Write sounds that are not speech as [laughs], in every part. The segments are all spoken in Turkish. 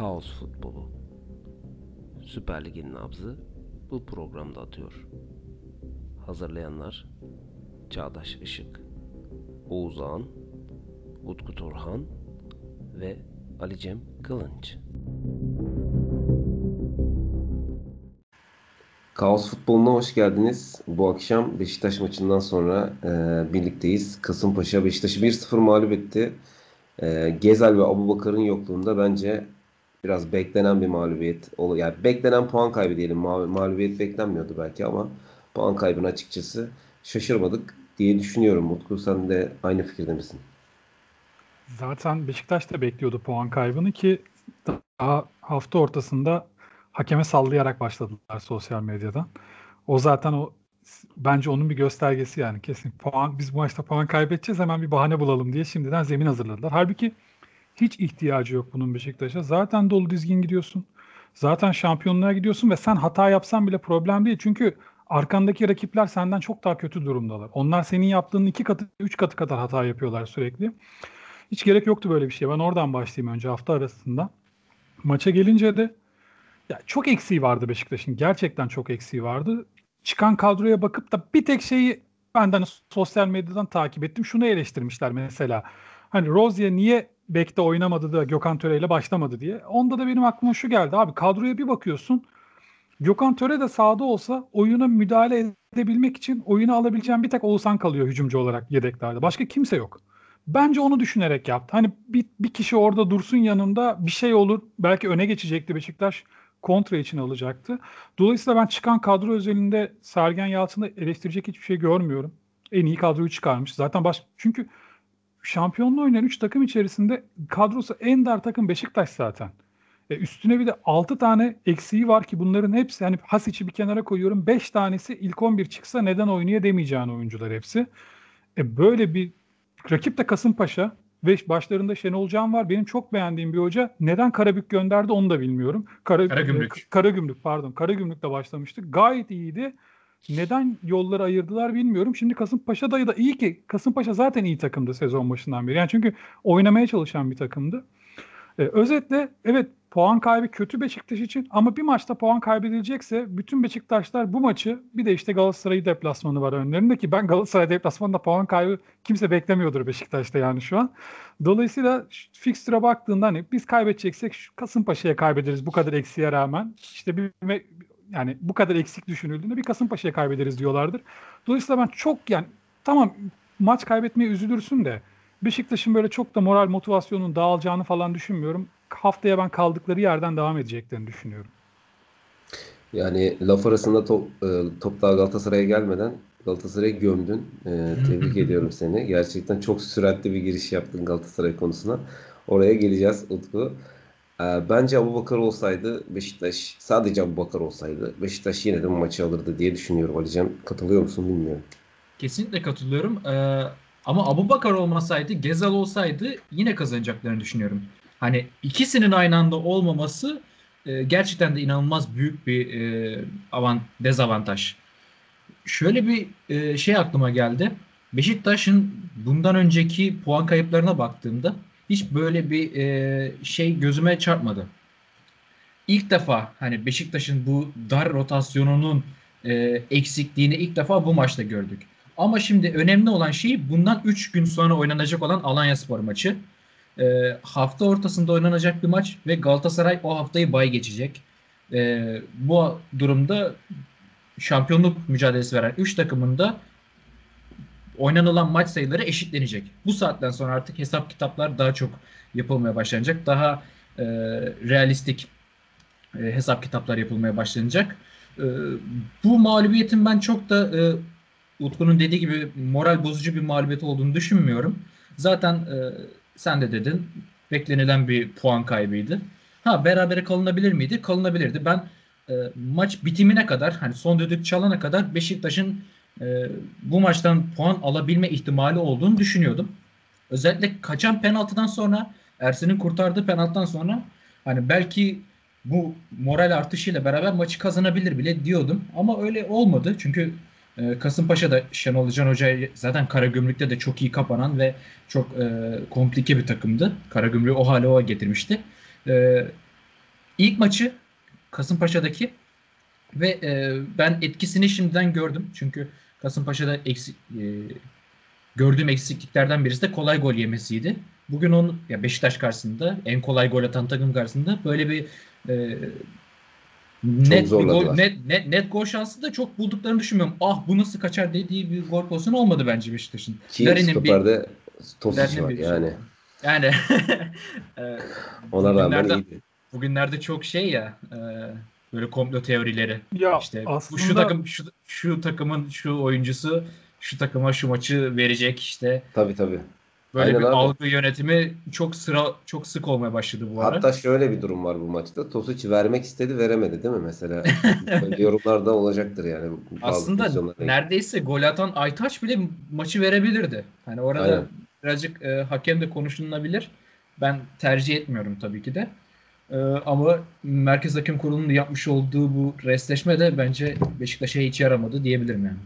Kaos futbolu. Süper Lig'in nabzı bu programda atıyor. Hazırlayanlar Çağdaş Işık, Oğuz Ağan, Utku Turhan ve Ali Cem Kılınç. Kaos futboluna hoş geldiniz. Bu akşam Beşiktaş maçından sonra e, birlikteyiz. Kasımpaşa Beşiktaş'ı 1-0 mağlup etti. E, Gezel ve Abubakar'ın yokluğunda bence biraz beklenen bir mağlubiyet. Yani beklenen puan kaybı diyelim. Mağlubiyet beklenmiyordu belki ama puan kaybına açıkçası şaşırmadık diye düşünüyorum. Utku sen de aynı fikirde misin? Zaten Beşiktaş da bekliyordu puan kaybını ki daha hafta ortasında hakeme sallayarak başladılar sosyal medyadan. O zaten o bence onun bir göstergesi yani kesin. Puan biz bu maçta puan kaybedeceğiz hemen bir bahane bulalım diye şimdiden zemin hazırladılar. Halbuki hiç ihtiyacı yok bunun Beşiktaş'a. Zaten dolu dizgin gidiyorsun. Zaten şampiyonluğa gidiyorsun ve sen hata yapsan bile problem değil. Çünkü arkandaki rakipler senden çok daha kötü durumdalar. Onlar senin yaptığının iki katı, üç katı kadar hata yapıyorlar sürekli. Hiç gerek yoktu böyle bir şey. Ben oradan başlayayım önce hafta arasında. Maça gelince de ya çok eksiği vardı Beşiktaş'ın. Gerçekten çok eksiği vardı. Çıkan kadroya bakıp da bir tek şeyi benden sosyal medyadan takip ettim. Şunu eleştirmişler mesela. Hani Rozier niye bekte oynamadı da Gökhan Töre ile başlamadı diye. Onda da benim aklıma şu geldi. Abi kadroya bir bakıyorsun. Gökhan Töre de sahada olsa oyuna müdahale edebilmek için oyunu alabileceğin bir tek Oğuzhan kalıyor hücumcu olarak yedeklerde. Başka kimse yok. Bence onu düşünerek yaptı. Hani bir, bir kişi orada dursun yanında bir şey olur. Belki öne geçecekti Beşiktaş kontra için alacaktı. Dolayısıyla ben çıkan kadro özelinde Sergen Yalçın'ı eleştirecek hiçbir şey görmüyorum. En iyi kadroyu çıkarmış. Zaten baş çünkü şampiyonluğu oynayan 3 takım içerisinde kadrosu en dar takım Beşiktaş zaten. E üstüne bir de 6 tane eksiği var ki bunların hepsi hani Hasic'i bir kenara koyuyorum. 5 tanesi ilk 11 çıksa neden oynaya demeyeceğin oyuncular hepsi. E böyle bir rakip de Kasımpaşa ve başlarında Şenol Can var. Benim çok beğendiğim bir hoca. Neden Karabük gönderdi onu da bilmiyorum. Kara, Karagümrük. E, Karagümrük pardon. Karagümrük'te başlamıştık. Gayet iyiydi. Neden yolları ayırdılar bilmiyorum. Şimdi Kasımpaşa da da iyi ki Kasımpaşa zaten iyi takımdı sezon başından beri. Yani çünkü oynamaya çalışan bir takımdı. Ee, özetle evet puan kaybı kötü Beşiktaş için ama bir maçta puan kaybedilecekse bütün Beşiktaşlar bu maçı bir de işte Galatasaray deplasmanı var önlerinde ki ben Galatasaray deplasmanında puan kaybı kimse beklemiyordur Beşiktaş'ta yani şu an. Dolayısıyla fixture'a baktığında hani biz kaybedeceksek Kasımpaşa'ya kaybederiz bu kadar eksiğe rağmen. İşte bir yani bu kadar eksik düşünüldüğünde bir Kasımpaşa'ya kaybederiz diyorlardır. Dolayısıyla ben çok yani tamam maç kaybetmeye üzülürsün de Beşiktaş'ın böyle çok da moral motivasyonun dağılacağını falan düşünmüyorum. Haftaya ben kaldıkları yerden devam edeceklerini düşünüyorum. Yani laf arasında top, e, top daha Galatasaray'a gelmeden Galatasaray'ı gömdün. E, tebrik [laughs] ediyorum seni. Gerçekten çok süratli bir giriş yaptın Galatasaray konusuna. Oraya geleceğiz Utku. E, bence Abu Bakar olsaydı Beşiktaş sadece Abu Bakar olsaydı Beşiktaş yine de bu maçı alırdı diye düşünüyorum Alican. Katılıyor musun bilmiyorum. Kesinlikle katılıyorum. Ee, ama Abu Bakar olmasaydı, Gezal olsaydı yine kazanacaklarını düşünüyorum. Hani ikisinin aynı anda olmaması e, gerçekten de inanılmaz büyük bir e, avant dezavantaj. Şöyle bir e, şey aklıma geldi. Beşiktaş'ın bundan önceki puan kayıplarına baktığımda hiç böyle bir e, şey gözüme çarpmadı. İlk defa hani Beşiktaş'ın bu dar rotasyonunun e, eksikliğini ilk defa bu maçta gördük. Ama şimdi önemli olan şey bundan 3 gün sonra oynanacak olan Alanya Spor maçı. E, hafta ortasında oynanacak bir maç ve Galatasaray o haftayı bay geçecek. E, bu durumda şampiyonluk mücadelesi veren 3 takımın da oynanılan maç sayıları eşitlenecek. Bu saatten sonra artık hesap kitaplar daha çok yapılmaya başlanacak. Daha e, realistik e, hesap kitaplar yapılmaya başlanacak. E, bu mağlubiyetin ben çok da e, Utku'nun dediği gibi moral bozucu bir mağlubiyet olduğunu düşünmüyorum. Zaten e, sen de dedin beklenilen bir puan kaybıydı. Ha berabere kalınabilir miydi? Kalınabilirdi. Ben e, maç bitimine kadar hani son düdük çalana kadar Beşiktaş'ın e, bu maçtan puan alabilme ihtimali olduğunu düşünüyordum. Özellikle kaçan penaltıdan sonra Ersin'in kurtardığı penaltıdan sonra hani belki bu moral artışıyla beraber maçı kazanabilir bile diyordum. Ama öyle olmadı. Çünkü e, Kasımpaşa Şenol Can Hoca zaten Karagümrük'te de çok iyi kapanan ve çok e, komplike bir takımdı. Karagümrük'ü o hale o getirmişti. E, ilk maçı Kasımpaşa'daki ve e, ben etkisini şimdiden gördüm. Çünkü Kasımpaşa'da eksik, e, gördüğüm eksikliklerden birisi de kolay gol yemesiydi. Bugün onun ya Beşiktaş karşısında en kolay gol atan takım karşısında böyle bir e, net bir gol, net, net, net gol şansı da çok bulduklarını düşünmüyorum. Ah bu nasıl kaçar dediği bir gol pozisyonu olmadı bence Beşiktaş'ın. Ki stoperde Tosic var yani. Yani [laughs] e, ona rağmen iyiydi. Bugünlerde çok şey ya e, böyle komplo teorileri. Ya işte aslında... bu şu takım şu, şu takımın şu oyuncusu şu takıma şu maçı verecek işte. Tabii tabii. Böyle Aynen bir abi. algı yönetimi çok sıra çok sık olmaya başladı bu ara. Hatta şöyle bir durum var bu maçta. Tosic vermek istedi, veremedi değil mi mesela? [laughs] Yorumlarda olacaktır yani. Aslında neredeyse gol atan Aytaç bile maçı verebilirdi. Hani orada Aynen. birazcık e, hakem de konuşulabilir. Ben tercih etmiyorum tabii ki de. E, ama Merkez Hakem Kurulu'nun yapmış olduğu bu restleşme de bence Beşiktaş'a hiç yaramadı diyebilirim yani.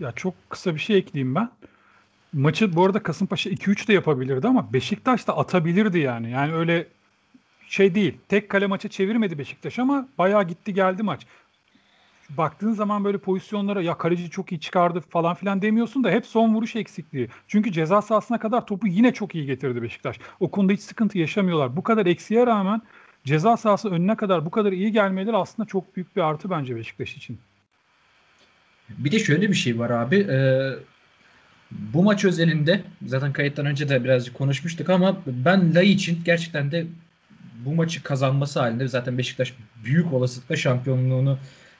Ya çok kısa bir şey ekleyeyim ben. Maçı bu arada Kasımpaşa 2-3 de yapabilirdi ama Beşiktaş da atabilirdi yani. Yani öyle şey değil. Tek kale maça çevirmedi Beşiktaş ama bayağı gitti geldi maç. Baktığın zaman böyle pozisyonlara ya kaleci çok iyi çıkardı falan filan demiyorsun da hep son vuruş eksikliği. Çünkü ceza sahasına kadar topu yine çok iyi getirdi Beşiktaş. O konuda hiç sıkıntı yaşamıyorlar. Bu kadar eksiğe rağmen ceza sahası önüne kadar bu kadar iyi gelmeleri aslında çok büyük bir artı bence Beşiktaş için. Bir de şöyle bir şey var abi. Ee, bu maç özelinde zaten kayıttan önce de birazcık konuşmuştuk ama ben Lay için gerçekten de bu maçı kazanması halinde zaten Beşiktaş büyük olasılıkla şampiyonluğunu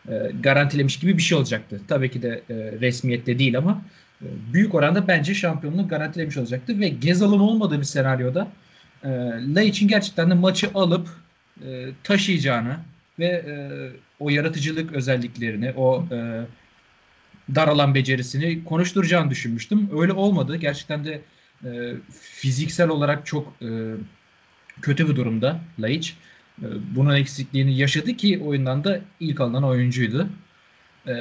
e, garantilemiş gibi bir şey olacaktı. Tabii ki de e, resmiyette değil ama e, büyük oranda bence şampiyonluğu garantilemiş olacaktı ve Gezal'ın olmadığı bir senaryoda e, Lay için gerçekten de maçı alıp taşıyacağını ve o yaratıcılık özelliklerini, o e, dar alan becerisini konuşturacağını düşünmüştüm. Öyle olmadı. Gerçekten de fiziksel olarak çok kötü bir durumda Laiç. E, bunun eksikliğini yaşadı ki oyundan da ilk alınan oyuncuydu. E,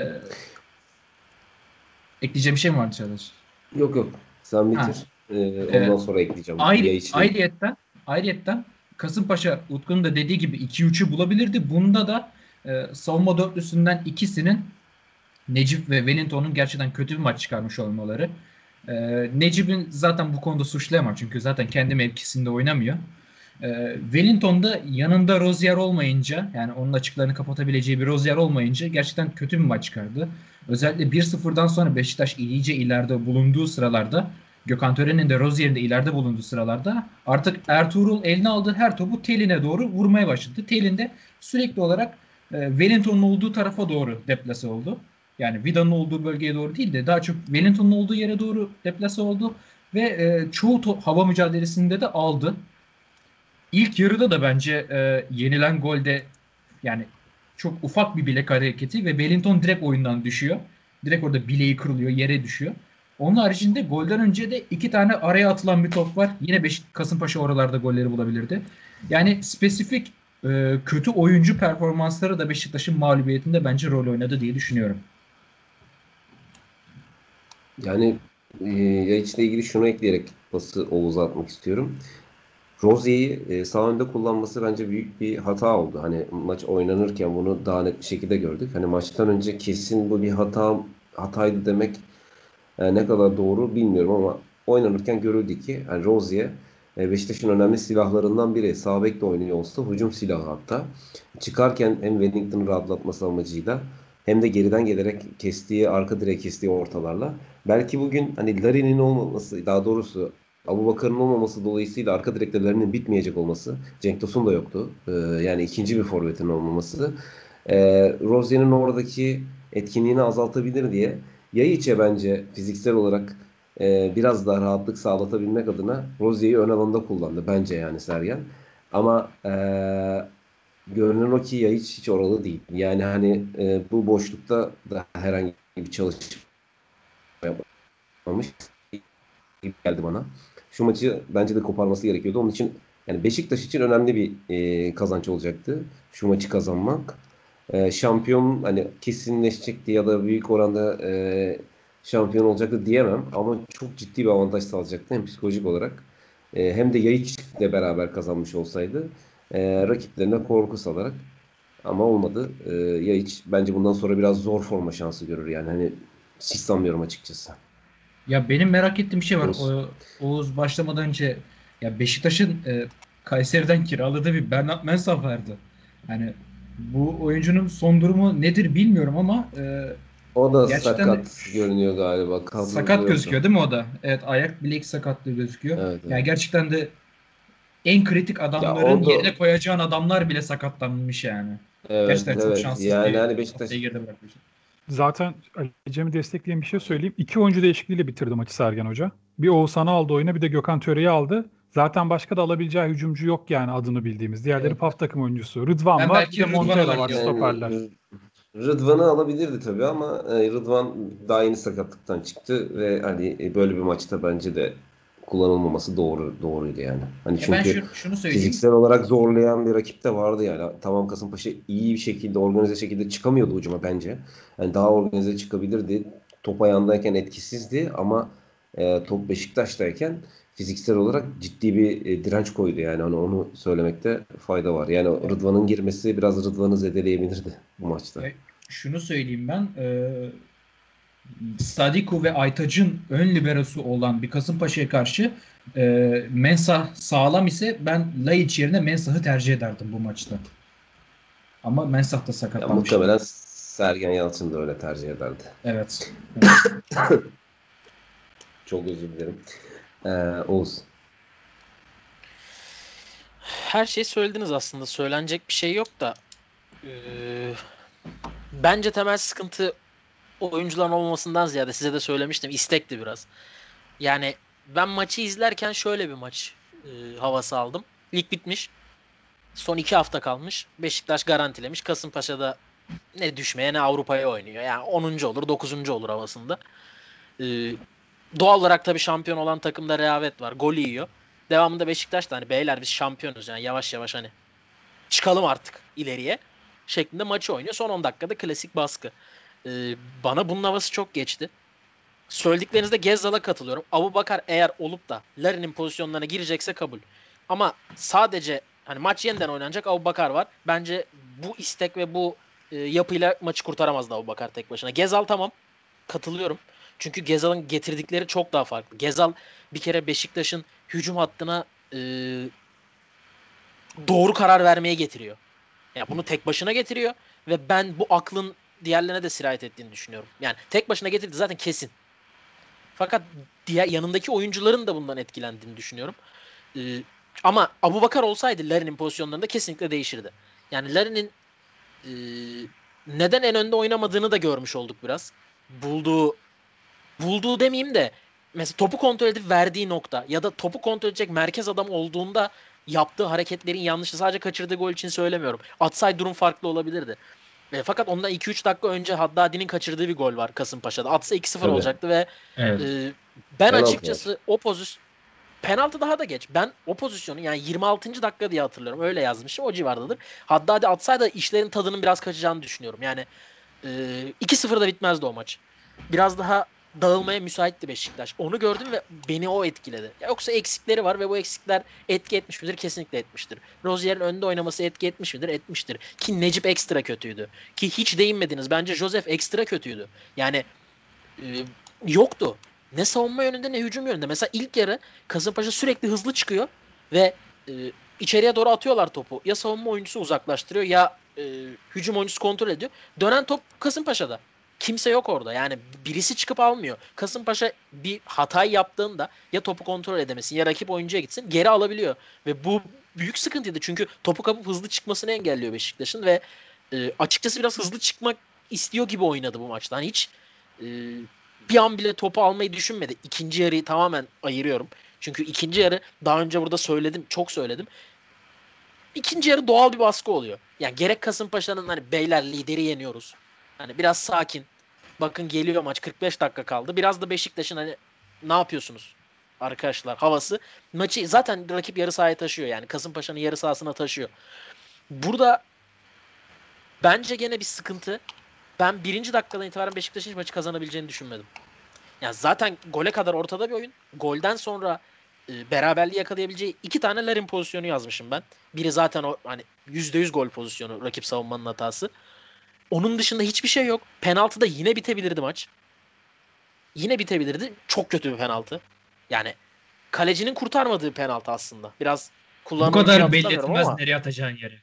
ekleyeceğim bir şey mi vardı Çağdaş? Yok yok. Sen bitir. Ee, ondan ee, sonra ekleyeceğim. Ayrı, ayrıyetten, ayrıyetten Kasımpaşa Utku'nun da dediği gibi 2-3'ü bulabilirdi. Bunda da e, savunma dörtlüsünden ikisinin Necip ve Wellington'un gerçekten kötü bir maç çıkarmış olmaları. E, Necip'in zaten bu konuda suçlayamam çünkü zaten kendi mevkisinde oynamıyor. E, Wellington'da yanında Rozier olmayınca yani onun açıklarını kapatabileceği bir Rozier olmayınca gerçekten kötü bir maç çıkardı. Özellikle 1-0'dan sonra Beşiktaş iyice ileride bulunduğu sıralarda Gökhan Tören'in de Rozier'in de ileride bulunduğu sıralarda artık Ertuğrul eline aldığı her topu teline doğru vurmaya başladı. Telin de sürekli olarak e, Wellington'un olduğu tarafa doğru deplase oldu. Yani Vida'nın olduğu bölgeye doğru değil de daha çok Wellington'un olduğu yere doğru deplase oldu ve e, çoğu to- hava mücadelesinde de aldı. İlk yarıda da bence e, yenilen golde yani çok ufak bir bilek hareketi ve Wellington direkt oyundan düşüyor. Direkt orada bileği kırılıyor, yere düşüyor. Onun haricinde golden önce de iki tane araya atılan bir top var. Yine Beş Kasımpaşa oralarda golleri bulabilirdi. Yani spesifik e, kötü oyuncu performansları da Beşiktaş'ın mağlubiyetinde bence rol oynadı diye düşünüyorum. Yani e, Yayiç'le ilgili şunu ekleyerek pası Oğuz'a atmak istiyorum. Rozier'i e, sağ önde kullanması bence büyük bir hata oldu. Hani maç oynanırken bunu daha net bir şekilde gördük. Hani maçtan önce kesin bu bir hata hataydı demek e, ne kadar doğru bilmiyorum ama oynanırken görüldü ki yani Rozier e, Beşiktaş'ın önemli silahlarından biri. Sağ bek de oynuyor olsa hücum silahı hatta. Çıkarken hem Wellington'ı rahatlatması amacıyla hem de geriden gelerek kestiği, arka direğe kestiği ortalarla. Belki bugün hani Larin'in olmaması, daha doğrusu Abu Bakar'ın olmaması dolayısıyla arka direkte bitmeyecek olması. Cenk Tosun da yoktu. Ee, yani ikinci bir forvetin olmaması. Ee, Rozier'in oradaki etkinliğini azaltabilir diye Yayiç'e bence fiziksel olarak e, biraz daha rahatlık sağlatabilmek adına Rozier'i ön alanda kullandı. Bence yani Sergen. Ama e, görünen o ki Yayiç hiç oralı değil. Yani hani e, bu boşlukta da herhangi bir çalışma yapmamış geldi bana. Şu maçı bence de koparması gerekiyordu. Onun için yani Beşiktaş için önemli bir e, kazanç olacaktı. Şu maçı kazanmak. E, şampiyon hani kesinleşecekti ya da büyük oranda e, şampiyon olacaktı diyemem. Ama çok ciddi bir avantaj sağlayacaktı hem psikolojik olarak e, hem de Yayiç ile beraber kazanmış olsaydı e, rakiplerine korku salarak ama olmadı. E, ya hiç bence bundan sonra biraz zor forma şansı görür yani hani hiç sanmıyorum açıkçası. Ya benim merak ettiğim bir şey var. Oğuz. O, Oğuz başlamadan önce ya Beşiktaş'ın e, Kayseri'den kiraladığı bir Bernat Mensah vardı. Hani bu oyuncunun son durumu nedir bilmiyorum ama e, O da Gerçekten sakat görünüyor galiba. Kadroda sakat gözüküyor değil mi o da? Evet ayak bilek sakatlığı gözüküyor. Evet, evet. Yani gerçekten de en kritik adamların da- yerine koyacağın adamlar bile sakatlanmış yani. Evet, Gerçekten çok evet. şanssız Yani bir hani Beşiktaş. Zaten Ali Cem'i destekleyen bir şey söyleyeyim. İki oyuncu değişikliğiyle bitirdi maçı Sergen Hoca. Bir Oğuzhan'ı aldı oyuna bir de Gökhan Töre'yi aldı. Zaten başka da alabileceği hücumcu yok yani adını bildiğimiz. Diğerleri Evet. PAF takım oyuncusu. Rıdvan Ben var belki bir de Montella var stoperler. Rıdvan'ı alabilirdi tabii ama e, Rıdvan daha yeni sakatlıktan çıktı ve hani e, böyle bir maçta bence de kullanılmaması doğru doğruydu yani. Hani Ya ben çünkü şu, şunu söyleyeyim. fiziksel olarak zorlayan bir rakip de vardı yani. Tamam Kasımpaşa iyi bir şekilde organize şekilde çıkamıyordu ucuma bence. Yani daha organize çıkabilirdi. Top ayağındayken etkisizdi ama e, top Beşiktaş'tayken fiziksel olarak ciddi bir e, direnç koydu yani hani onu söylemekte fayda var. Yani Rıdvan'ın girmesi biraz Rıdvan'ı zedeleyebilirdi bu maçta. Evet. Şunu söyleyeyim ben. E, Sadiku ve Aytaç'ın ön liberosu olan bir Kasımpaşa'ya karşı e, Mensah sağlam ise ben Laiç yerine Mensah'ı tercih ederdim bu maçta. Ama Mensah da Ya sakatlanmış. muhtemelen Sergen Yalçın da öyle tercih ederdi. Evet. [laughs] Çok özür dilerim. Ee, Oğuz. Her şeyi söylediniz aslında. Söylenecek bir şey yok da. eee, bence temel sıkıntı oyuncuların olmamasından ziyade size de söylemiştim. istekti biraz. Yani ben maçı izlerken şöyle bir maç eee, havası aldım. Lig bitmiş. Son iki hafta kalmış. Beşiktaş garantilemiş. Kasımpaşa'da ne düşmeye ne Avrupa'ya oynuyor. Yani 10. olur 9. olur havasında. Eee, doğal olarak tabii şampiyon olan takımda rehavet var. Gol yiyor. Devamında Beşiktaş da hani beyler biz şampiyonuz yani yavaş yavaş hani çıkalım artık ileriye şeklinde maçı oynuyor. Son 10 dakikada klasik baskı. Ee, bana bunun havası çok geçti. Söylediklerinizde Gezzal'a katılıyorum. Abu Bakar eğer olup da Larin'in pozisyonlarına girecekse kabul. Ama sadece hani maç yeniden oynanacak Abu Bakar var. Bence bu istek ve bu e, yapıyla maçı kurtaramazdı Abu Bakar tek başına. Gezal tamam. Katılıyorum. Çünkü Gezal'ın getirdikleri çok daha farklı. Gezal bir kere Beşiktaş'ın hücum hattına e, doğru karar vermeye getiriyor. Yani bunu tek başına getiriyor ve ben bu aklın diğerlerine de sirayet ettiğini düşünüyorum. Yani tek başına getirdi zaten kesin. Fakat diğer yanındaki oyuncuların da bundan etkilendiğini düşünüyorum. E, ama Abu Bakar olsaydı Larin'in pozisyonlarında kesinlikle değişirdi. Yani Larin'in e, neden en önde oynamadığını da görmüş olduk biraz. Bulduğu bulduğu demeyeyim de mesela topu kontrol edip verdiği nokta ya da topu kontrol edecek merkez adam olduğunda yaptığı hareketlerin yanlışı sadece kaçırdığı gol için söylemiyorum. Atsay durum farklı olabilirdi. E, fakat ondan 2-3 dakika önce Haddadi'nin kaçırdığı bir gol var Kasımpaşa'da. Atsa 2-0 Tabii. olacaktı ve Evet. e, ben Penaltı açıkçası o pozisyon penaltı daha da geç. Ben o pozisyonu yani 26. dakika diye hatırlıyorum. Öyle yazmışım. O civardadır. Haddadi atsaydı işlerin tadının biraz kaçacağını düşünüyorum. Yani e, 2-0'da bitmezdi o maç. Biraz daha dağılmaya müsaitti Beşiktaş. Onu gördüm ve beni o etkiledi. Yoksa eksikleri var ve bu eksikler etki etmiş midir? Kesinlikle etmiştir. Rozier'in önde oynaması etki etmiş midir? Etmiştir. Ki Necip ekstra kötüydü. Ki hiç değinmediniz. Bence Joseph ekstra kötüydü. Yani e, yoktu. Ne savunma yönünde ne hücum yönünde. Mesela ilk yarı Kasımpaşa sürekli hızlı çıkıyor ve e, içeriye doğru atıyorlar topu. Ya savunma oyuncusu uzaklaştırıyor ya e, hücum oyuncusu kontrol ediyor. Dönen top Kasımpaşa'da. Kimse yok orada. Yani birisi çıkıp almıyor. Kasımpaşa bir hatayı yaptığında ya topu kontrol edemesin ya rakip oyuncuya gitsin geri alabiliyor. Ve bu büyük sıkıntıydı. Çünkü topu kapıp hızlı çıkmasını engelliyor Beşiktaş'ın ve e, açıkçası biraz hızlı çıkmak istiyor gibi oynadı bu maçta. Hani hiç e, bir an bile topu almayı düşünmedi. İkinci yarıyı tamamen ayırıyorum. Çünkü ikinci yarı daha önce burada söyledim, çok söyledim. İkinci yarı doğal bir baskı oluyor. Yani gerek Kasımpaşa'nın hani beyler lideri yeniyoruz. Hani biraz sakin. Bakın geliyor maç 45 dakika kaldı. Biraz da Beşiktaş'ın hani ne yapıyorsunuz arkadaşlar havası. Maçı zaten rakip yarı sahaya taşıyor yani. Kasımpaşa'nın yarı sahasına taşıyor. Burada bence gene bir sıkıntı. Ben birinci dakikadan itibaren Beşiktaş'ın hiç maçı kazanabileceğini düşünmedim. Yani zaten gole kadar ortada bir oyun. Golden sonra e, beraberliği yakalayabileceği iki tane Larin pozisyonu yazmışım ben. Biri zaten o hani %100 gol pozisyonu rakip savunmanın hatası. Onun dışında hiçbir şey yok. Penaltıda yine bitebilirdi maç. Yine bitebilirdi. Çok kötü bir penaltı. Yani kalecinin kurtarmadığı penaltı aslında. Biraz Bu kullanılmış kadar belli etmez ama. nereye atacağın yeri.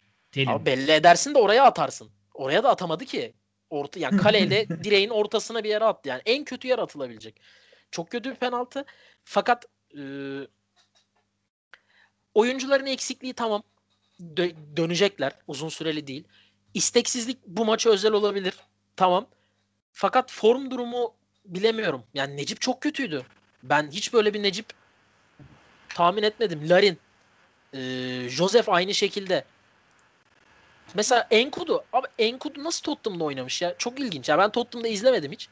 Abi belli edersin de oraya atarsın. Oraya da atamadı ki. Orta, yani kaleyle [laughs] direğin ortasına bir yere attı. Yani en kötü yer atılabilecek. Çok kötü bir penaltı. Fakat e, oyuncuların eksikliği tamam. Dö- dönecekler. Uzun süreli değil. İsteksizlik bu maça özel olabilir. Tamam. Fakat form durumu bilemiyorum. Yani Necip çok kötüydü. Ben hiç böyle bir Necip tahmin etmedim. Larin, e, Joseph aynı şekilde. Mesela Enkudu. Abi Enkudu nasıl Tottenham'da oynamış ya? Çok ilginç. Ya ben Tottenham'da izlemedim hiç.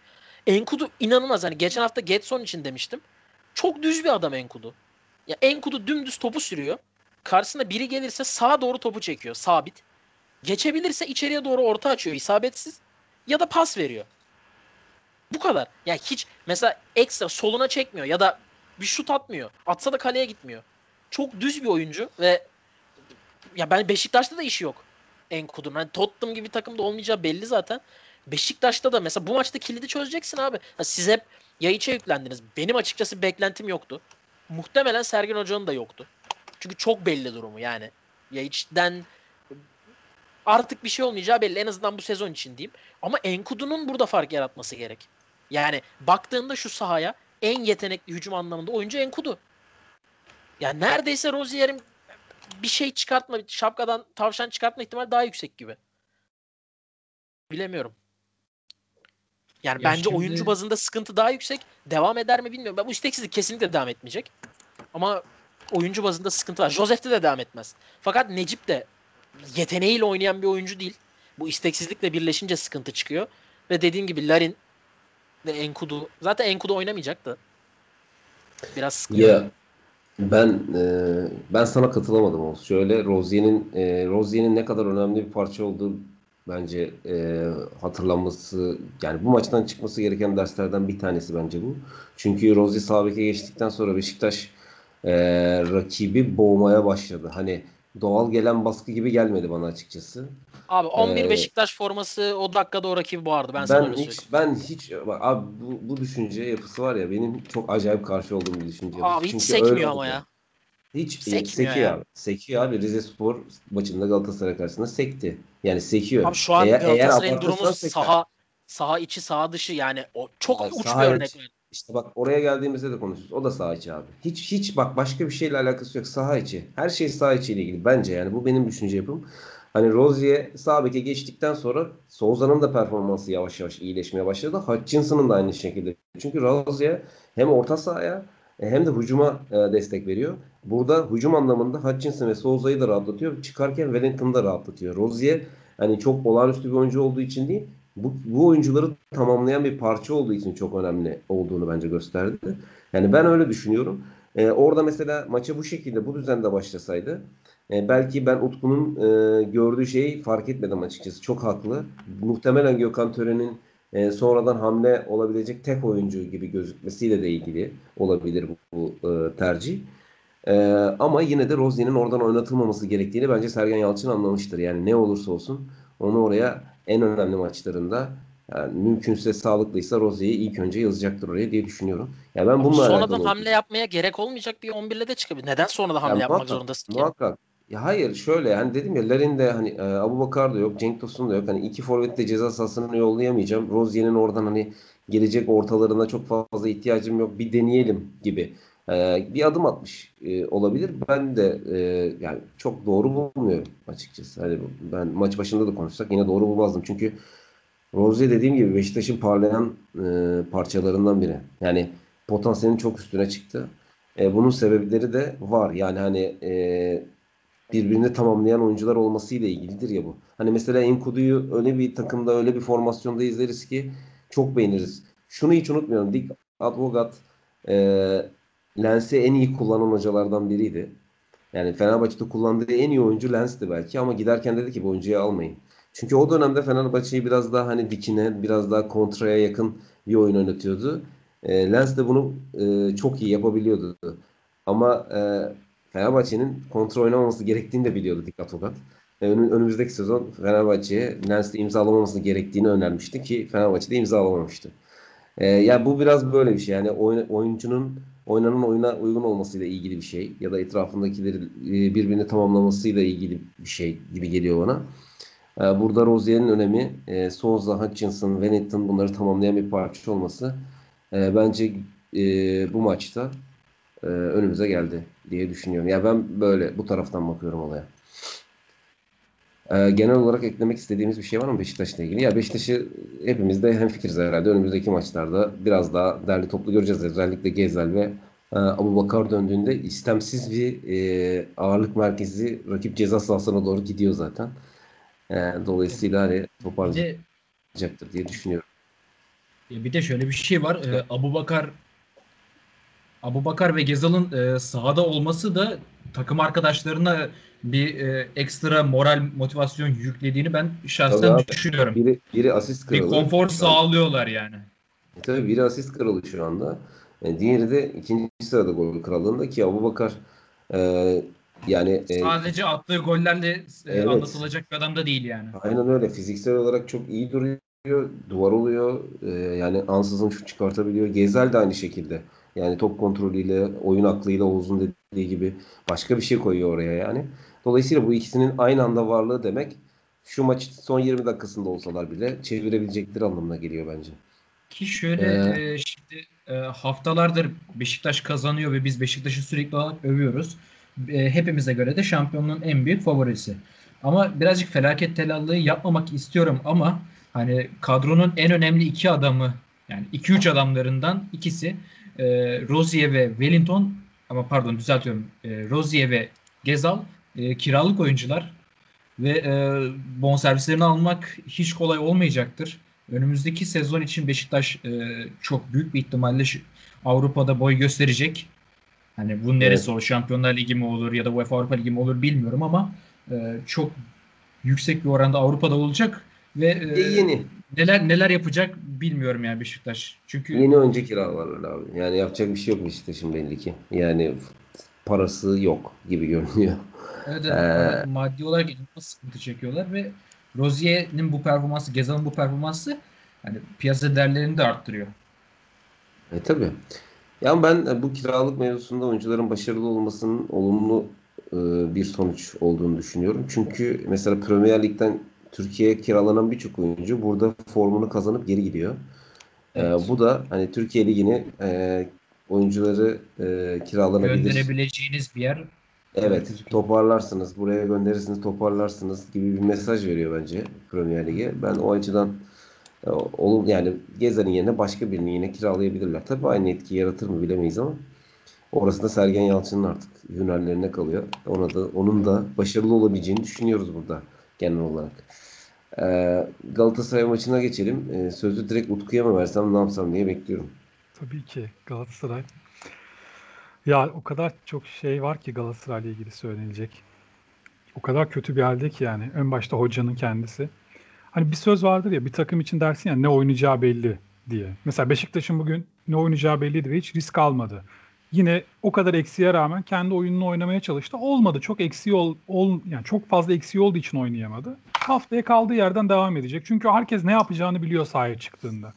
Enkudu inanılmaz. Hani geçen hafta Getson için demiştim. Çok düz bir adam Enkudu. Ya Enkudu dümdüz topu sürüyor. Karşısına biri gelirse sağa doğru topu çekiyor. Sabit. Geçebilirse içeriye doğru orta açıyor. isabetsiz. Ya da pas veriyor. Bu kadar. Ya hiç mesela ekstra soluna çekmiyor ya da bir şut atmıyor. Atsa da kaleye gitmiyor. Çok düz bir oyuncu ve ya ben Beşiktaş'ta da işi yok. Enkudu'nun. Hani Tottenham gibi takımda olmayacağı belli zaten. Beşiktaş'ta da mesela bu maçta kilidi çözeceksin abi. Ha, siz hep Yayıç'a yüklendiniz. Benim açıkçası beklentim yoktu. Muhtemelen Sergen Hoca'nın da yoktu. Çünkü çok belli durumu yani. Yayıç'den artık bir şey olmayacağı belli. En azından bu sezon için diyeyim. Ama Enkudu'nun burada fark yaratması gerek. Yani baktığında şu sahaya en yetenekli hücum anlamında oyuncu Enkudu. Yani neredeyse Rozier'in bir şey çıkartma, şapkadan tavşan çıkartma ihtimali daha yüksek gibi. Bilemiyorum. Yani Ya bence şimdi- oyuncu bazında sıkıntı daha yüksek. Devam eder mi bilmiyorum. Ben bu isteksizlik kesinlikle devam etmeyecek. Ama oyuncu bazında sıkıntı var. Josef'te de devam etmez. Fakat Necip de yeteneğiyle oynayan bir oyuncu değil. Bu isteksizlikle birleşince sıkıntı çıkıyor. Ve dediğim gibi Larin ve Enkudu. Zaten Enkudu oynamayacaktı. Biraz sıkıntı. Ya ben e, ben sana katılamadım o. Şöyle Rozier'in e, Rozier'in ne kadar önemli bir parça olduğu bence e, hatırlanması yani bu maçtan çıkması gereken derslerden bir tanesi bence bu. Çünkü Rozier sağ beke geçtikten sonra Beşiktaş e, rakibi boğmaya başladı. Hani doğal gelen baskı gibi gelmedi bana açıkçası. Abi 11 Ee, Beşiktaş forması o dakikada o rakibi boğardı. Ben, sana Ben söyleyeyim. hiç ben hiç bak abi bu, bu düşünce yapısı var ya benim çok acayip karşı olduğum bir düşünce yapısı. Abi hiç Çünkü sekmiyor ama ya. Hiç Sekmiyor sekiyor ya. abi. Sekiyor abi. Rize Spor maçında Galatasaray karşısında sekti. Yani sekiyor. Abi şu an Eğer- eğer Galatasaray'ın abartırsan durumu saha saha içi saha dışı yani o çok Abi uç bir örnek. içi. İşte bak oraya geldiğimizde de konuşuruz. O da saha içi abi. Hiç hiç bak başka bir şeyle alakası yok. Saha içi. Her şey saha içiyle ilgili bence yani bu benim düşünce yapım. Hani Rozier sağ beke geçtikten sonra Souza'nın da performansı yavaş yavaş iyileşmeye başladı. Hutchinson'ın da aynı şekilde. Çünkü Rozier hem orta sahaya e, hem de hücuma e, destek veriyor. Burada hücum anlamında Hutchinson ve Souza'yı da rahatlatıyor. Çıkarken Wellington'ı da rahatlatıyor. Rozier hani çok olağanüstü bir oyuncu olduğu için değil, bu, bu oyuncuları tamamlayan bir parça olduğu için çok önemli olduğunu bence gösterdi. Yani ben öyle düşünüyorum. Ee, orada mesela maça bu şekilde bu düzende başlasaydı e, belki ben Utku'nun e, gördüğü şeyi fark etmedim açıkçası. Çok haklı. Muhtemelen Gökhan Tören'in e, sonradan hamle olabilecek tek oyuncu gibi gözükmesiyle de ilgili olabilir bu, bu e, tercih. E, ama yine de Rozier'in oradan oynatılmaması gerektiğini bence Sergen Yalçın anlamıştır. Yani ne olursa olsun onu oraya en önemli maçlarında yani mümkünse sağlıklıysa Rozier'i ilk önce yazacaktır oraya diye düşünüyorum. Ya ben bununla Sonradan alakalı hamle yapmaya gerek olmayacak bir 11'le de çıkabilir. Neden sonradan Ya hamle yapmak muhakkak, zorundasın ki? Muhakkak. Ya hayır şöyle hani dedim ya Larin de hani e, Abu Bakar da yok, Cenk Tosun da yok. Hani iki forvet de ceza sahasına yollayamayacağım. Rozier'in oradan hani gelecek ortalarına çok fazla ihtiyacım yok. Bir deneyelim gibi. E, bir adım atmış e, olabilir. Ben de e, yani çok doğru bulmuyorum açıkçası. Hani ben maç başında da konuşsak yine doğru bulmazdım. Çünkü Rozier dediğim gibi Beşiktaş'ın parlayan e, parçalarından biri. Yani potansiyelin çok üstüne çıktı. Bunun sebepleri de var. Yani hani e, birbirini tamamlayan oyuncular olmasıyla ilgilidir ya bu. Hani mesela Enkudu'yu öyle bir takımda öyle bir formasyonda izleriz ki çok beğeniriz. Şunu hiç unutmuyorum. Dick Advocat e, Lens'i en iyi kullanan hocalardan biriydi. Yani Fenerbahçe'de kullandığı en iyi oyuncu Lens'ti belki ama giderken dedi ki bu oyuncuyu almayın. Çünkü o dönemde Fenerbahçe'yi biraz daha hani dikine, biraz daha kontraya yakın bir oyun oynatıyordu. E, Lens de bunu e, çok iyi yapabiliyordu. Ama e, Fenerbahçe'nin kontrol oynamaması gerektiğini de biliyordu Dikkat Tokat. E, önü- önümüzdeki sezon Fenerbahçe'ye Lens'te imzalamaması gerektiğini önermişti ki Fenerbahçe'de imzalamamıştı. E, ya bu biraz böyle bir şey. Yani oyun- oyuncunun oynanan oyuna uygun olmasıyla ilgili bir şey ya da etrafındakileri e, birbirini tamamlamasıyla ilgili bir şey gibi geliyor bana. E, burada Rozier'in önemi e, Souza, Hutchinson, Wellington bunları tamamlayan bir parça olması bence bu maçta önümüze geldi diye düşünüyorum. Ya ben böyle bu taraftan bakıyorum olaya. E, genel olarak eklemek istediğimiz bir şey var mı Beşiktaş'la ilgili? Ya Beşiktaş'ı hepimiz de hemfikiriz herhalde. Önümüzdeki maçlarda biraz daha derli toplu göreceğiz. Özellikle Gezel ve e, Abubakar döndüğünde istemsiz bir e, ağırlık merkezi rakip ceza sahasına doğru gidiyor zaten. E, dolayısıyla hani toparlayacaktır diye düşünüyorum. bir de şöyle bir şey var. Ee, Abubakar Abubakar ve Gezal'ın e, sahada olması da takım arkadaşlarına bir e, ekstra moral motivasyon yüklediğini ben şahsen Tabii abi. düşünüyorum. Biri, biri asist Bir kralı. konfor Şu an- sağlıyorlar yani. E tabii biri asist kralı şu anda. E, diğeri de ikinci sırada gol krallığında ki Abubakar e, yani e, Sadece attığı gollerle e, Evet. anlatılacak bir adam da değil yani. aynen öyle fiziksel olarak çok iyi duruyor. Duvar oluyor. E, yani ansızın şut çıkartabiliyor. Gezel de aynı şekilde. Yani top kontrolüyle, oyun aklıyla Oğuz'un dediği gibi başka bir şey koyuyor oraya yani. Dolayısıyla bu ikisinin aynı anda varlığı demek şu maç son 20 dakikasında olsalar bile çevirebilecekleri anlamına geliyor bence. Ki şöyle Ee, e, şimdi e, haftalardır Beşiktaş kazanıyor ve biz Beşiktaş'ı sürekli olarak övüyoruz. E, hepimize göre de şampiyonluğun en büyük favorisi. Ama birazcık felaket telallığı yapmamak istiyorum ama hani kadronun en önemli iki adamı yani 2-3 adamlarından ikisi e, Rozier ve Wellington ama pardon düzeltiyorum. E, Rozier ve Gezal e, kiralık oyuncular ve e, bonservislerini almak hiç kolay olmayacaktır. Önümüzdeki sezon için Beşiktaş e, çok büyük bir ihtimalle Avrupa'da boy gösterecek. Hani bu neresi o Şampiyonlar Ligi mi olur ya da UEFA Avrupa Ligi mi olur bilmiyorum ama e, çok yüksek bir oranda Avrupa'da olacak ve e, E, yeni. Neler neler yapacak bilmiyorum yani Beşiktaş. Çünkü Yeni oyuncu kiralarlar abi. Yani yapacak bir şey yok Beşiktaş'ın belli ki. Yani parası yok gibi görünüyor. Evet, Ee, maddi olarak inanılmaz sıkıntı çekiyorlar ve Rozier'in bu performansı, Gezal'ın bu performansı hani piyasa değerlerini de arttırıyor. E tabii. Yani ben bu kiralık mevzusunda oyuncuların başarılı olmasının olumlu e, bir sonuç olduğunu düşünüyorum. Çünkü mesela Premier Lig'den Türkiye'ye kiralanan birçok oyuncu burada formunu kazanıp geri gidiyor. E, Evet. bu da hani Türkiye Ligi'ni e, oyuncuları e, kiralanabilir. Gönderebileceğiniz bir yer. Evet, toparlarsınız, buraya gönderirsiniz, toparlarsınız gibi bir mesaj veriyor bence Premier Lig'e. Ben o açıdan e, olum yani Gezer'in yerine başka birini yine kiralayabilirler. Tabii aynı etkiyi yaratır mı bilemeyiz ama orası da Sergen Yalçın'ın artık hünerlerine kalıyor. Ona da onun da başarılı olabileceğini düşünüyoruz burada genel olarak. Ee, Galatasaray maçına geçelim. Ee, sözü direkt Utku'ya mı versem ne yapsam diye bekliyorum. Tabii ki Galatasaray. Ya o kadar çok şey var ki Galatasaray'la ilgili söylenecek. O kadar kötü bir halde ki yani. En başta hocanın kendisi. Hani bir söz vardır ya bir takım için dersin ya ne oynayacağı belli diye. Mesela Beşiktaş'ın bugün ne oynayacağı belliydi ve hiç risk almadı. Yine o kadar eksiğe rağmen kendi oyununu oynamaya çalıştı. Olmadı. Çok eksiği ol, ol yani çok fazla eksiği olduğu için oynayamadı. Haftaya kaldığı yerden devam edecek. Çünkü herkes ne yapacağını biliyor sahaya çıktığında.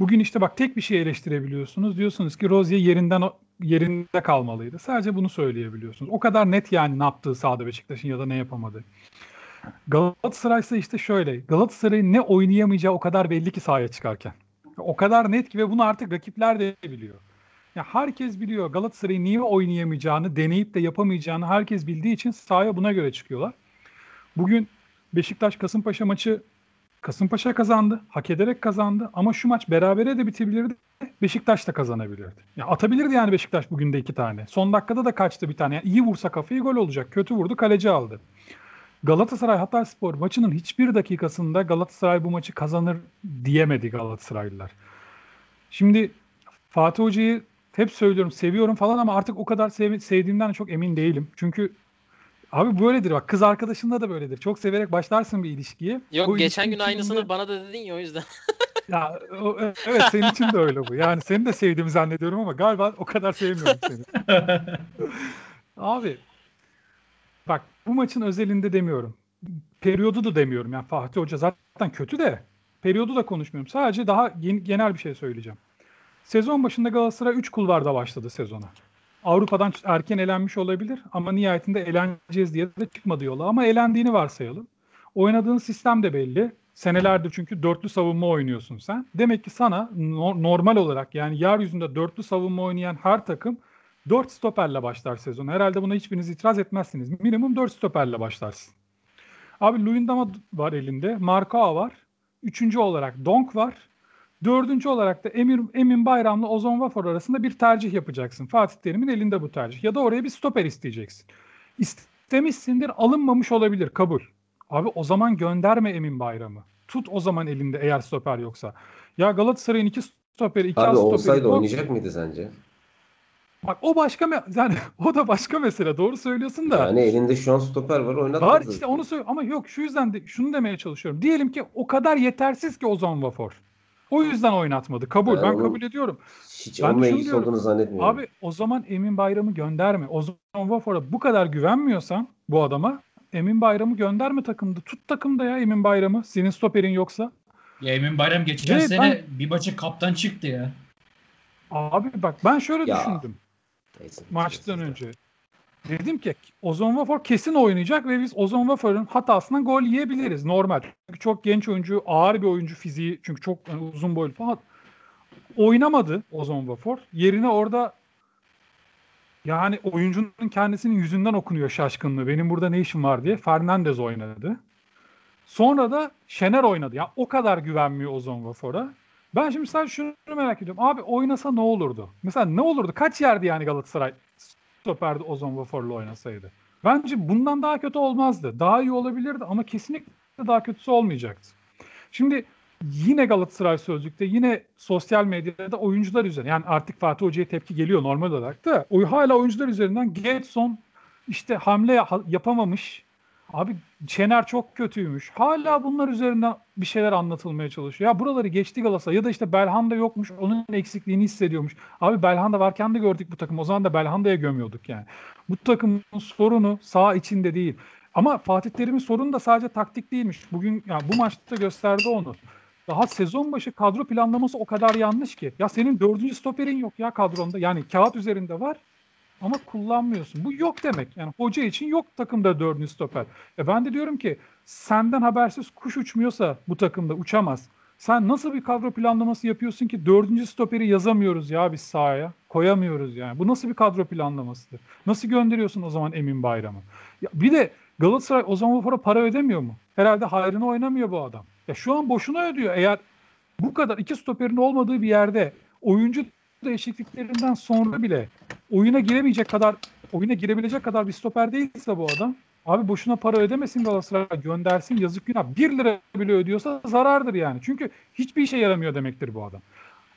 Bugün işte bak tek bir şey eleştirebiliyorsunuz. Diyorsunuz ki Rozier yerinden yerinde kalmalıydı. Sadece bunu söyleyebiliyorsunuz. O kadar net yani ne yaptığı sahada Beşiktaş'ın ya da ne yapamadığı. Galatasaray ise işte şöyle. Galatasaray'ın ne oynayamayacağı o kadar belli ki sahaya çıkarken. O kadar net ki ve bunu artık rakipler de biliyor. Ya herkes biliyor Galatasaray'ın niye oynayamayacağını, deneyip de yapamayacağını herkes bildiği için sahaya buna göre çıkıyorlar. Bugün Beşiktaş Kasımpaşa maçı Kasımpaşa kazandı. Hak ederek kazandı. Ama şu maç berabere de bitebilirdi. Beşiktaş da kazanabilirdi. Ya atabilirdi yani Beşiktaş bugün de iki tane. Son dakikada da kaçtı bir tane. Yani iyi vursa kafayı gol olacak. Kötü vurdu kaleci aldı. Galatasaray Hatayspor maçının hiçbir dakikasında Galatasaray bu maçı kazanır diyemedi Galatasaraylılar. Şimdi Fatih Hoca'yı hep söylüyorum seviyorum falan ama artık o kadar sev- sevdiğimden çok emin değilim. Çünkü abi böyledir bak kız arkadaşında da böyledir. Çok severek başlarsın bir ilişkiye. Yok Bu geçen gün aynısını içinde- bana da dedin ya o yüzden. [laughs] Ya o- evet senin için de öyle bu. Yani seni de sevdiğimi zannediyorum ama galiba o kadar sevmiyorum seni. [laughs] Abi bak bu maçın özelinde demiyorum. Periyodu da demiyorum. Yani Fatih Hoca zaten kötü de periyodu da konuşmuyorum. Sadece daha gen- genel bir şey söyleyeceğim. Sezon başında Galatasaray 3 kulvarda başladı sezona. Avrupa'dan erken elenmiş olabilir ama nihayetinde eleneceğiz diye de çıkmadı yola. Ama elendiğini varsayalım. Oynadığın sistem de belli. Senelerdir çünkü dörtlü savunma oynuyorsun sen. Demek ki sana no- normal olarak yani yeryüzünde dörtlü savunma oynayan her takım 4 stoperle başlar sezon. Herhalde buna hiçbiriniz itiraz etmezsiniz. Minimum 4 stoperle başlarsın. Abi Luyendama var elinde. Markoa var. Üçüncü olarak Donk var. Dördüncü olarak da Emir, Emin Bayram'la Ozon Wafor arasında bir tercih yapacaksın. Fatih Terim'in elinde bu tercih. Ya da oraya bir stoper isteyeceksin. İstemişsindir alınmamış olabilir kabul. Abi o zaman gönderme Emin Bayram'ı. Tut o zaman elinde eğer stoper yoksa. Ya Galatasaray'ın iki stoperi, iki Abi stoperi. olsaydı yok. oynayacak mıydı sence? Bak o başka me- yani [laughs] o da başka mesele. Doğru söylüyorsun da. Yani elinde şu an stoper var oynatmadı. Var işte onu söyle ama yok şu yüzden de şunu demeye çalışıyorum. Diyelim ki o kadar yetersiz ki Ozan Wafor. O yüzden oynatmadı. Kabul. Ben Ben onu- kabul ediyorum. Hiç Ben diyorum. olduğunu zannetmiyorum. Abi o zaman Emin Bayram'ı gönderme. Ozan Wafor'a bu kadar güvenmiyorsan bu adama Emin Bayram'ı gönderme takımda. Tut takımda ya Emin Bayram'ı. Senin stoperin yoksa. ya Emin Bayram geçen Evet, sene bir maçı kaptan çıktı ya. Abi bak ben şöyle Ya. düşündüm. Neyse. maçtan önce. Dedim ki Ozon Wafor kesin oynayacak ve biz Ozon Wafor'un hatasından gol yiyebiliriz. Normal. Çünkü çok genç oyuncu, ağır bir oyuncu fiziği. Çünkü çok yani uzun boylu falan. Oynamadı Ozon Wafor. Yerine orada yani oyuncunun kendisinin yüzünden okunuyor şaşkınlığı. Benim burada ne işim var diye. Fernandez oynadı. Sonra da Şener oynadı. Ya o kadar güvenmiyor Ozon Wafor'a. Ben şimdi sadece şunu merak ediyorum. Abi oynasa ne olurdu? Mesela ne olurdu? Kaç yerdi yani Galatasaray stoperde Ozon Wafor'la oynasaydı? Bence bundan daha kötü olmazdı. Daha iyi olabilirdi ama kesinlikle daha kötüsü olmayacaktı. Şimdi yine Galatasaray Sözlük'te yine sosyal medyada oyuncular üzerine yani artık Fatih Hoca'ya tepki geliyor normal olarak da o hala oyuncular üzerinden Getson işte hamle ya- yapamamış. Abi Şener çok kötüymüş. Hala bunlar üzerinden bir şeyler anlatılmaya çalışıyor. Ya buraları geçti Galatasaray ya da işte Belhanda yokmuş. Onun eksikliğini hissediyormuş. Abi Belhanda varken de gördük bu takım. O zaman da Belhanda'ya gömüyorduk yani. Bu takımın sorunu sağ içinde değil. Ama Fatih Terim'in sorunu da sadece taktik değilmiş. Bugün ya bu maçta gösterdi onu. Daha sezon başı kadro planlaması o kadar yanlış ki. Ya senin dördüncü stoperin yok ya kadronda. Yani kağıt üzerinde var ama kullanmıyorsun. Bu yok demek. Yani hoca için yok takımda dördüncü stoper. E ben de diyorum ki senden habersiz kuş uçmuyorsa bu takımda uçamaz. Sen nasıl bir kadro planlaması yapıyorsun ki dördüncü stoperi yazamıyoruz ya biz sahaya. Koyamıyoruz yani. Bu nasıl bir kadro planlamasıdır? Nasıl gönderiyorsun o zaman Emin Bayram'ı? Ya bir de Galatasaray o zaman para para ödemiyor mu? Herhalde hayrına oynamıyor bu adam. Ya şu an boşuna ödüyor. Eğer bu kadar iki stoperin olmadığı bir yerde oyuncu değişikliklerinden sonra bile oyuna giremeyecek kadar oyuna girebilecek kadar bir stoper değilse bu adam abi boşuna para ödemesin Galatasaray göndersin yazık günah 1 lira bile ödüyorsa zarardır yani. Çünkü hiçbir işe yaramıyor demektir bu adam.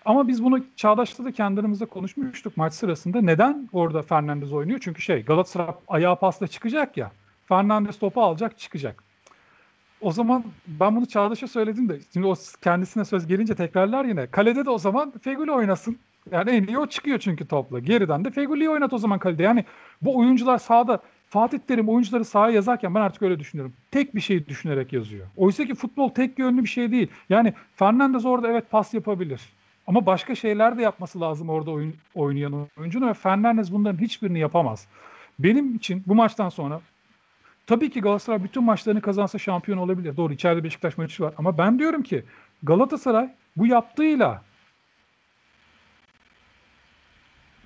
Ama biz bunu Çağdaş'ta da kendimizde konuşmuştuk maç sırasında. Neden orada Fernandez oynuyor? Çünkü şey Galatasaray ayağa pasla çıkacak ya. Fernandez topu alacak çıkacak. O zaman ben bunu Çağdaş'a söyledim de şimdi o kendisine söz gelince tekrarlar yine. Kalede de o zaman Feguli oynasın. Yani en iyi o çıkıyor çünkü topla. Geriden de Feguli'yi oynat o zaman kalede. Yani bu oyuncular sahada Fatih Terim oyuncuları sahaya yazarken ben artık öyle düşünüyorum. Tek bir şey düşünerek yazıyor. Oysa ki futbol tek yönlü bir şey değil. Yani Fernandez orada evet pas yapabilir. Ama başka şeyler de yapması lazım orada oyun, oynayan oyuncunun ve Fernandez bunların hiçbirini yapamaz. Benim için bu maçtan sonra tabii ki Galatasaray bütün maçlarını kazansa şampiyon olabilir. Doğru içeride Beşiktaş maçı var. Ama ben diyorum ki Galatasaray bu yaptığıyla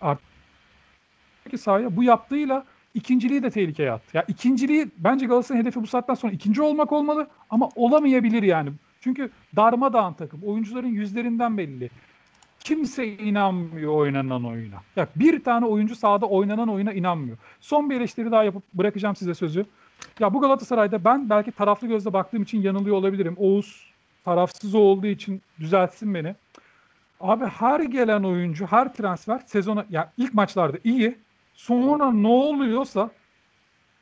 artık sahaya bu yaptığıyla ikinciliği de tehlikeye attı. Ya ikinciliği bence Galatasaray'ın hedefi bu saatten sonra ikinci olmak olmalı ama olamayabilir yani. Çünkü darmadağın takım. Oyuncuların yüzlerinden belli. Kimse inanmıyor oynanan oyuna. Ya bir tane oyuncu sahada oynanan oyuna inanmıyor. Son bir eleştiri daha yapıp bırakacağım size sözü. Ya bu Galatasaray'da ben belki taraflı gözle baktığım için yanılıyor olabilirim. Oğuz tarafsız olduğu için düzeltsin beni. Abi her gelen oyuncu, her transfer sezona ya ilk maçlarda iyi. Sonra ne oluyorsa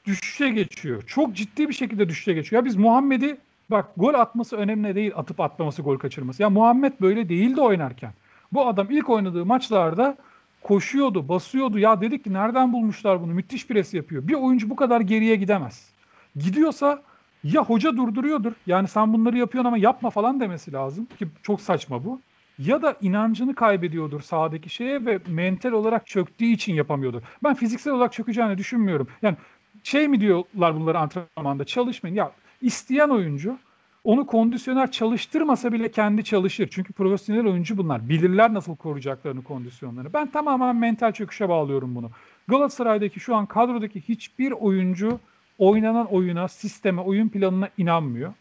düşüşe geçiyor. Çok ciddi bir şekilde düşüşe geçiyor. Ya biz Muhammed'i Bak gol atması önemli değil atıp atmaması gol kaçırması. Ya Muhammed böyle değildi oynarken. Bu adam ilk oynadığı maçlarda koşuyordu, basıyordu. Ya dedik ki nereden bulmuşlar bunu? Müthiş pres yapıyor. Bir oyuncu bu kadar geriye gidemez. Gidiyorsa ya hoca durduruyordur. Yani sen bunları yapıyorsun ama yapma falan demesi lazım ki çok saçma bu. Ya da inancını kaybediyordur sahadaki şeye ve mental olarak çöktüğü için yapamıyordur. Ben fiziksel olarak çökeceğini düşünmüyorum. Yani şey mi diyorlar bunları antrenmanda çalışmayın. Ya isteyen oyuncu onu kondisyoner çalıştırmasa bile kendi çalışır. Çünkü profesyonel oyuncu bunlar. Bilirler nasıl koruyacaklarını kondisyonlarını. Ben tamamen mental çöküşe bağlıyorum bunu. Galatasaray'daki şu an kadrodaki hiçbir oyuncu oynanan oyuna, sisteme, oyun planına inanmıyor.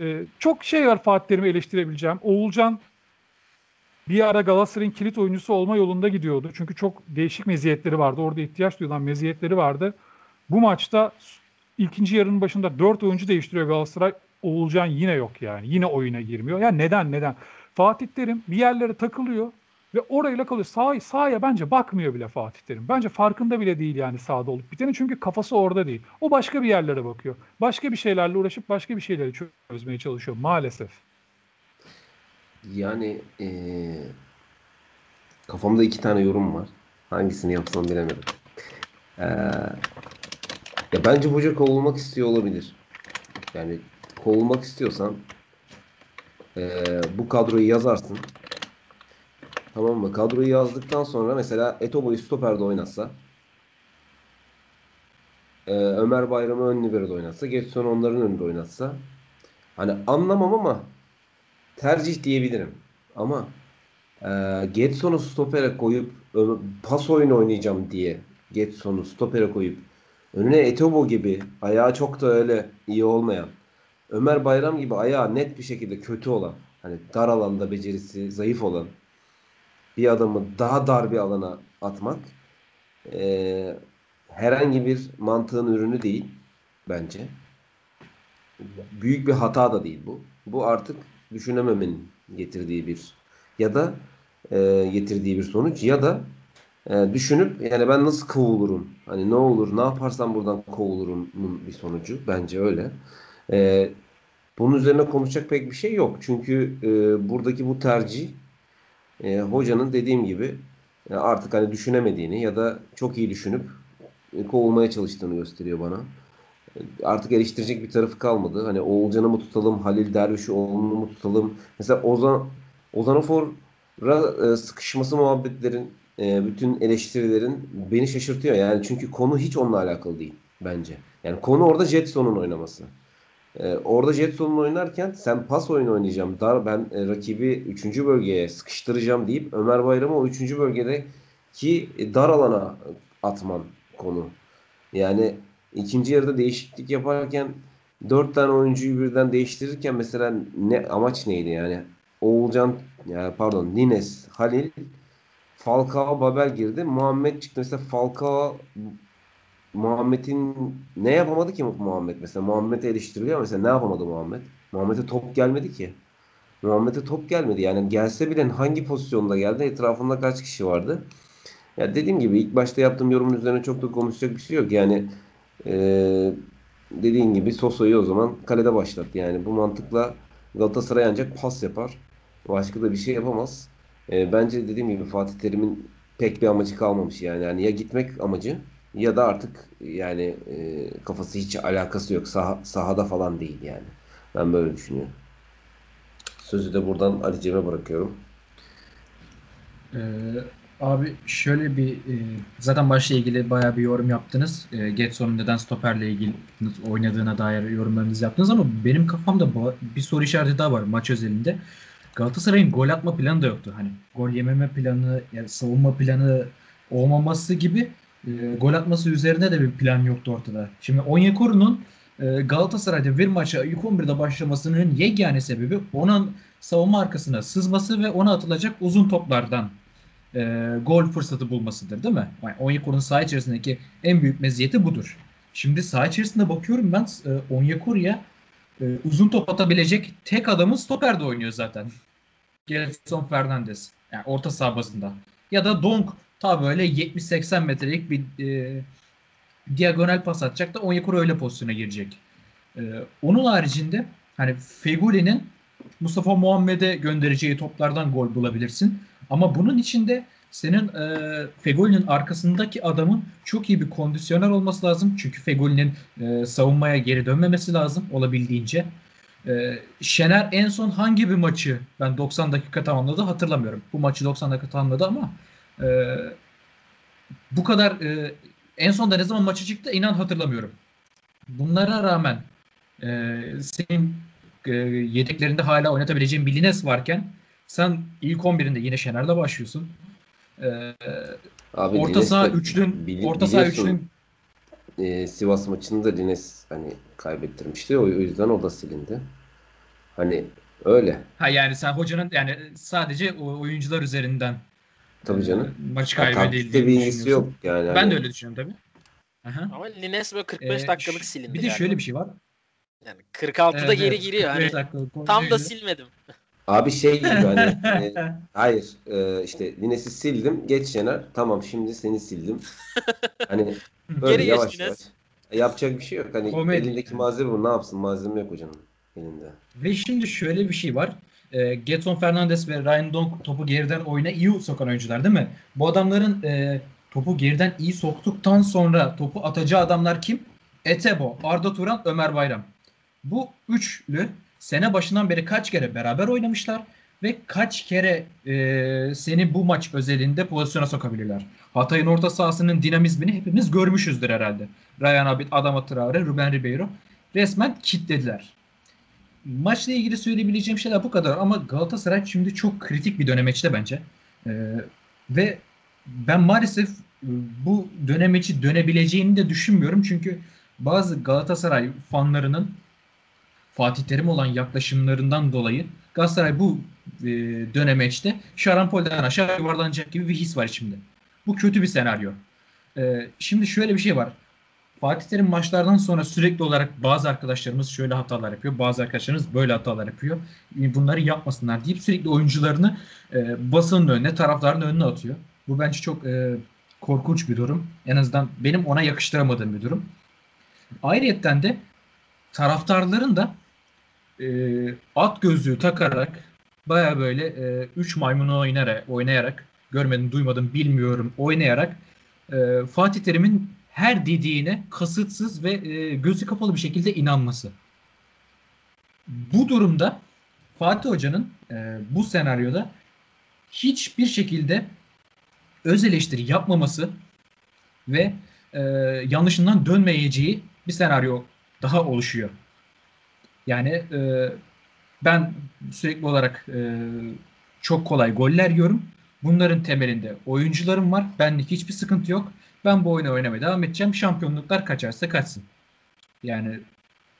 Ee, çok şey var Fatih Terim'i eleştirebileceğim. Oğulcan bir ara Galatasaray'ın kilit oyuncusu olma yolunda gidiyordu. Çünkü çok değişik meziyetleri vardı. Orada ihtiyaç duyulan meziyetleri vardı. Bu maçta ikinci yarının başında dört oyuncu değiştiriyor Galatasaray. Oğulcan yine yok yani. Yine oyuna girmiyor. Ya neden neden? Fatih Terim bir yerlere takılıyor ve orayla kalıyor. Sağ, sahaya bence bakmıyor bile Fatih Terim. Bence farkında bile değil yani sahada olup biteni çünkü kafası orada değil. O başka bir yerlere bakıyor. Başka bir şeylerle uğraşıp başka bir şeyleri çözmeye çalışıyor maalesef. Yani eee, kafamda iki tane yorum var. Hangisini yapsam bilemedim. Eee, ya bence hoca kovulmak istiyor olabilir. Yani kovulmak istiyorsan eee, bu kadroyu yazarsın. Tamam mı? Kadroyu yazdıktan sonra mesela Etobo'yu stoperde oynatsa eee, Ömer Bayram'ı ön libero'da oynatsa Getson onların önünde oynatsa hani anlamam ama tercih diyebilirim. Ama e, Getson'u stopere koyup pas oyunu oynayacağım diye Getson'u stopere koyup önüne Etobo gibi ayağı çok da öyle iyi olmayan Ömer Bayram gibi ayağı net bir şekilde kötü olan hani dar alanda becerisi zayıf olan bir adamı daha dar bir alana atmak e, herhangi bir mantığın ürünü değil bence. Büyük bir hata da değil bu. Bu artık düşünememenin getirdiği bir ya da e, getirdiği bir sonuç ya da e, düşünüp yani ben nasıl kovulurum hani ne olur ne yaparsam buradan kovulurum bir sonucu bence öyle. E, bunun üzerine konuşacak pek bir şey yok. Çünkü e, buradaki bu tercih e, hocanın dediğim gibi e, artık hani düşünemediğini ya da çok iyi düşünüp e, kovulmaya çalıştığını gösteriyor bana artık eleştirecek bir tarafı kalmadı. Hani Oğulcan'ı mı tutalım, Halil Dervişoğlu'nu mu tutalım? Mesela Ozan Ozan Ofor'a e, sıkışması muhabbetlerin, e, bütün eleştirilerin beni şaşırtıyor. Yani çünkü konu hiç onunla alakalı değil bence. Yani konu orada Jetson'un oynaması. E, orada Jetson'un oynarken sen pas oyunu oynayacağım. Dar ben rakibi 3. bölgeye sıkıştıracağım deyip Ömer Bayram'ı o 3. bölgedeki dar alana atman konu. Yani ikinci yarıda değişiklik yaparken dört tane oyuncuyu birden değiştirirken mesela ne amaç neydi yani? Oğulcan yani pardon Nines, Halil, Falcao, Babel girdi. Muhammed çıktı. Mesela Falcao Muhammed'in ne yapamadı ki Muhammed mesela? Muhammed'e eleştiriliyor mesela ne yapamadı Muhammed? Muhammed'e top gelmedi ki. Muhammed'e top gelmedi. Yani gelse bile hangi pozisyonda geldi? Etrafında kaç kişi vardı? Ya dediğim gibi ilk başta yaptığım yorumun üzerine çok da konuşacak bir şey yok. Yani ee, dediğin gibi Soso'yu o zaman kalede başlattı. Yani bu mantıkla Galatasaray ancak pas yapar. Başka da bir şey yapamaz. Ee, bence dediğim gibi Fatih Terim'in pek bir amacı kalmamış yani. yani ya gitmek amacı ya da artık yani e, kafası hiç alakası yok. Sah sahada falan değil yani. Ben böyle düşünüyorum. Sözü de buradan Ali Cem'e bırakıyorum. Ee, Abi şöyle bir e, zaten başla ilgili bayağı bir yorum yaptınız. E, Getson'un neden stoperle ilgili oynadığına dair yorumlarınızı yaptınız ama benim kafamda bir soru işareti daha var maç özelinde. Galatasaray'ın gol atma planı da yoktu. Hani gol yememe planı, yani savunma planı olmaması gibi e, gol atması üzerine de bir plan yoktu ortada. Şimdi Onyekuru'nun e, Galatasaray'da bir maça ilk 11'de başlamasının yegane sebebi onun savunma arkasına sızması ve ona atılacak uzun toplardan e, gol fırsatı bulmasıdır değil mi? Yani Onyekuru'nun saha içerisindeki en büyük meziyeti budur. Şimdi saha içerisinde bakıyorum ben e, Onyekuru'ya e, uzun top atabilecek tek adamın stoperde oynuyor zaten. Gelson Fernandez. Yani orta saha bazında. Ya da Donk ta böyle 70-80 metrelik bir e, diagonal pas atacak da Onyekuru öyle pozisyona girecek. E, onun haricinde Hani Fegüli'nin Mustafa Muhammed'e göndereceği toplardan gol bulabilirsin. Ama bunun içinde senin e, Fegoli'nin arkasındaki adamın çok iyi bir kondisyoner olması lazım. Çünkü Fegoli'nin e, savunmaya geri dönmemesi lazım olabildiğince. E, Şener en son hangi bir maçı ben 90 dakika tamamladı hatırlamıyorum. Bu maçı 90 dakika tamamladı ama e, bu kadar e, en son da ne zaman maçı çıktı inan hatırlamıyorum. Bunlara rağmen e, senin e, yedeklerinde hala oynatabileceğin bir Lines varken sen ilk 11'inde yine Şener'le başlıyorsun. E, Abi orta saha üçlün bili- orta saha üçlün e, Sivas maçında Lines hani kaybettirmişti. O, o yüzden o da silindi. Hani öyle. ha yani sen hocanın yani sadece oyuncular üzerinden Tabii e, canım. maç kaybedildiğini bir ilgisi yok yani. Ben Hani de öyle düşünüyorum tabii. Aha. Ama Lines böyle 45 Ee, dakikalık silindi Bir de galiba. şöyle bir şey var. Yani 46'da Evet, geri evet, giriyor. 45 Hani tam da silmedim. Abi şey gibi hani [laughs] e, hayır e, işte Lines'i sildim geç Şener tamam şimdi seni sildim. Hani [laughs] böyle Geri yavaş yavaş. E, yapacak bir şey yok. Hani Komedi. elindeki malzeme bu ne yapsın malzeme yok hocanın elinde. Ve şimdi şöyle bir şey var. E, Getson Fernandes ve Ryan Donk topu geriden oyuna iyi sokan oyuncular değil mi? Bu adamların e, topu geriden iyi soktuktan sonra topu atacağı adamlar kim? Etebo, Arda Turan, Ömer Bayram. Bu üçlü sene başından beri kaç kere beraber oynamışlar ve kaç kere e, seni bu maç özelinde pozisyona sokabilirler. Hatay'ın orta sahasının dinamizmini hepimiz görmüşüzdür herhalde. Ryan Abid, Adama Traore, Ruben Ribeiro resmen kitlediler. Maçla ilgili söyleyebileceğim şeyler bu kadar ama Galatasaray şimdi çok kritik bir dönemeçte bence. Ee, ve ben maalesef e, bu dönemeçi dönebileceğini de düşünmüyorum. Çünkü bazı Galatasaray fanlarının Fatih Terim olan yaklaşımlarından dolayı Galatasaray bu e, dönemeçte şarampolden aşağı yuvarlanacak gibi bir his var içimde. Bu kötü bir senaryo. Ee, şimdi şöyle bir şey var. Fatih Terim maçlardan sonra sürekli olarak bazı arkadaşlarımız şöyle hatalar yapıyor, bazı arkadaşlarımız böyle hatalar yapıyor. Bunları yapmasınlar deyip sürekli oyuncularını e, basının önüne, taraftarın önüne atıyor. Bu bence çok e, korkunç bir durum. En azından benim ona yakıştıramadığım bir durum. Ayrıyetten de taraftarların da e, at gözlüğü takarak baya böyle 3 maymunu oynayarak, oynayarak görmedim, duymadım, bilmiyorum oynayarak e, Fatih Terim'in her dediğine kasıtsız ve e, gözü kapalı bir şekilde inanması. Bu durumda Fatih Hoca'nın e, bu senaryoda hiçbir şekilde öz eleştiri yapmaması ve e, yanlışından dönmeyeceği bir senaryo daha oluşuyor. Yani e, ben sürekli olarak e, çok kolay goller yiyorum. Bunların temelinde oyuncularım var. Benlik hiçbir sıkıntı yok. Ben bu oyunu oynamaya devam edeceğim. Şampiyonluklar kaçarsa kaçsın. Yani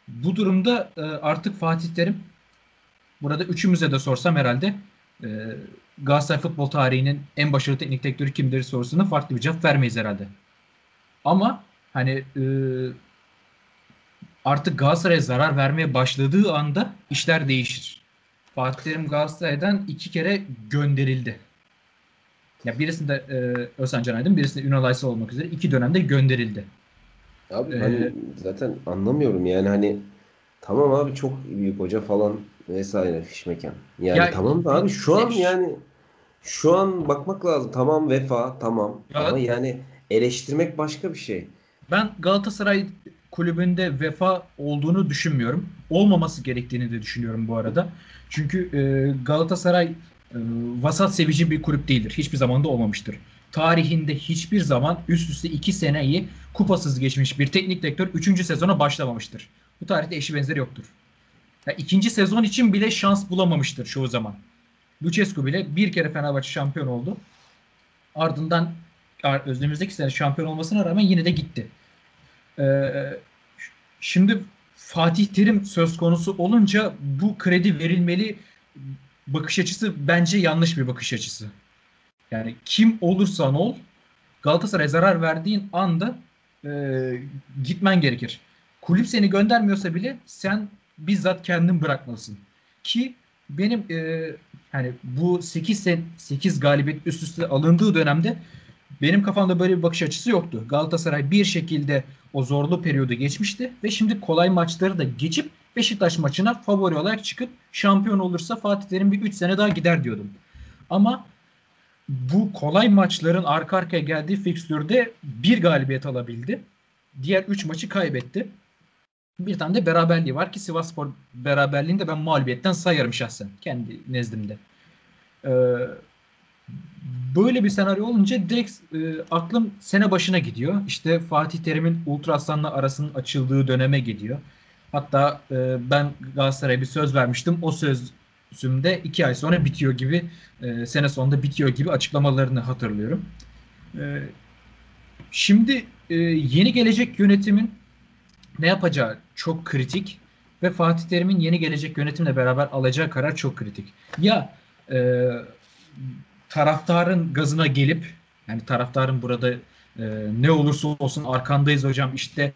bu durumda e, artık Fatih Terim burada üçümüze de sorsam herhalde e, Galatasaray futbol tarihinin en başarılı teknik direktörü kimdir sorusuna farklı bir cevap vermeyiz herhalde. Ama hani e, artık Galatasaray'a zarar vermeye başladığı anda işler değişir. Fatih Terim Galatasaray'dan iki kere gönderildi. Ya birisinde e, Özcan Can Aydın, birisinde Ünal Aysal olmak üzere iki dönemde gönderildi. Abi Ee, hani zaten anlamıyorum yani hani tamam abi çok büyük hoca falan vesaire fişmeken. Yani Ya, tamam da abi şu an yani şu an bakmak lazım. Tamam vefa tamam Ya- ama yani eleştirmek başka bir şey. Ben Galatasaray kulübünde vefa olduğunu düşünmüyorum. Olmaması gerektiğini de düşünüyorum bu arada. Çünkü e, Galatasaray e, vasat sevici bir kulüp değildir. Hiçbir zaman da olmamıştır. Tarihinde hiçbir zaman üst üste iki seneyi kupasız geçmiş bir teknik direktör 3. sezona başlamamıştır. Bu tarihte eşi benzeri yoktur. Ya, ikinci sezon için bile şans bulamamıştır çoğu zaman. Lucescu bile bir kere Fenerbahçe şampiyon oldu. Ardından ar- önümüzdeki sene şampiyon olmasına rağmen yine de gitti. Ee, şimdi Fatih Terim söz konusu olunca bu kredi verilmeli bakış açısı bence yanlış bir bakış açısı. Yani kim olursan ol Galatasaray'a zarar verdiğin anda e, gitmen gerekir. Kulüp seni göndermiyorsa bile sen bizzat kendin bırakmalısın. Ki benim e, hani bu 8 sen 8 galibiyet üst üste alındığı dönemde benim kafamda böyle bir bakış açısı yoktu. Galatasaray bir şekilde o zorlu periyodu geçmişti ve şimdi kolay maçları da geçip Beşiktaş maçına favori olarak çıkıp şampiyon olursa Fatih Terim bir 3 sene daha gider diyordum. Ama bu kolay maçların arka arkaya geldiği fikstürde bir galibiyet alabildi. Diğer 3 maçı kaybetti. Bir tane de beraberliği var ki Sivasspor beraberliğini de ben mağlubiyetten sayarım şahsen kendi nezdimde. Ee, böyle bir senaryo olunca direkt e, aklım sene başına gidiyor. İşte Fatih Terim'in Ultra Aslan'la arasının açıldığı döneme gidiyor. Hatta e, ben Galatasaray'a bir söz vermiştim. O sözümde iki ay sonra bitiyor gibi, e, sene sonunda bitiyor gibi açıklamalarını hatırlıyorum. E, şimdi e, yeni gelecek yönetimin ne yapacağı çok kritik ve Fatih Terim'in yeni gelecek yönetimle beraber alacağı karar çok kritik. Ya e, taraftarın gazına gelip yani taraftarın burada e, ne olursa olsun arkandayız hocam işte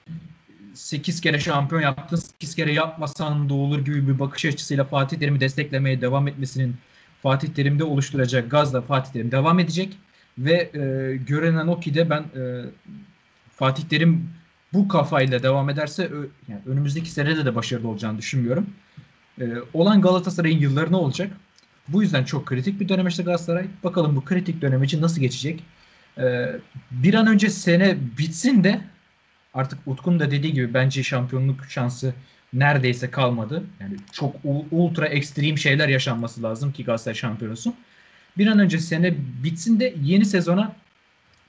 8 kere şampiyon yaptın 8 kere yapmasan da olur gibi bir bakış açısıyla Fatih Terim'i desteklemeye devam etmesinin Fatih Terim'de oluşturacak gazla Fatih Terim devam edecek ve e, görünen o ki de ben e, Fatih Terim bu kafayla devam ederse ö, yani önümüzdeki senede de başarılı olacağını düşünmüyorum. E, olan Galatasaray'ın yılları ne olacak? Bu yüzden çok kritik bir dönem işte Galatasaray. Bakalım bu kritik dönem için nasıl geçecek? Ee, bir an önce sene bitsin de artık Utku'nun da dediği gibi bence şampiyonluk şansı neredeyse kalmadı. Yani çok ultra ekstrem şeyler yaşanması lazım ki Galatasaray şampiyon olsun. Bir an önce sene bitsin de yeni sezona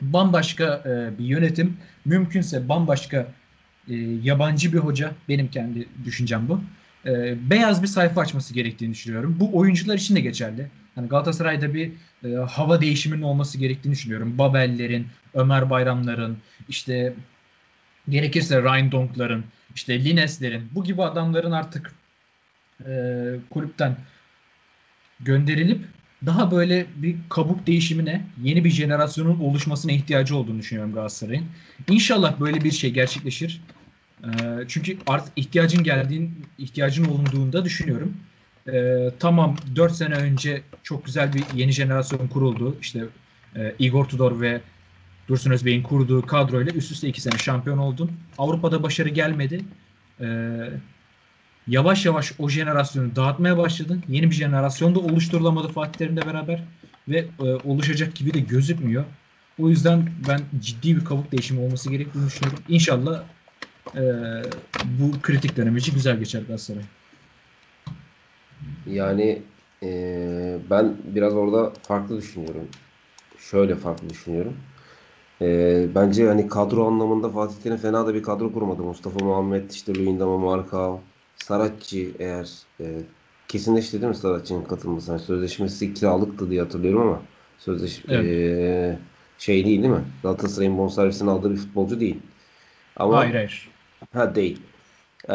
bambaşka e, bir yönetim, mümkünse bambaşka e, yabancı bir hoca, benim kendi düşüncem bu e, beyaz bir sayfa açması gerektiğini düşünüyorum. Bu oyuncular için de geçerli. Yani Galatasaray'da bir e, hava değişiminin olması gerektiğini düşünüyorum. Babellerin, Ömer Bayramların, işte gerekirse Ryan Donk'ların, işte Lines'lerin, bu gibi adamların artık e, kulüpten gönderilip daha böyle bir kabuk değişimine, yeni bir jenerasyonun oluşmasına ihtiyacı olduğunu düşünüyorum Galatasaray'ın. İnşallah böyle bir şey gerçekleşir. Ee, çünkü artık ihtiyacın geldiğin, ihtiyacın olunduğunda düşünüyorum. Ee, tamam 4 sene önce çok güzel bir yeni jenerasyon kuruldu. İşte e, Igor Tudor ve Dursun Özbey'in kurduğu kadroyla üst üste 2 sene şampiyon oldun. Avrupa'da başarı gelmedi. Ee, yavaş yavaş o jenerasyonu dağıtmaya başladın. Yeni bir jenerasyon da oluşturulamadı Fatih Terim'le beraber ve e, oluşacak gibi de gözükmüyor. O yüzden ben ciddi bir kabuk değişimi olması gerektiğini düşünüyorum. İnşallah e, bu kritik dönem için güzel geçer Galatasaray. Yani e, ben biraz orada farklı düşünüyorum. Şöyle farklı düşünüyorum. E, bence hani kadro anlamında Fatih Terim fena da bir kadro kurmadı. Mustafa Muhammed, işte Luyendama, Markao, Saratçı eğer e, kesinleşti değil mi Saratçı'nın katılması? Yani sözleşmesi kiralıktı diye hatırlıyorum ama sözleşme evet. e, şey değil değil mi? Galatasaray'ın bonservisini aldığı bir futbolcu değil. Ama hayır hayır. Ha değil. Ee,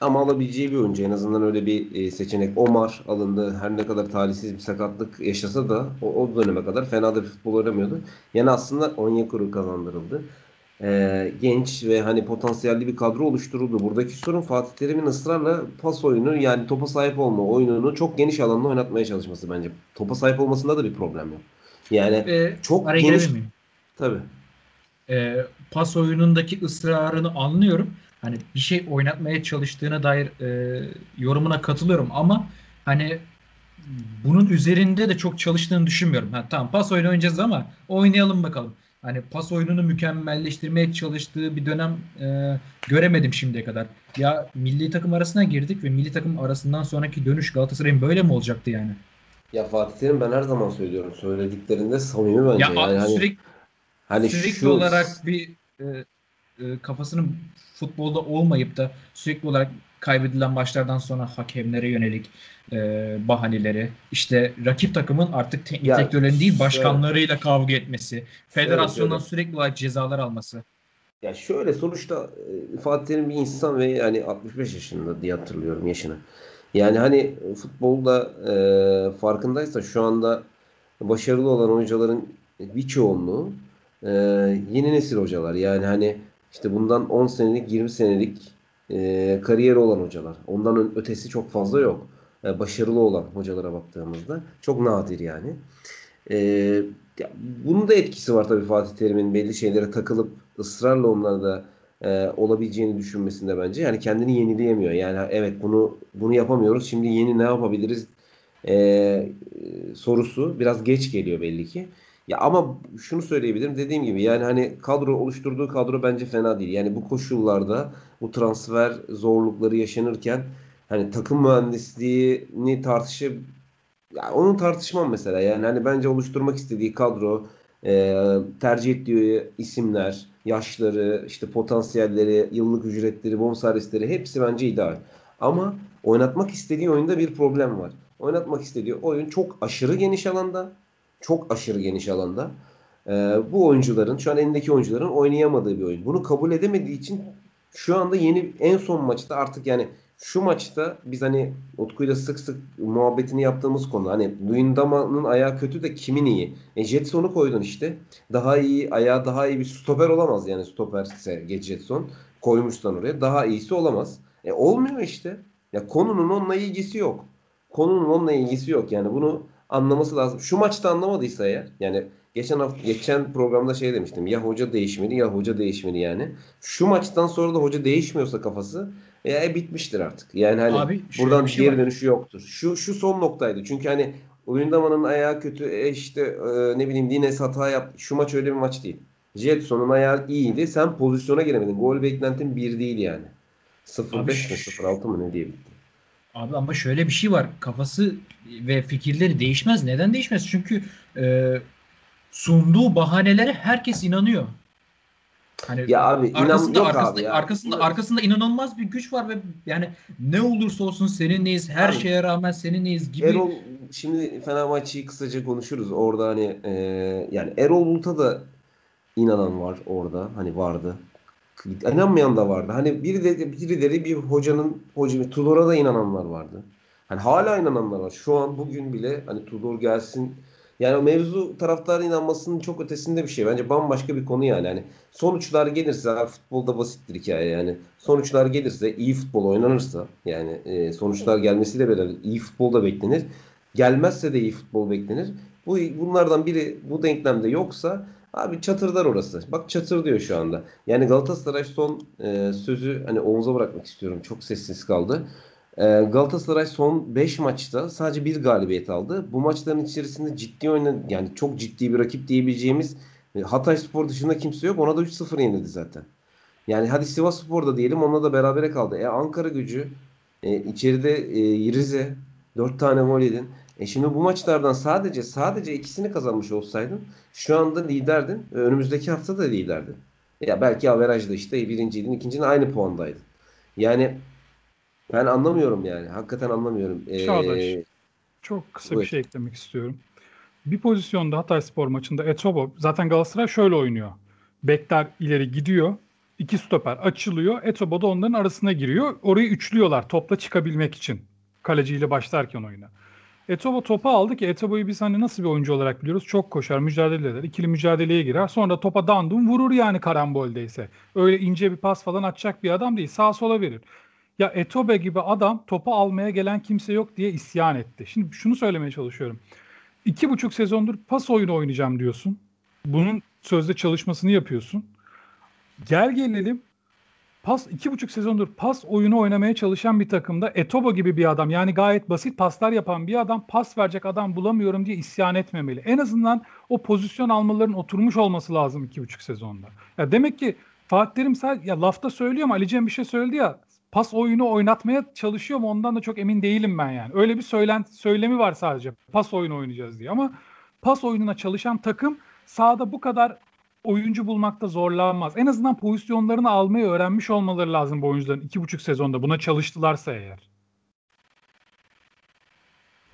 ama alabileceği bir oyuncu. En azından öyle bir e, seçenek. Omar alındı. Her ne kadar talihsiz bir sakatlık yaşasa da o, o döneme kadar fena da bir futbol oynamıyordu. Yani aslında Onyekuru kazandırıldı. Ee, genç ve hani potansiyelli bir kadro oluşturuldu. Buradaki sorun Fatih Terim'in ısrarla pas oyunu yani topa sahip olma oyununu çok geniş alanda oynatmaya çalışması bence. Topa sahip olmasında da bir problem yok. Yani Ee, çok geniş... Tabii. e, pas oyunundaki ısrarını anlıyorum. Hani bir şey oynatmaya çalıştığına dair e, yorumuna katılıyorum ama hani bunun üzerinde de çok çalıştığını düşünmüyorum. Ha, tamam pas oyunu oynayacağız ama oynayalım bakalım. Hani pas oyununu mükemmelleştirmeye çalıştığı bir dönem e, göremedim şimdiye kadar. Ya milli takım arasına girdik ve milli takım arasından sonraki dönüş Galatasaray'ın böyle mi olacaktı yani? Ya Fatih Terim ben her zaman söylüyorum. Söylediklerinde samimi bence. Ya yani hani, sürekli hani sürekli şu olarak bir e, e, kafasının futbolda olmayıp da sürekli olarak kaybedilen maçlardan sonra hakemlere yönelik e, bahaneleri, işte rakip takımın artık teknik direktörlerin değil şöyle- başkanlarıyla kavga etmesi, federasyondan şöyle. sürekli olarak cezalar alması. Ya şöyle sonuçta e, Fatih Terim bir insan ve yani 65 yaşında diye hatırlıyorum yaşını. Yani hani futbolda e, farkındaysa şu anda başarılı olan oyuncuların bir çoğunluğu e, yeni nesil hocalar. Yani hani işte bundan 10 senelik 20 senelik e, kariyeri olan hocalar. Ondan ötesi çok fazla yok. E, başarılı olan hocalara baktığımızda çok nadir yani. E, ya bunun da etkisi var tabii Fatih Terim'in belli şeylere takılıp ısrarla onlarda e, olabileceğini düşünmesinde bence. Yani kendini yenileyemiyor. Yani evet bunu bunu yapamıyoruz. Şimdi yeni ne yapabiliriz e, sorusu biraz geç geliyor belli ki. Ya ama şunu söyleyebilirim. Dediğim gibi yani hani kadro oluşturduğu kadro bence fena değil. Yani bu koşullarda bu transfer zorlukları yaşanırken hani takım mühendisliğini tartışıp ya onu tartışmam mesela. Yani hani bence oluşturmak istediği kadro, e, tercih ettiği isimler, yaşları, işte potansiyelleri, yıllık ücretleri, bonservisleri hepsi bence ideal. Ama oynatmak istediği oyunda bir problem var. Oynatmak istediği oyun çok aşırı geniş alanda. Çok aşırı geniş alanda. E, bu oyuncuların, şu an elindeki oyuncuların oynayamadığı bir oyun. Bunu kabul edemediği için şu anda yeni en son maçta artık yani şu maçta biz hani Utku'yla sık sık muhabbetini yaptığımız konu. Hani Luyendama'nın ayağı kötü de kimin iyi? E Jetson'u koydun işte. Daha iyi, ayağı daha iyi bir stoper olamaz yani stoperse geç Jetson. Koymuştan oraya. Daha iyisi olamaz. E olmuyor işte. Ya konunun onunla ilgisi yok. Konunun onunla ilgisi yok. Yani bunu anlaması lazım. Şu maçta anlamadıysa eğer yani geçen hafta geçen programda şey demiştim. Ya hoca değişmeli ya hoca değişmeli yani. Şu maçtan sonra da hoca değişmiyorsa kafası e, bitmiştir artık. Yani hani Abi, buradan bir şey geri dönüşü yoktur. Şu şu son noktaydı. Çünkü hani Oyundaman'ın ayağı kötü e işte e, ne bileyim Dines hata yaptı. Şu maç öyle bir maç değil. Jetson'un ayağı iyiydi. Sen pozisyona giremedin. Gol beklentin bir değil yani. 0-5 Abi mi ş- 0-6 mı ne diye bitti. Abi ama şöyle bir şey var. Kafası ve fikirleri değişmez. Neden değişmez? Çünkü e, sunduğu bahanelere herkes inanıyor. Hani Ya abi inan arkasında yok arkasında abi ya. arkasında arkasında inanılmaz bir güç var ve yani ne olursa olsun seninleyiz. Her Abi, şeye rağmen seninleyiz gibi. Erol şimdi Fenerbahçe'yi kısaca konuşuruz. Orada hani e, yani Erol Bulut'a da inanan var orada. Hani vardı. İnanmayan da vardı. Hani biri de birileri bir hocanın hocam Tudor'a da inananlar vardı. Hani hala inananlar var. Şu an bugün bile hani Tudor gelsin yani o mevzu taraftarın inanmasının çok ötesinde bir şey. Bence bambaşka bir konu yani. Hani sonuçlar gelirse futbolda basittir hikaye yani. Sonuçlar gelirse iyi futbol oynanırsa yani e, sonuçlar gelmesiyle beraber iyi futbol da beklenir. Gelmezse de iyi futbol beklenir. Bu bunlardan biri bu denklemde yoksa abi çatırdar orası. Bak çatır diyor şu anda. Yani Galatasaray son e, sözü hani Oğuz'a bırakmak istiyorum. Çok sessiz kaldı. E, Galatasaray son 5 maçta sadece bir galibiyet aldı. Bu maçların içerisinde ciddi oynayan yani çok ciddi bir rakip diyebileceğimiz e, Hatay Spor dışında kimse yok. Ona da 3-0 yenildi zaten. Yani hadi Sivas Spor'da diyelim onunla da berabere kaldı. E Ankara gücü e, içeride e, Rize 4 tane gol yedin. E şimdi bu maçlardan sadece sadece ikisini kazanmış olsaydın şu anda liderdin. Önümüzdeki hafta da liderdin. Ya belki averajda işte birinciydin, ikincinin aynı puandaydın. Yani ben anlamıyorum yani. Hakikaten anlamıyorum. Ee, Çağdaş. Çok kısa buyur. bir şey eklemek istiyorum. Bir pozisyonda Hatayspor maçında Etobo zaten Galatasaray şöyle oynuyor. Bekler ileri gidiyor. iki stoper açılıyor. Etobo da onların arasına giriyor. Orayı üçlüyorlar topla çıkabilmek için. Kaleciyle başlarken oyuna. Etobo topu aldı ki Etobo'yu biz hani nasıl bir oyuncu olarak biliyoruz? Çok koşar, mücadele eder. ikili mücadeleye girer. Sonra topa dandum vurur yani karamboldeyse. Öyle ince bir pas falan atacak bir adam değil. Sağa sola verir. Ya Etobe gibi adam topu almaya gelen kimse yok diye isyan etti. Şimdi şunu söylemeye çalışıyorum. İki buçuk sezondur pas oyunu oynayacağım diyorsun. Bunun sözde çalışmasını yapıyorsun. Gel gelelim pas iki buçuk sezondur pas oyunu oynamaya çalışan bir takımda Etobo gibi bir adam yani gayet basit paslar yapan bir adam pas verecek adam bulamıyorum diye isyan etmemeli. En azından o pozisyon almaların oturmuş olması lazım iki buçuk sezonda. Ya demek ki Fatih Terim sadece ya lafta söylüyor ama Ali Cem bir şey söyledi ya pas oyunu oynatmaya çalışıyor mu ondan da çok emin değilim ben yani. Öyle bir söylenti söylemi var sadece pas oyunu oynayacağız diye ama pas oyununa çalışan takım sahada bu kadar oyuncu bulmakta zorlanmaz. En azından pozisyonlarını almayı öğrenmiş olmaları lazım bu oyuncuların iki buçuk sezonda. Buna çalıştılarsa eğer.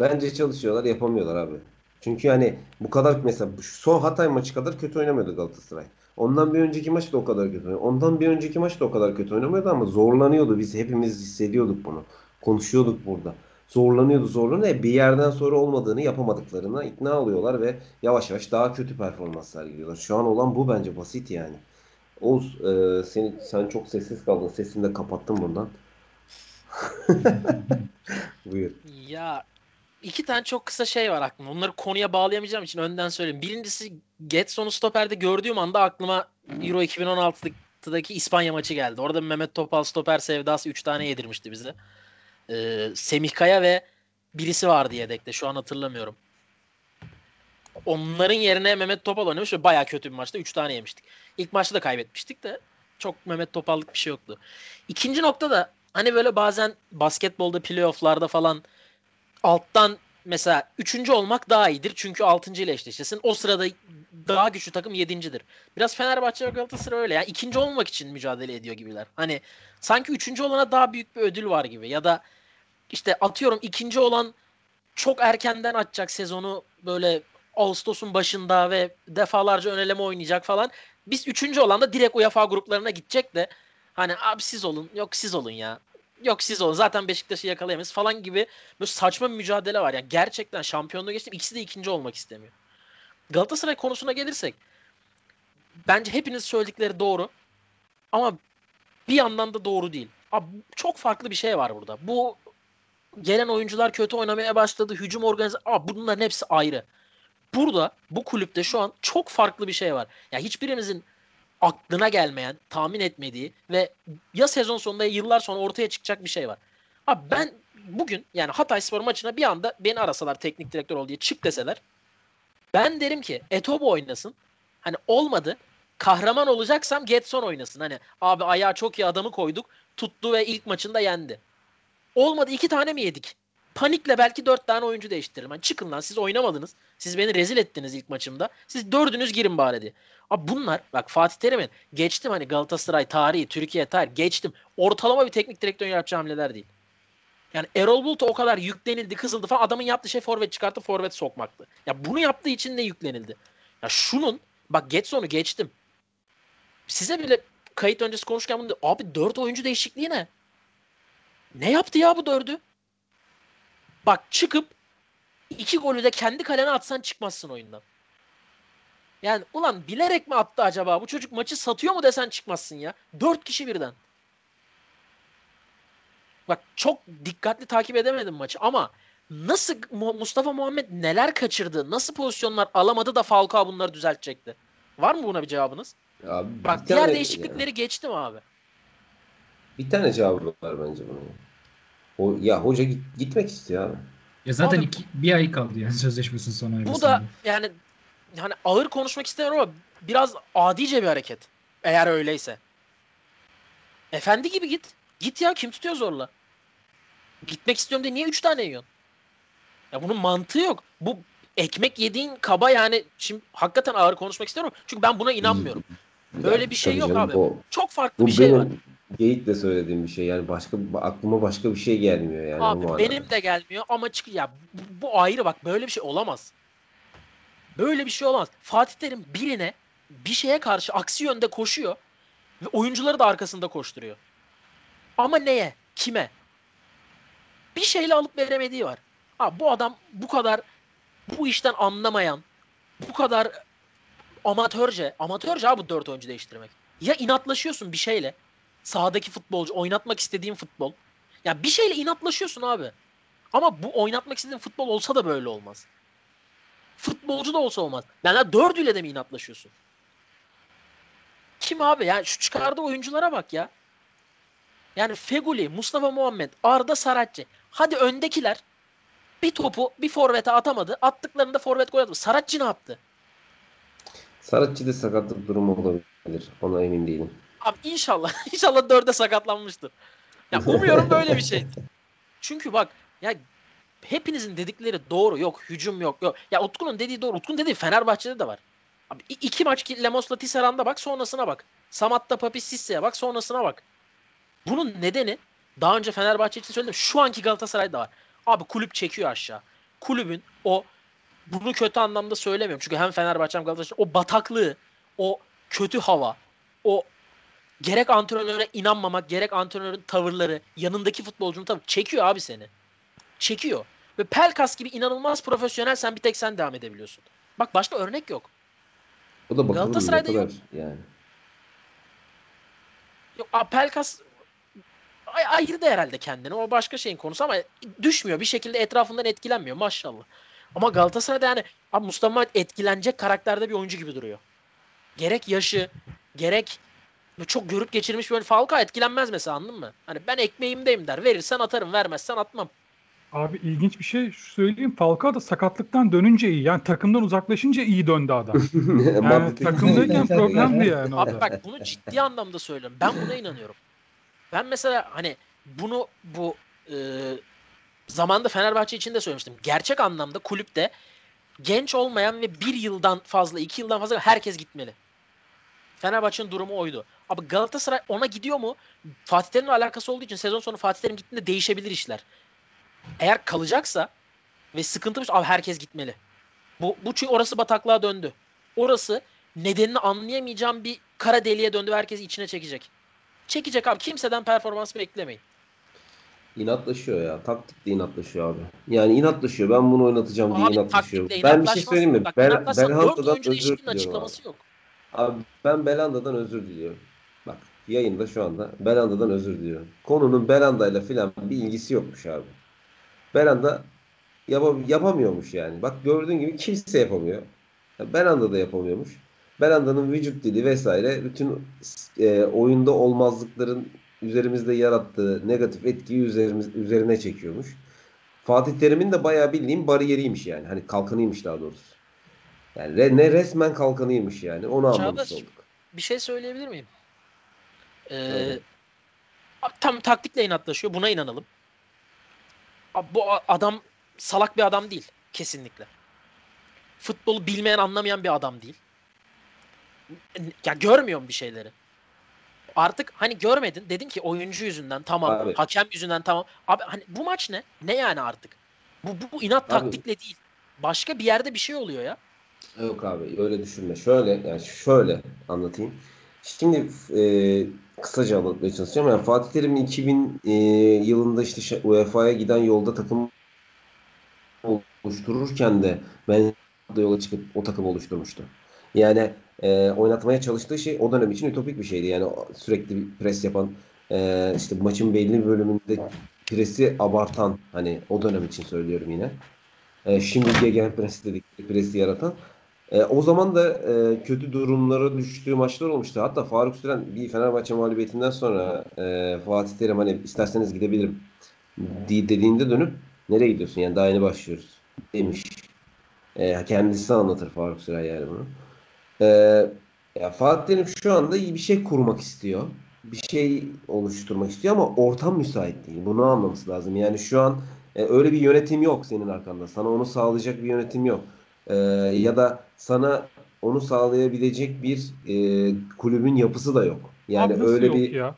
Bence çalışıyorlar yapamıyorlar abi. Çünkü hani bu kadar mesela son Hatay maçı kadar kötü oynamıyordu Galatasaray. Ondan bir önceki maç da o kadar kötü oynamıyordu. Ondan bir önceki maç da o kadar kötü oynamıyordu ama zorlanıyordu. Biz hepimiz hissediyorduk bunu. Konuşuyorduk burada. Zorlanıyordu zorlanıyordu. E, Bir yerden sonra olmadığını yapamadıklarına ikna oluyorlar ve yavaş yavaş daha kötü performanslar gidiyorlar. Şu an olan bu bence basit yani. Oğuz e, seni, sen çok sessiz kaldın. Sesini de kapattım buradan. [laughs] Buyur. Ya iki tane çok kısa şey var aklımda. Onları konuya bağlayamayacağım için önden söyleyeyim. Birincisi Getson'u stoperde gördüğüm anda aklıma Euro 2016'lık 2016'daki İspanya maçı geldi. Orada Mehmet Topal stoper sevdası 3 tane yedirmişti bize. Ee, Semih Kaya ve birisi vardı yedekte. Şu an hatırlamıyorum. Onların yerine Mehmet Topal oynamış ve bayağı kötü bir maçta 3 tane yemiştik. İlk maçta da kaybetmiştik de çok Mehmet Topal'lık bir şey yoktu. İkinci nokta da hani böyle bazen basketbolda playofflarda falan alttan mesela üçüncü olmak daha iyidir. Çünkü altıncı ile eşleşirsin. O sırada daha güçlü takım yedincidir. Biraz Fenerbahçe ve Galatasaray öyle. Yani ikinci olmak için mücadele ediyor gibiler. Hani sanki üçüncü olana daha büyük bir ödül var gibi. Ya da işte atıyorum ikinci olan çok erkenden açacak sezonu böyle Ağustos'un başında ve defalarca öneleme oynayacak falan. Biz üçüncü olan da direkt UEFA gruplarına gidecek de hani abi siz olun yok siz olun ya. Yok siz olun zaten Beşiktaş'ı yakalayamayız falan gibi böyle saçma bir mücadele var. Yani gerçekten şampiyonluğu geçtim ikisi de ikinci olmak istemiyor. Galatasaray konusuna gelirsek bence hepiniz söyledikleri doğru ama bir yandan da doğru değil. Abi çok farklı bir şey var burada. Bu gelen oyuncular kötü oynamaya başladı. Hücum organize Abi bunların hepsi ayrı. Burada bu kulüpte şu an çok farklı bir şey var. Ya hiçbirimizin aklına gelmeyen, tahmin etmediği ve ya sezon sonunda ya yıllar sonra ortaya çıkacak bir şey var. Abi ben bugün yani Hatay Spor maçına bir anda beni arasalar teknik direktör ol diye çık deseler ben derim ki Etobo oynasın. Hani olmadı. Kahraman olacaksam Getson oynasın. Hani abi ayağa çok iyi adamı koyduk. Tuttu ve ilk maçında yendi. Olmadı iki tane mi yedik? Panikle belki dört tane oyuncu değiştiririm. Hani çıkın lan siz oynamadınız. Siz beni rezil ettiniz ilk maçımda. Siz dördünüz girin bari diye. Abi bunlar bak Fatih Terim'in geçtim hani Galatasaray tarihi, Türkiye tarihi geçtim. Ortalama bir teknik direktör yapacağı hamleler değil. Yani Erol Bulut'a o kadar yüklenildi, kızıldı falan. Adamın yaptığı şey forvet çıkartıp forvet sokmaktı. Ya bunu yaptığı için de yüklenildi. Ya şunun bak Getson'u geçtim. Size bile kayıt öncesi konuşurken bunu abi dört oyuncu değişikliği ne? Ne yaptı ya bu dördü? Bak çıkıp iki golü de kendi kalene atsan çıkmazsın oyundan. Yani ulan bilerek mi attı acaba? Bu çocuk maçı satıyor mu desen çıkmazsın ya. Dört kişi birden. Bak çok dikkatli takip edemedim maçı ama nasıl Mustafa Muhammed neler kaçırdı? Nasıl pozisyonlar alamadı da Falcao bunları düzeltecekti? Var mı buna bir cevabınız? Abi, Bak bir diğer tane- değişiklikleri geçtim abi. Bir tane cevabı var bence bunun. O, ya hoca git- gitmek istiyor abi. Ya zaten Abi- iki, bir ay kaldı yani sözleşmesinin sona Bu da yani hani ağır konuşmak istemiyorum ama biraz adice bir hareket. Eğer öyleyse. Efendi gibi git. Git ya kim tutuyor zorla? Gitmek istiyorum diye niye 3 tane yiyorsun? Ya bunun mantığı yok. Bu ekmek yediğin kaba yani şimdi hakikaten ağır konuşmak istiyorum. Çünkü ben buna inanmıyorum. Böyle Ya, bir şey yok canım, abi. Bu, Çok farklı bu bir şey benim var. Geyik de söylediğim bir şey. Yani başka aklıma başka bir şey gelmiyor yani. Abi benim de gelmiyor ama çık ya bu, bu ayrı bak böyle bir şey olamaz. Böyle bir şey olamaz. Fatih Terim birine bir şeye karşı aksi yönde koşuyor ve oyuncuları da arkasında koşturuyor. Ama neye? Kime? Bir şeyle alıp veremediği var. Ha bu adam bu kadar bu işten anlamayan, bu kadar amatörce, amatörce abi dört oyuncu değiştirmek. Ya inatlaşıyorsun bir şeyle. Sahadaki futbolcu, oynatmak istediğin futbol. Ya bir şeyle inatlaşıyorsun abi. Ama bu oynatmak istediğin futbol olsa da böyle olmaz. Futbolcu da olsa olmaz. Yani dördüyle de mi inatlaşıyorsun? Kim abi? Yani şu çıkardığı oyunculara bak ya. Yani Feguli, Mustafa Muhammed, Arda Saratçı. Hadi öndekiler bir topu bir forvete atamadı. Attıklarında forvet gol atmadı. Saratçı ne yaptı? Saratçı'da sakatlık durumu olabilir. Ona emin değilim. Abi inşallah [laughs] inşallah dörde sakatlanmıştır. Ya umuyorum böyle bir şey. [laughs] Çünkü bak ya hepinizin dedikleri doğru. Yok hücum yok. Yok. Ya Utku'nun dediği doğru. Utku'nun dediği Fenerbahçe'de de var. Abi iki maç ki Lemos'la Tisserand'a bak sonrasına bak. Samat'ta Papi Sisse'ye bak sonrasına bak. Bunun nedeni daha önce Fenerbahçe için söyledim. Şu anki Galatasaray'da var. Abi kulüp çekiyor aşağı. Kulübün o bunu kötü anlamda söylemiyorum. Çünkü hem Fenerbahçe hem Galatasaray o bataklığı, o kötü hava, o gerek antrenöre inanmamak, gerek antrenörün tavırları, yanındaki futbolcunun tavırı çekiyor abi seni. Çekiyor. Ve Pelkas gibi inanılmaz profesyonel sen bir tek sen devam edebiliyorsun. Bak başka örnek yok. O da Galatasaray'da yok. yani. Yok Pelkas ay- ayırdı herhalde kendini. O başka şeyin konusu ama düşmüyor. Bir şekilde etrafından etkilenmiyor maşallah. Ama Galatasaray'da yani abi Mustafa etkilenecek karakterde bir oyuncu gibi duruyor. Gerek yaşı, gerek çok görüp geçirmiş böyle Falcao etkilenmez mesela anladın mı? Hani ben ekmeğimdeyim der. Verirsen atarım, vermezsen atmam. Abi ilginç bir şey şu söyleyeyim. Falcao da sakatlıktan dönünce iyi. Yani takımdan uzaklaşınca iyi döndü adam. [laughs] Yani takımdayken problemdi yani o Abi da. bak bunu ciddi anlamda söylüyorum. Ben buna inanıyorum. Ben mesela hani bunu bu e, zamanda Fenerbahçe için de söylemiştim. Gerçek anlamda kulüpte genç olmayan ve bir yıldan fazla, iki yıldan fazla herkes gitmeli. Fenerbahçe'nin durumu oydu. Abi Galatasaray ona gidiyor mu? Fatih Terim'le alakası olduğu için sezon sonu Fatih Terim gittiğinde değişebilir işler. Eğer kalacaksa ve sıkıntı abi herkes gitmeli. Bu, bu çünkü orası bataklığa döndü. Orası nedenini anlayamayacağım bir kara deliğe döndü ve herkesi içine çekecek. Çekecek abi. Kimseden performans beklemeyin. İnatlaşıyor ya. Taktikle inatlaşıyor abi. Yani inatlaşıyor. Ben bunu oynatacağım diye Abi inatlaşıyor. taktikle Ben bir şey söyleyeyim mi? Bak, Bel, Belhanda'dan özür diliyorum abi. yok. Abi ben Belanda'dan özür diliyorum. Bak yayında şu anda Belanda'dan özür diliyorum. Konunun Belanda'yla filan bir ilgisi yokmuş abi. Belanda yapa- yapamıyormuş yani. Bak gördüğün gibi kimse yapamıyor. Belanda da yapamıyormuş. Belanda'nın vücut dili vesaire bütün e, oyunda olmazlıkların üzerimizde yarattığı negatif etkiyi üzerimiz, üzerine çekiyormuş. Fatih Terim'in de bayağı bildiğim bariyeriymiş yani. Hani kalkanıymış daha doğrusu. Yani re- ne resmen kalkanıymış yani. Onu anlamış olduk. Bir şey söyleyebilir miyim? Ee, Evet. tam taktikle inatlaşıyor. Buna inanalım. Bu adam salak bir adam değil. Kesinlikle. Futbolu bilmeyen, anlamayan bir adam değil. Ya görmüyorum bir şeyleri. Artık hani görmedin. Dedin ki oyuncu yüzünden tamam. Abi. Hakem yüzünden tamam. Abi hani bu maç ne? Ne yani artık? Bu, bu, bu inat Abi. taktikle değil. Başka bir yerde bir şey oluyor ya. Yok abi öyle düşünme. Şöyle yani şöyle anlatayım. Şimdi e, kısaca anlatmaya çalışacağım. Yani Fatih Terim 2000 e, yılında işte UEFA'ya giden yolda takım oluştururken de ben da yola çıkıp o takımı oluşturmuştu. Yani e, oynatmaya çalıştığı şey o dönem için ütopik bir şeydi. Yani sürekli pres yapan e, işte maçın belli bir bölümünde presi abartan hani o dönem için söylüyorum yine. E, şimdi Gegenpress dedikleri presi yaratan. E, o zaman da e, kötü durumlara düştüğü maçlar olmuştu. Hatta Faruk Süren bir Fenerbahçe mağlubiyetinden sonra e, Fatih Terim hani isterseniz gidebilirim di- dediğinde dönüp nereye gidiyorsun yani daha yeni başlıyoruz demiş. E, kendisi anlatır Faruk Süren yani bunu. E, ya Fatih Terim şu anda iyi bir şey kurmak istiyor. Bir şey oluşturmak istiyor ama ortam müsait değil. Bunu anlaması lazım. Yani şu an e, öyle bir yönetim yok senin arkanda. Sana onu sağlayacak bir yönetim yok. Ee, ya da sana onu sağlayabilecek bir e, kulübün yapısı da yok. Yani Abi öyle yok bir ya?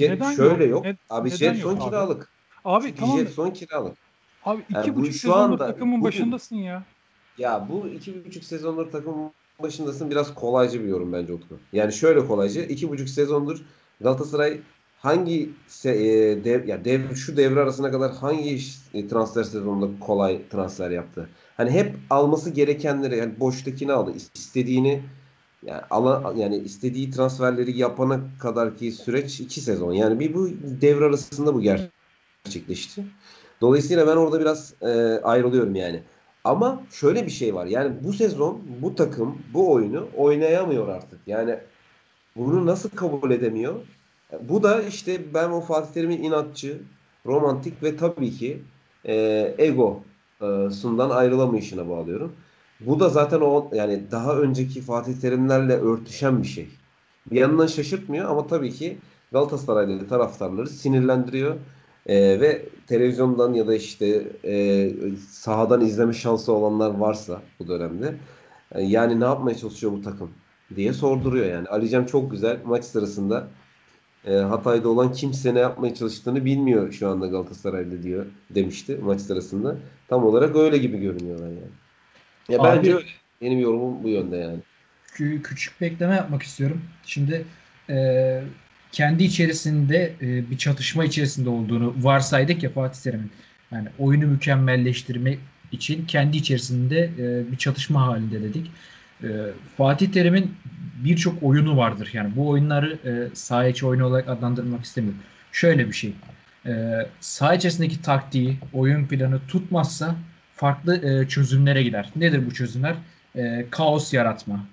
Neden şöyle yok? yok. Ne- abi Jetson abi? kiralık. Abi tamam. Jetson kiralık. Abi iki Yani bu buçuk şu sezondur takımın bugün- başındasın ya. Ya bu iki buçuk sezondur takım başındasın biraz kolaycı bir yorum bence Utku. Yani şöyle kolaycı. iki buçuk sezondur Galatasaray hangi e, dev, ya dev şu devre arasına kadar hangi e, transfer sezonunda kolay transfer yaptı? Hani hep alması gerekenleri yani boştakini aldı. istediğini yani ala, yani istediği transferleri yapana kadarki süreç iki sezon. Yani bir bu devre arasında bu gerçekleşti. Dolayısıyla ben orada biraz e, ayrılıyorum yani. Ama şöyle bir şey var. Yani bu sezon bu takım bu oyunu oynayamıyor artık. Yani bunu nasıl kabul edemiyor? Bu da işte ben o Fatih Terim'in inatçı, romantik ve tabii ki e, ego e, ayrılamayışına bağlıyorum. Bu da zaten o yani daha önceki Fatih Terimlerle örtüşen bir şey. Bir yandan şaşırtmıyor ama tabii ki Galatasaraylı taraftarları sinirlendiriyor. E, ve televizyondan ya da işte e, sahadan izleme şansı olanlar varsa bu dönemde e, yani ne yapmaya çalışıyor bu takım diye sorduruyor yani. Alican çok güzel maç sırasında e, Hatay'da olan kimse ne yapmaya çalıştığını bilmiyor şu anda Galatasaray'da diyor demişti maç sırasında. Tam olarak öyle gibi görünüyorlar yani. Ya Abi- bence öyle. Benim yorumum bu yönde yani. Kü- küçük bir ekleme yapmak istiyorum. Şimdi e, kendi içerisinde e, bir çatışma içerisinde olduğunu varsaydık ya Fatih Terim'in. Yani oyunu mükemmelleştirme için kendi içerisinde e, bir çatışma halinde dedik. E, Fatih Terim'in birçok oyunu vardır. Yani bu oyunları e, saha içi oyunu olarak adlandırmak istemiyorum. Şöyle bir şey. E, saha içerisindeki taktiği, oyun planı tutmazsa farklı e, çözümlere gider. Nedir bu çözümler? E, kaos yaratma,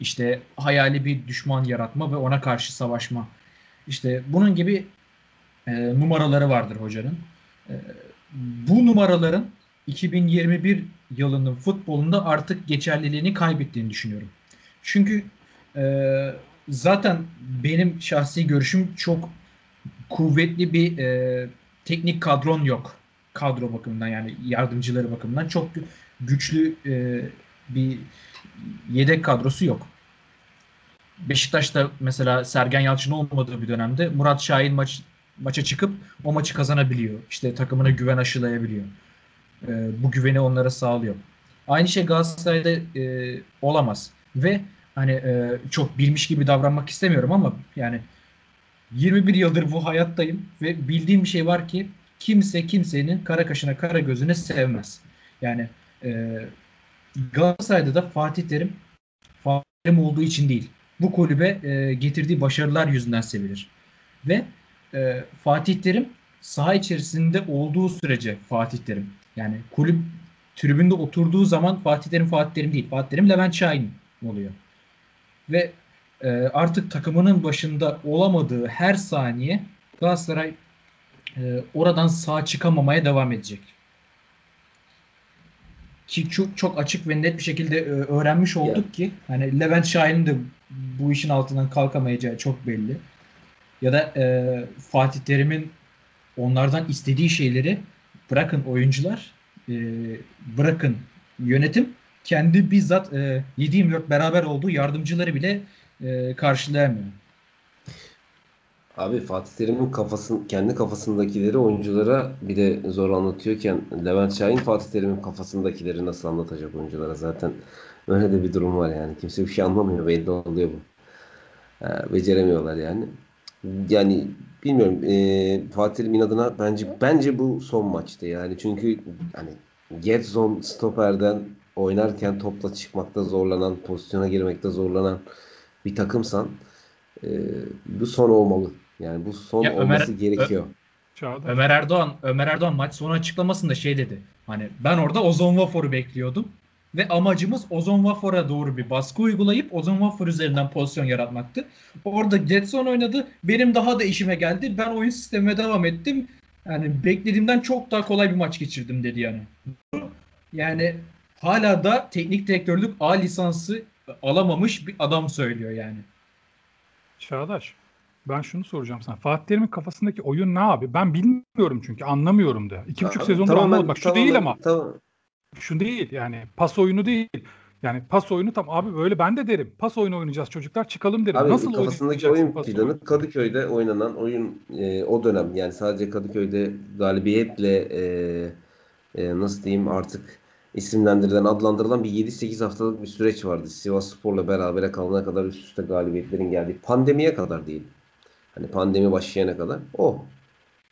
İşte hayali bir düşman yaratma ve ona karşı savaşma. İşte bunun gibi e, numaraları vardır hocanın. E, bu numaraların 2021 yılının futbolunda artık geçerliliğini kaybettiğini düşünüyorum. Çünkü e, zaten benim şahsi görüşüm çok kuvvetli bir e, teknik kadron yok. Kadro bakımından yani yardımcıları bakımından çok güçlü e, bir yedek kadrosu yok. Beşiktaş'ta mesela Sergen Yalçın olmadığı bir dönemde Murat Şahin maç maça çıkıp o maçı kazanabiliyor. İşte takımına güven aşılayabiliyor. E, bu güveni onlara sağlıyor. Aynı şey Galatasaray'da e, olamaz. Ve hani e, çok bilmiş gibi davranmak istemiyorum ama yani 21 yıldır bu hayattayım ve bildiğim bir şey var ki kimse kimsenin kara kaşına kara gözüne sevmez. Yani e, Galatasaray'da da Fatih Terim Fatih Terim olduğu için değil. Bu kulübe e, getirdiği başarılar yüzünden sevilir. Ve e, Fatih Terim saha içerisinde olduğu sürece Fatih Terim yani kulüp tribünde oturduğu zaman Fatih Terim Fatih Terim değil. Fatih Terim Levent Şahin oluyor. Ve e, artık takımının başında olamadığı her saniye Galatasaray e, oradan sağ çıkamamaya devam edecek. Ki çok, çok açık ve net bir şekilde e, öğrenmiş olduk yeah. ki hani Levent Şahin'in de bu işin altından kalkamayacağı çok belli. Ya da e, Fatih Terim'in onlardan istediği şeyleri bırakın oyuncular, e, bırakın yönetim kendi bizzat e, 7-24 beraber olduğu yardımcıları bile e, karşılayamıyor. Abi Fatih Terim'in kafasın, kendi kafasındakileri oyunculara bir de zor anlatıyorken Levent Şahin Fatih Terim'in kafasındakileri nasıl anlatacak oyunculara zaten öyle de bir durum var yani. Kimse bir şey anlamıyor belli oluyor bu. Ee, beceremiyorlar yani. Yani bilmiyorum e, Fatih Terim inadına bence bence bu son maçtı yani çünkü hani Gedzon stoperden oynarken topla çıkmakta zorlanan, pozisyona girmekte zorlanan bir takımsan e, bu son olmalı. Yani bu son Ya Ömer- olması gerekiyor. Çağdaş. Ömer Erdoğan Ömer Erdoğan maç sonu açıklamasında şey dedi. Hani ben orada Ozon Vafor'u bekliyordum ve amacımız Ozon Vafor'a doğru bir baskı uygulayıp Ozon Vafor üzerinden pozisyon yaratmaktı. Orada Getson oynadı. Benim daha da işime geldi. Ben oyun sistemime devam ettim. Yani beklediğimden çok daha kolay bir maç geçirdim dedi yani. Yani hala da teknik direktörlük A lisansı alamamış bir adam söylüyor yani. Çağdaş. Ben şunu soracağım sana. Fatih Terim'in kafasındaki oyun ne abi? Ben bilmiyorum çünkü anlamıyorum da. İki buçuk Aa, sezondur tamamen- anlamadım. Bak şu tamamen- değil ama. Tamam. Şu değil yani. Pas oyunu değil. Yani pas oyunu tam abi böyle ben de derim. Pas oyunu oynayacağız çocuklar çıkalım derim. Abi Nasıl kafasındaki oyun planı? Kadıköy'de oynanan oyun e, o dönem yani sadece Kadıköy'de galibiyetle e, e, nasıl diyeyim artık isimlendirilen adlandırılan bir 7-8 haftalık bir süreç vardı. Sivas Spor'la berabere kalana kadar üst üste galibiyetlerin geldiği pandemiye kadar değil. Hani pandemi başlayana kadar o.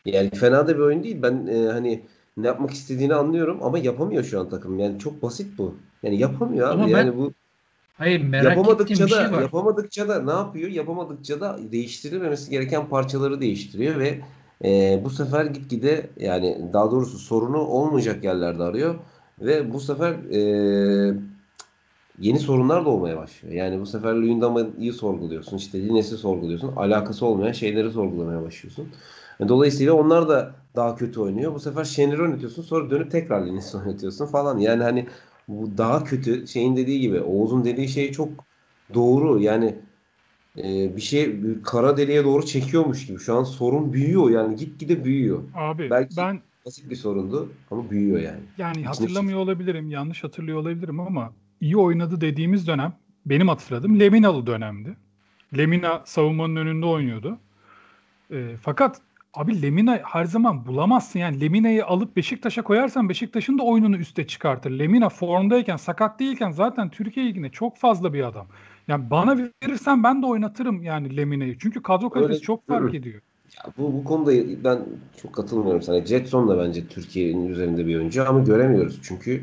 Yani fena da bir oyun değil. Ben e, hani ne yapmak istediğini anlıyorum ama yapamıyor şu an takım. Yani çok basit bu. Yani yapamıyor abi. Ama ben yani bu Hayır merak ettiğim yapamadıkça bir şey da var. yapamadıkça da ne yapıyor? Yapamadıkça da değiştirilmemesi gereken parçaları değiştiriyor ve e, bu sefer gitgide yani daha doğrusu sorunu olmayacak yerlerde arıyor ve bu sefer e, yeni sorunlar da olmaya başlıyor. Yani bu sefer Luyendama'yı sorguluyorsun, işte Lines'i sorguluyorsun, alakası olmayan şeyleri sorgulamaya başlıyorsun. E, Dolayısıyla onlar da daha kötü oynuyor. Bu sefer Şener'i oynatıyorsun, sonra dönüp tekrar Lines'i oynatıyorsun falan. Yani hani bu daha kötü şeyin dediği gibi Oğuz'un dediği şey çok doğru. Yani e, bir şey bir kara deliğe doğru çekiyormuş gibi. Şu an sorun büyüyor yani gitgide büyüyor. Abi Belki- ben Basit bir sorundu ama büyüyor yani. yani İçine hatırlamıyor olabilirim. Yanlış hatırlıyor olabilirim ama iyi oynadı dediğimiz dönem benim hatırladığım Leminalı dönemdi. Lemina savunmanın önünde oynuyordu. E, fakat abi Lemina her zaman bulamazsın yani Lemina'yı alıp Beşiktaş'a koyarsan Beşiktaş'ın da oyununu üste çıkartır. Lemina formdayken sakat değilken zaten Türkiye Ligi'ne çok fazla bir adam. Yani bana verirsen ben de oynatırım yani Lemina'yı. Çünkü kadro kalitesi Öyle- çok fark ediyor. Ya bu, bu konuda ben çok katılmıyorum sana. Jetson da bence Türkiye'nin üzerinde bir oyuncu ama göremiyoruz. Çünkü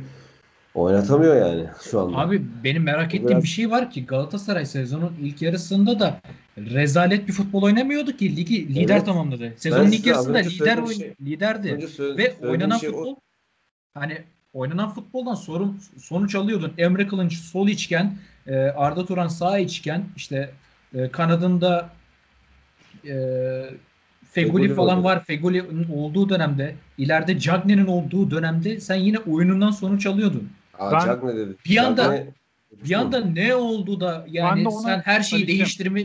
oynatamıyor yani şu anda. Abi benim merak ettiğim Biraz- bir şey var ki Galatasaray sezonun ilk yarısında da rezalet bir futbol oynamıyordu ki ligi lider Evet. tamamladı. Sezonun ilk yarısında lider oyn- şey- liderdi. Söyle- Ve oynanan şey o. futbol hani oynanan futboldan sorun sonuç alıyordun. Emre Kılınç sol içken e, Arda Turan sağ içken işte e, kanadında e, Feguli Feguli falan oldu. var. Feguli'nin olduğu dönemde ileride Cagney'in olduğu dönemde sen yine oyunundan sonuç alıyordun. Aa, Ben- Cagne dedi. Bir anda- Cagne- Bir anda ne oldu da yani ona sen her şeyi değiştirme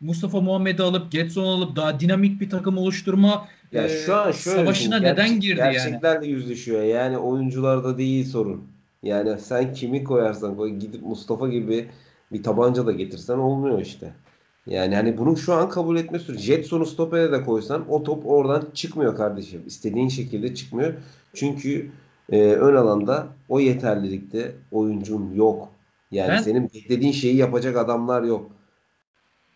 Mustafa Muhammed'i alıp Getson alıp daha dinamik bir takım oluşturma Ya e, şu an şöyle savaşına düşün, neden gerçek- girdi yani? Gerçeklerle yüzleşiyor. Yani oyuncularda değil sorun. Yani sen kimi koyarsan koy gidip Mustafa gibi bir tabanca da getirsen olmuyor işte. Yani hani bunu şu an kabul etme süreci. Jetson'u stopere de koysan o top oradan çıkmıyor kardeşim. İstediğin şekilde çıkmıyor. Çünkü e, ön alanda o yeterlilikte oyuncun yok. Yani Ben- senin beklediğin şeyi yapacak adamlar yok.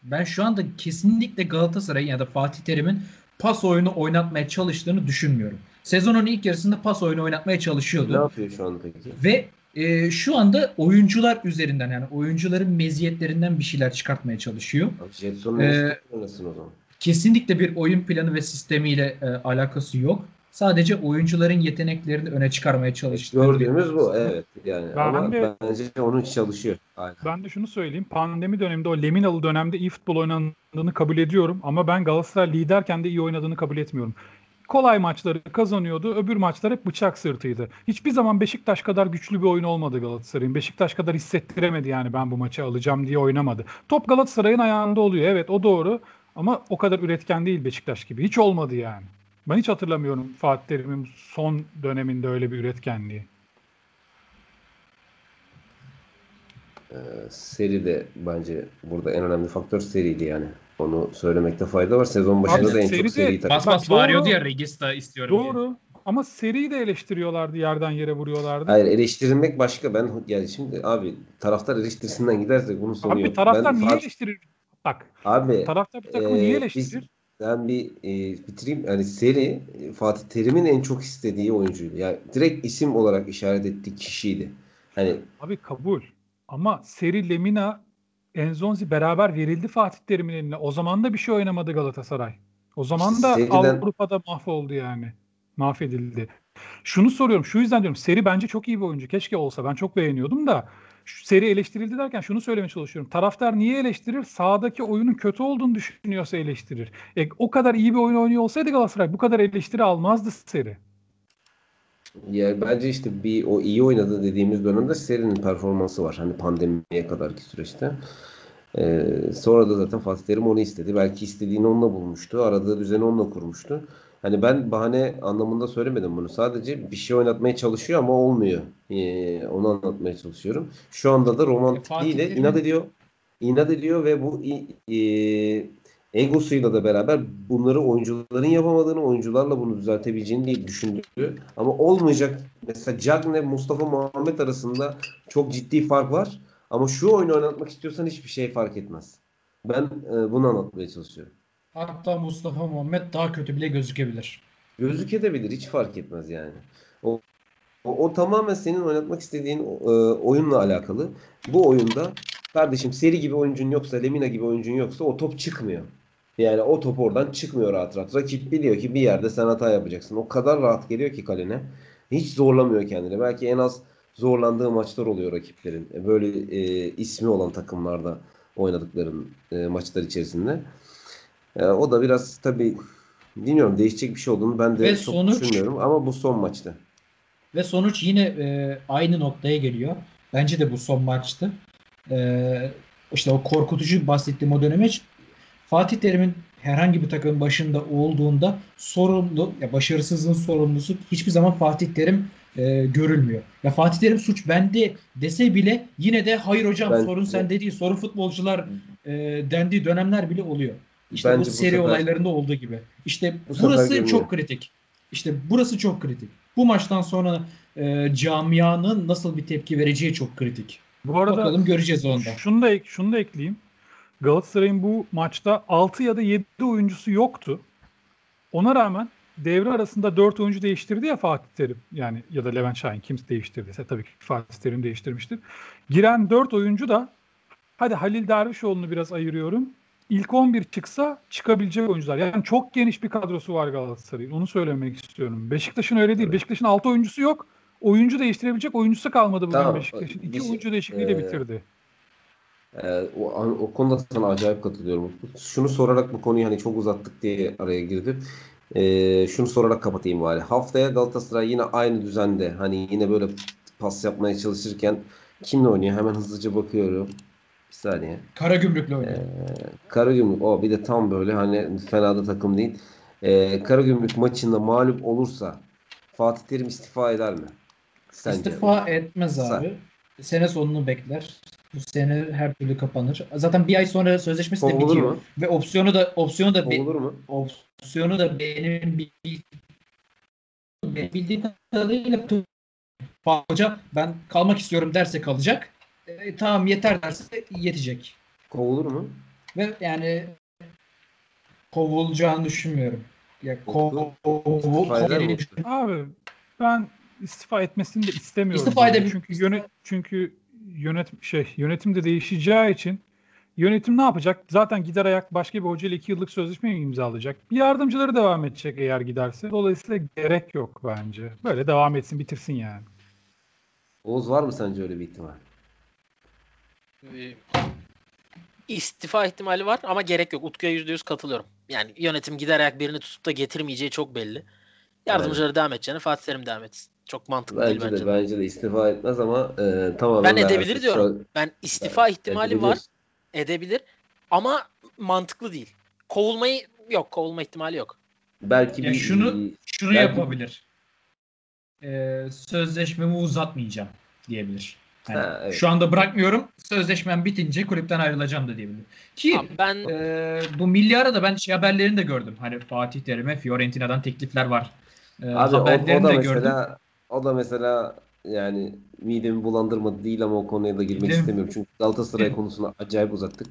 Ben şu anda kesinlikle Galatasaray'ın ya da Fatih Terim'in pas oyunu oynatmaya çalıştığını düşünmüyorum. Sezonun ilk yarısında pas oyunu oynatmaya Ne çalışıyordu. yapıyor şu an peki? Ve e, şu anda oyuncular üzerinden yani oyuncuların meziyetlerinden bir şeyler çıkartmaya çalışıyor. Jetson'un Ee, o zaman. Kesinlikle bir oyun planı ve sistemiyle e, alakası yok. Sadece oyuncuların yeteneklerini öne çıkarmaya çalıştığı. Gördüğümüz bu evet yani Ben ama de- bence onun için çalışıyor. Aynen. Ben de şunu söyleyeyim. Pandemi döneminde o Leminalı dönemde iyi futbol oynandığını kabul ediyorum. Ama ben Galatasaray liderken de iyi oynadığını kabul etmiyorum. Kolay maçları kazanıyordu. Öbür maçlar hep bıçak sırtıydı. Hiçbir zaman Beşiktaş kadar güçlü bir oyun olmadı Galatasaray'ın. Beşiktaş kadar hissettiremedi yani ben bu maçı alacağım diye oynamadı. Top Galatasaray'ın ayağında oluyor. Evet o doğru. Ama o kadar üretken değil Beşiktaş gibi. Hiç olmadı yani. Ben hiç hatırlamıyorum Fatih Terim'in son döneminde öyle bir üretkenliği. Ee, seri de bence burada en önemli faktör seriydi yani. Onu söylemekte fayda var. Sezon başında Abi da en seri çok de- seri takım. Bas bas bağırıyordu ya Regista istiyorum diye. Doğru. Ama seriyi de eleştiriyorlardı. Yerden yere vuruyorlardı. Hayır eleştirilmek başka. Ben yani şimdi abi taraftar eleştirisinden gidersek bunun sonu Abi yok. taraftar Ben niye eleştirir? Bak Abi taraftar bir takımı Ee, niye biz- eleştirir? Ben bir e, bitireyim. Yani seri e, Fatih Terim'in en çok istediği oyuncuydu. Yani direkt isim olarak işaret ettiği kişiydi. Hani Abi kabul. Ama Seri Lemina Enzonzi beraber verildi Fatih Terim'in eline. O zaman da bir şey oynamadı Galatasaray. O zaman İşte da seriden- Avrupa'da mahvoldu yani. Mahvedildi. Şunu soruyorum. Şu yüzden diyorum. Seri bence çok iyi bir oyuncu. Keşke olsa. Ben çok beğeniyordum da. Seri eleştirildi derken şunu söylemeye çalışıyorum. Taraftar niye eleştirir? Sahadaki oyunun kötü olduğunu düşünüyorsa eleştirir. E, o kadar iyi bir oyun oynuyor olsaydı Galatasaray bu kadar eleştiri almazdı seri. Ya bence işte bir o iyi oynadı dediğimiz dönemde serinin performansı var. Hani pandemiye kadarki süreçte. Ee, sonra da zaten Fatih Terim onu istedi. Belki istediğini onunla bulmuştu. Aradığı düzeni onunla kurmuştu. Hani ben bahane anlamında söylemedim bunu. Sadece bir şey oynatmaya çalışıyor ama olmuyor. Ee, onu anlatmaya çalışıyorum. Şu anda da E, romantikliğiyle Terim'in- inat ediyor. İnat ediyor ve bu e, egosuyla da beraber bunları oyuncuların yapamadığını, oyuncularla bunu düzeltebileceğini diye düşündüğü ama olmayacak. Mesela Cagne, Mustafa Muhammed arasında çok ciddi fark var. Ama şu oyunu oynatmak istiyorsan hiçbir şey fark etmez. Ben e, bunu anlatmaya çalışıyorum. Hatta Mustafa Muhammed daha kötü bile gözükebilir. Gözükebilir, hiç fark etmez yani. O, o, o tamamen senin oynatmak istediğin e, oyunla alakalı. Bu oyunda kardeşim seri gibi oyuncun yoksa, Lemina gibi oyuncun yoksa o top çıkmıyor. Yani o top oradan çıkmıyor rahat rahat. Rakip biliyor ki bir yerde sen hata yapacaksın. O kadar rahat geliyor ki kalene. Hiç zorlamıyor kendini. Belki en az zorlandığı maçlar oluyor rakiplerin. E, Böyle e, ismi olan takımlarda oynadıkların e, maçlar içerisinde. E, o da biraz tabii bilmiyorum değişecek bir şey olduğunu ben de Ve çok sonuç- düşünmüyorum ama bu son maçtı. Ve sonuç yine e, aynı noktaya geliyor. Bence de bu son maçtı. E, işte o korkutucu bahsettiğim o döneme Fatih Terim'in herhangi bir takımın başında olduğunda sorumlu, ya başarısızlığın sorumlusu hiçbir zaman Fatih Terim e, görülmüyor. Ya Fatih Terim suç bende dese bile yine de hayır hocam Ben- sorun sende değil, sorun futbolcular e, dendiği dönemler bile oluyor. İşte bu Bence bu seri sefer- olaylarında olduğu gibi. İşte Bu burası çok kritik. İşte burası çok kritik. Bu maçtan sonra e, camianın nasıl bir tepki vereceği çok kritik. Bu arada Bakalım göreceğiz onda. Şunu da ek- şunu da ekleyeyim. Galatasaray'ın bu maçta 6 ya da 7 oyuncusu yoktu. Ona rağmen devre arasında 4 oyuncu değiştirdi ya Fatih Terim. Yani ya da Levent Şahin kim değiştirdiyse tabii ki Fatih Terim değiştirmiştir. Giren 4 oyuncu da hadi Halil Dervişoğlu'nu biraz ayırıyorum. İlk 11 çıksa çıkabilecek oyuncular. Yani çok geniş bir kadrosu var Galatasaray'ın. Onu söylemek istiyorum. Beşiktaş'ın öyle değil. Beşiktaş'ın 6 oyuncusu yok. Oyuncu değiştirebilecek oyuncusu kalmadı bugün Tamam. Beşiktaş'ın. İki Biz- oyuncu değişikliğiyle Ee, bitirdi. Ee, o, o konuda sana acayip katılıyorum. Şunu sorarak bu konuyu hani çok uzattık diye araya girdim. Ee, şunu sorarak kapatayım bari. Haftaya Galatasaray yine aynı düzende hani yine böyle pas yapmaya çalışırken kimle oynuyor? Hemen hızlıca bakıyorum. Bir saniye. Karagümrük'le oynuyor. Karagümrük o bir de tam böyle hani fena da takım değil. Ee, Karagümrük maçında mağlup olursa Fatih Terim istifa eder mi? Sence? İstifa etmez Sen. abi. Sene sonunu bekler. Bu sene her türlü kapanır. Zaten bir ay sonra sözleşmesi de Kovulur bitiyor. mu? Ve opsiyonu da opsiyonu da be- Olur mu? opsiyonu da benim bildiğim kadarıyla hoca ben kalmak istiyorum derse kalacak. E, tamam yeter derse yetecek. Kovulur mu? Ve yani kovulacağını düşünmüyorum. Ya kov? Abi ben istifa etmesini de istemiyorum. İstifa Yani edebilir. Çünkü yönet çünkü yönet şey yönetim de değişeceği için yönetim ne yapacak? Zaten gider ayak başka bir hocayla iki yıllık sözleşme mi imzalayacak? Bir yardımcıları devam edecek eğer giderse. Dolayısıyla gerek yok bence. Böyle devam etsin bitirsin yani. Oğuz var mı sence öyle bir ihtimal? Ee, istifa ihtimali var ama gerek yok. Utku'ya %100 katılıyorum. Yani yönetim gider ayak birini tutup da getirmeyeceği çok belli. Yardımcıları devam edeceğine Fatih Terim devam etsin. Çok mantıklı Bence değil bence. de de. bence de istifa etmez ama e, tamamen Ben de edebilir herkes diyorum. Ben istifa ihtimali edebilir. var. Edebilir. Ama mantıklı değil. Kovulmayı yok. Kovulma ihtimali yok. Belki Ya bir şunu- Şunu Belki- yapabilir. Ee, sözleşmemi uzatmayacağım diyebilir. Yani Ha, evet. Şu anda bırakmıyorum. Sözleşmem bitince kulüpten ayrılacağım da diyebilir. Ki Abi ben e, bu milli arada ben şey haberlerini de gördüm. Hani Fatih Terim'e Fiorentina'dan teklifler var. E, Abi o, o haberlerini da de mesela gördüm. o da mesela yani midemi bulandırmadı değil ama o konuya da girmek Midem- istemiyorum. Çünkü Galatasaray Evet. konusuna acayip uzattık.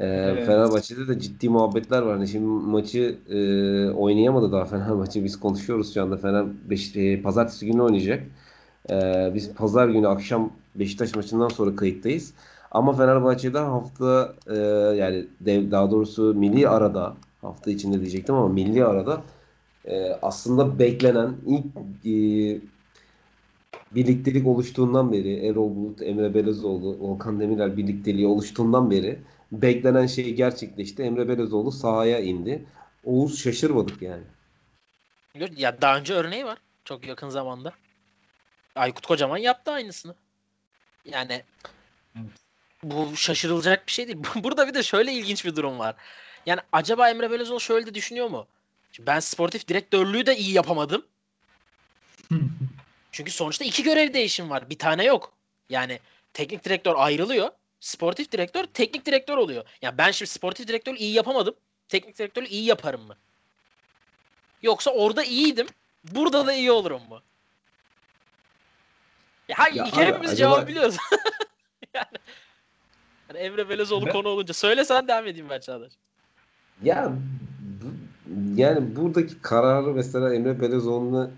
Ee, Evet. Fenerbahçe'de de ciddi muhabbetler var. Hani şimdi maçı e, oynayamadı daha Fenerbahçe. Biz konuşuyoruz şu anda. Fener beş, e, pazartesi günü oynayacak. Ee, biz pazar günü akşam Beşiktaş maçından sonra kayıttayız. Ama Fenerbahçe'de hafta e, yani dev, daha doğrusu milli arada hafta içinde diyecektim ama milli arada e, aslında beklenen ilk e, birliktelik oluştuğundan beri Erol Bulut, Emre Belezoğlu, Volkan Demirel birlikteliği oluştuğundan beri beklenen şey gerçekleşti. Emre Belezoğlu sahaya indi. Oğuz şaşırmadık yani. ya daha önce örneği var. Çok yakın zamanda. Aykut Kocaman yaptı aynısını. Yani Evet. bu şaşırılacak bir şey değil. [laughs] Burada bir de şöyle ilginç bir durum var. Yani acaba Emre Belözoğlu şöyle de düşünüyor mu? Şimdi ben sportif direktörlüğü de iyi yapamadım. [laughs] Çünkü sonuçta iki görev değişim var. Bir tane yok. Yani teknik direktör ayrılıyor. Sportif direktör teknik direktör oluyor. Yani ben şimdi sportif direktörü iyi yapamadım. Teknik direktörü iyi yaparım mı? Yoksa orada iyiydim. Burada da iyi olurum mu? Ya, hayır, Ya abi, hepimiz acaba- cevabı biliyoruz. [laughs] yani, yani Emre Belözoğlu Ben- konu olunca. Söylesen devam edeyim ben Çağdaş. Ya bu- yani buradaki kararı mesela Emre Belezoğlu'na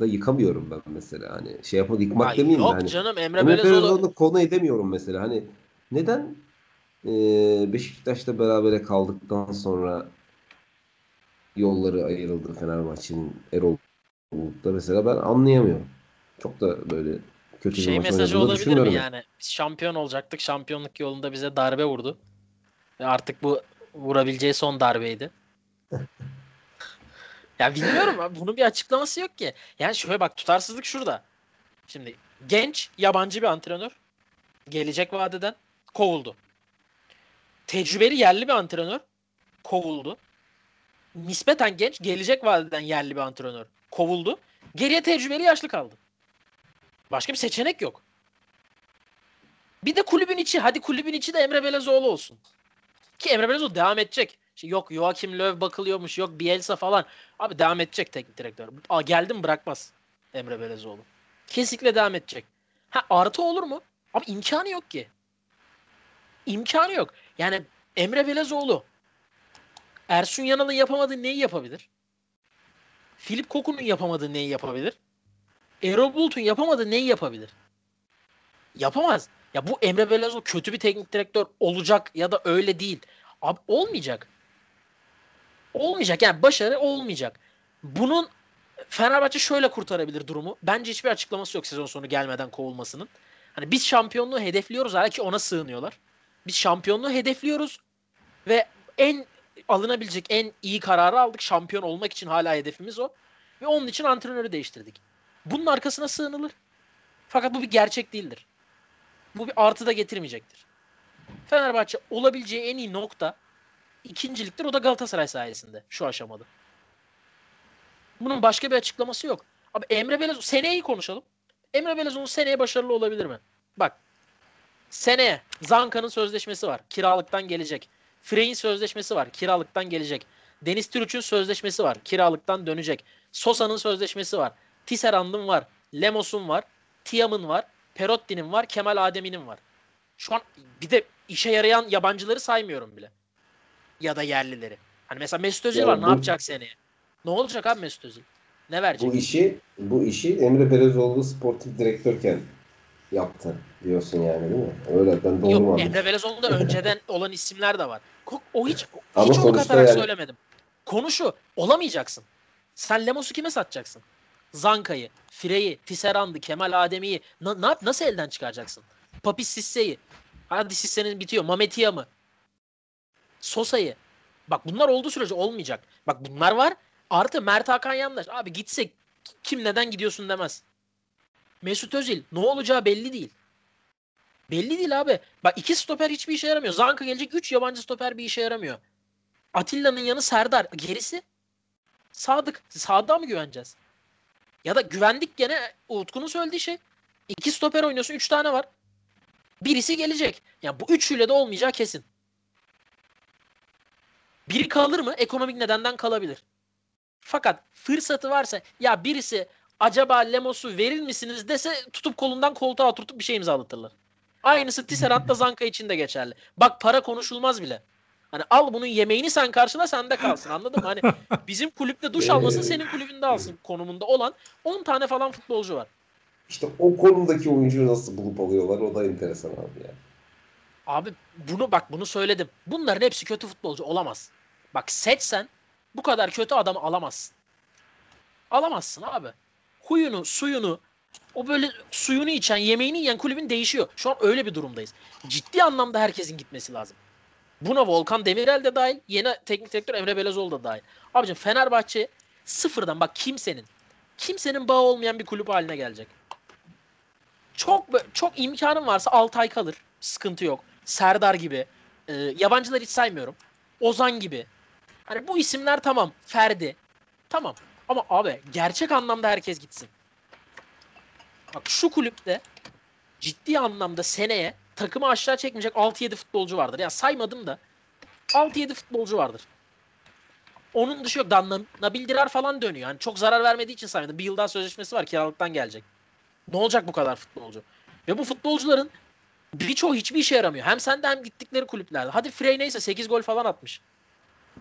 da yıkamıyorum ben mesela. Hani şey yapıp yıkmak Ay, demeyeyim de yok hani. canım Emre, Emre Belözoğlu Belezoğlu'nu konu edemiyorum mesela. Hani neden e, Beşiktaş'ta berabere kaldıktan sonra yolları ayrıldı Fenerbahçe'nin Erol Bulut'ta mesela ben anlayamıyorum. Çok da böyle kötü bir şey maç mesajı olabilir mi yani? Biz şampiyon olacaktık. Şampiyonluk yolunda bize darbe vurdu. Ve artık bu vurabileceği son darbeydi. [laughs] ya bilmiyorum abi. Bunun bir açıklaması yok ki. Yani şöyle bak tutarsızlık şurada. Şimdi genç yabancı bir antrenör gelecek vadeden kovuldu. Tecrübeli yerli bir antrenör kovuldu. Nispeten genç gelecek vadeden yerli bir antrenör kovuldu. Geriye tecrübeli yaşlı kaldı. Başka bir seçenek yok. Bir de kulübün içi. Hadi kulübün içi de Emre Belezoğlu olsun. Ki Emre Belezoğlu devam edecek. İşte yok Joachim Löw bakılıyormuş. Yok Bielsa falan. Abi devam edecek teknik direktör. Aa, geldim bırakmaz Emre Belezoğlu. Kesinlikle devam edecek. Ha artı olur mu? Abi imkanı yok ki. İmkanı yok. Yani Emre Belezoğlu Ersun Yanal'ın yapamadığı neyi yapabilir? Filip Koku'nun yapamadığı neyi yapabilir? Erol Bulut'un yapamadığı neyi yapabilir? Yapamaz. Ya bu Emre Belözoğlu kötü bir teknik direktör olacak ya da öyle değil. Abi olmayacak. Olmayacak yani başarı olmayacak. Bunun Fenerbahçe şöyle kurtarabilir durumu. Bence hiçbir açıklaması yok sezon sonu gelmeden kovulmasının. Hani biz şampiyonluğu hedefliyoruz hala ki ona sığınıyorlar. Biz şampiyonluğu hedefliyoruz ve en alınabilecek en iyi kararı aldık. Şampiyon olmak için hala hedefimiz o. Ve onun için antrenörü değiştirdik. Bunun arkasına sığınılır. Fakat bu bir gerçek değildir. Bu bir artı da getirmeyecektir. Fenerbahçe olabileceği en iyi nokta ikinciliktir. O da Galatasaray sayesinde şu aşamada. Bunun başka bir açıklaması yok. Abi Emre Belezoğlu seneyi konuşalım. Emre Belezoğlu seneye başarılı olabilir mi? Bak. Seneye Zanka'nın sözleşmesi var. Kiralıktan gelecek. Frey'in sözleşmesi var. Kiralıktan gelecek. Deniz Türüç'ün sözleşmesi var. Kiralıktan dönecek. Sosa'nın sözleşmesi var. Tisserand'ın var. Lemos'un var. Tiam'ın var. Perotti'nin var. Kemal Adem'i'nin var. Şu an bir de işe yarayan yabancıları saymıyorum bile. Ya da yerlileri. Hani mesela Mesut Özil Ya var. Ne bu- yapacak seneye? Ne olacak abi Mesut Özil? Ne verecek? Bu işi bu işi Emre Belezoğlu sportif direktörken yaptı diyorsun yani değil mi? Öyle ben doğru Yok? Emre Belezoğlu'nda [laughs] önceden olan isimler de var. O hiç Ama hiç ok sonuçta atarak yani- söylemedim. Konu şu. Olamayacaksın. Sen Lemos'u kime satacaksın? Zanka'yı, Frey'i, Tisserand'ı, Kemal Ademi'yi na- na- nasıl elden çıkaracaksın? Papi Sisse'yi. Hadi Sisse'nin bitiyor. Mametia mı? Sosa'yı. Bak bunlar olduğu sürece olmayacak. Bak bunlar var. Artı Mert Hakan Yandaş. Abi gitsek kim neden gidiyorsun demez. Mesut Özil ne olacağı belli değil. Belli değil abi. Bak iki stoper hiçbir işe yaramıyor. Zanka gelecek 3 yabancı stoper bir işe yaramıyor. Atilla'nın yanı Serdar. Gerisi Sadık. Sadık'a mı güveneceğiz? Ya da güvendik gene Utku'nun söylediği şey. İki stoper oynuyorsun. Üç tane var. Birisi gelecek. Ya bu üçüyle de olmayacağı kesin. Biri kalır mı? Ekonomik nedenden kalabilir. Fakat fırsatı varsa ya birisi acaba Lemos'u verir misiniz dese tutup kolundan koltuğa oturtup bir şey imzalatırlar. Aynısı Tisserand'la Zanka için de geçerli. Bak para konuşulmaz bile. Hani al bunun yemeğini sen karşıla sende kalsın anladın mı? Hani [laughs] bizim kulüpte duş almasın senin kulübünde alsın konumunda olan 10 tane falan futbolcu var. İşte o konumdaki oyuncuyu nasıl bulup alıyorlar o da enteresan abi ya. Abi bunu bak bunu söyledim. Bunların hepsi kötü futbolcu olamaz. Bak seçsen bu kadar kötü adamı alamazsın. Alamazsın abi. Huyunu, suyunu, o böyle suyunu içen, yemeğini yiyen kulübün değişiyor. Şu an öyle bir durumdayız. Ciddi anlamda herkesin gitmesi lazım. Buna Volkan Demirel de dahil, yeni teknik direktör Emre Belezoğlu da dahil. Abicim Fenerbahçe sıfırdan bak kimsenin, kimsenin bağı olmayan bir kulüp haline gelecek. Çok çok imkanın varsa Altay kalır. Sıkıntı yok. Serdar gibi. e, yabancılar hiç saymıyorum. Ozan gibi. Hani bu isimler tamam. Ferdi. Tamam. Ama abi gerçek anlamda herkes gitsin. Bak şu kulüpte ciddi anlamda seneye takımı aşağı çekmeyecek 6-7 futbolcu vardır. Ya saymadım da 6-7 futbolcu vardır. Onun dışı yok. Nab- Nabil Dirar falan dönüyor. Yani çok zarar vermediği için saymadım. Bir yıl daha sözleşmesi var. Kiralıktan gelecek. Ne olacak bu kadar futbolcu? Ve bu futbolcuların birçoğu hiçbir işe yaramıyor. Hem sende hem gittikleri kulüplerde. Hadi Frey neyse 8 gol falan atmış.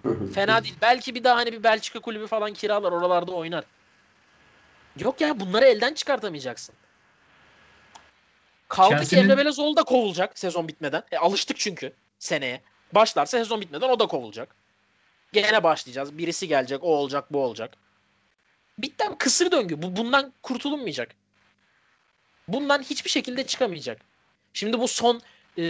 [laughs] Fena değil. Belki bir daha hani bir Belçika kulübü falan kiralar oralarda oynar. Yok ya bunları elden çıkartamayacaksın. Kaldı ki Chelsea'nin- Emre Belezoğlu da kovulacak sezon bitmeden. E, alıştık çünkü seneye. Başlarsa sezon bitmeden o da kovulacak. Gene başlayacağız. Birisi gelecek, o olacak, bu olacak. Bitti abi kısır döngü. Bu bundan kurtulunmayacak. Bundan hiçbir şekilde çıkamayacak. Şimdi bu son e,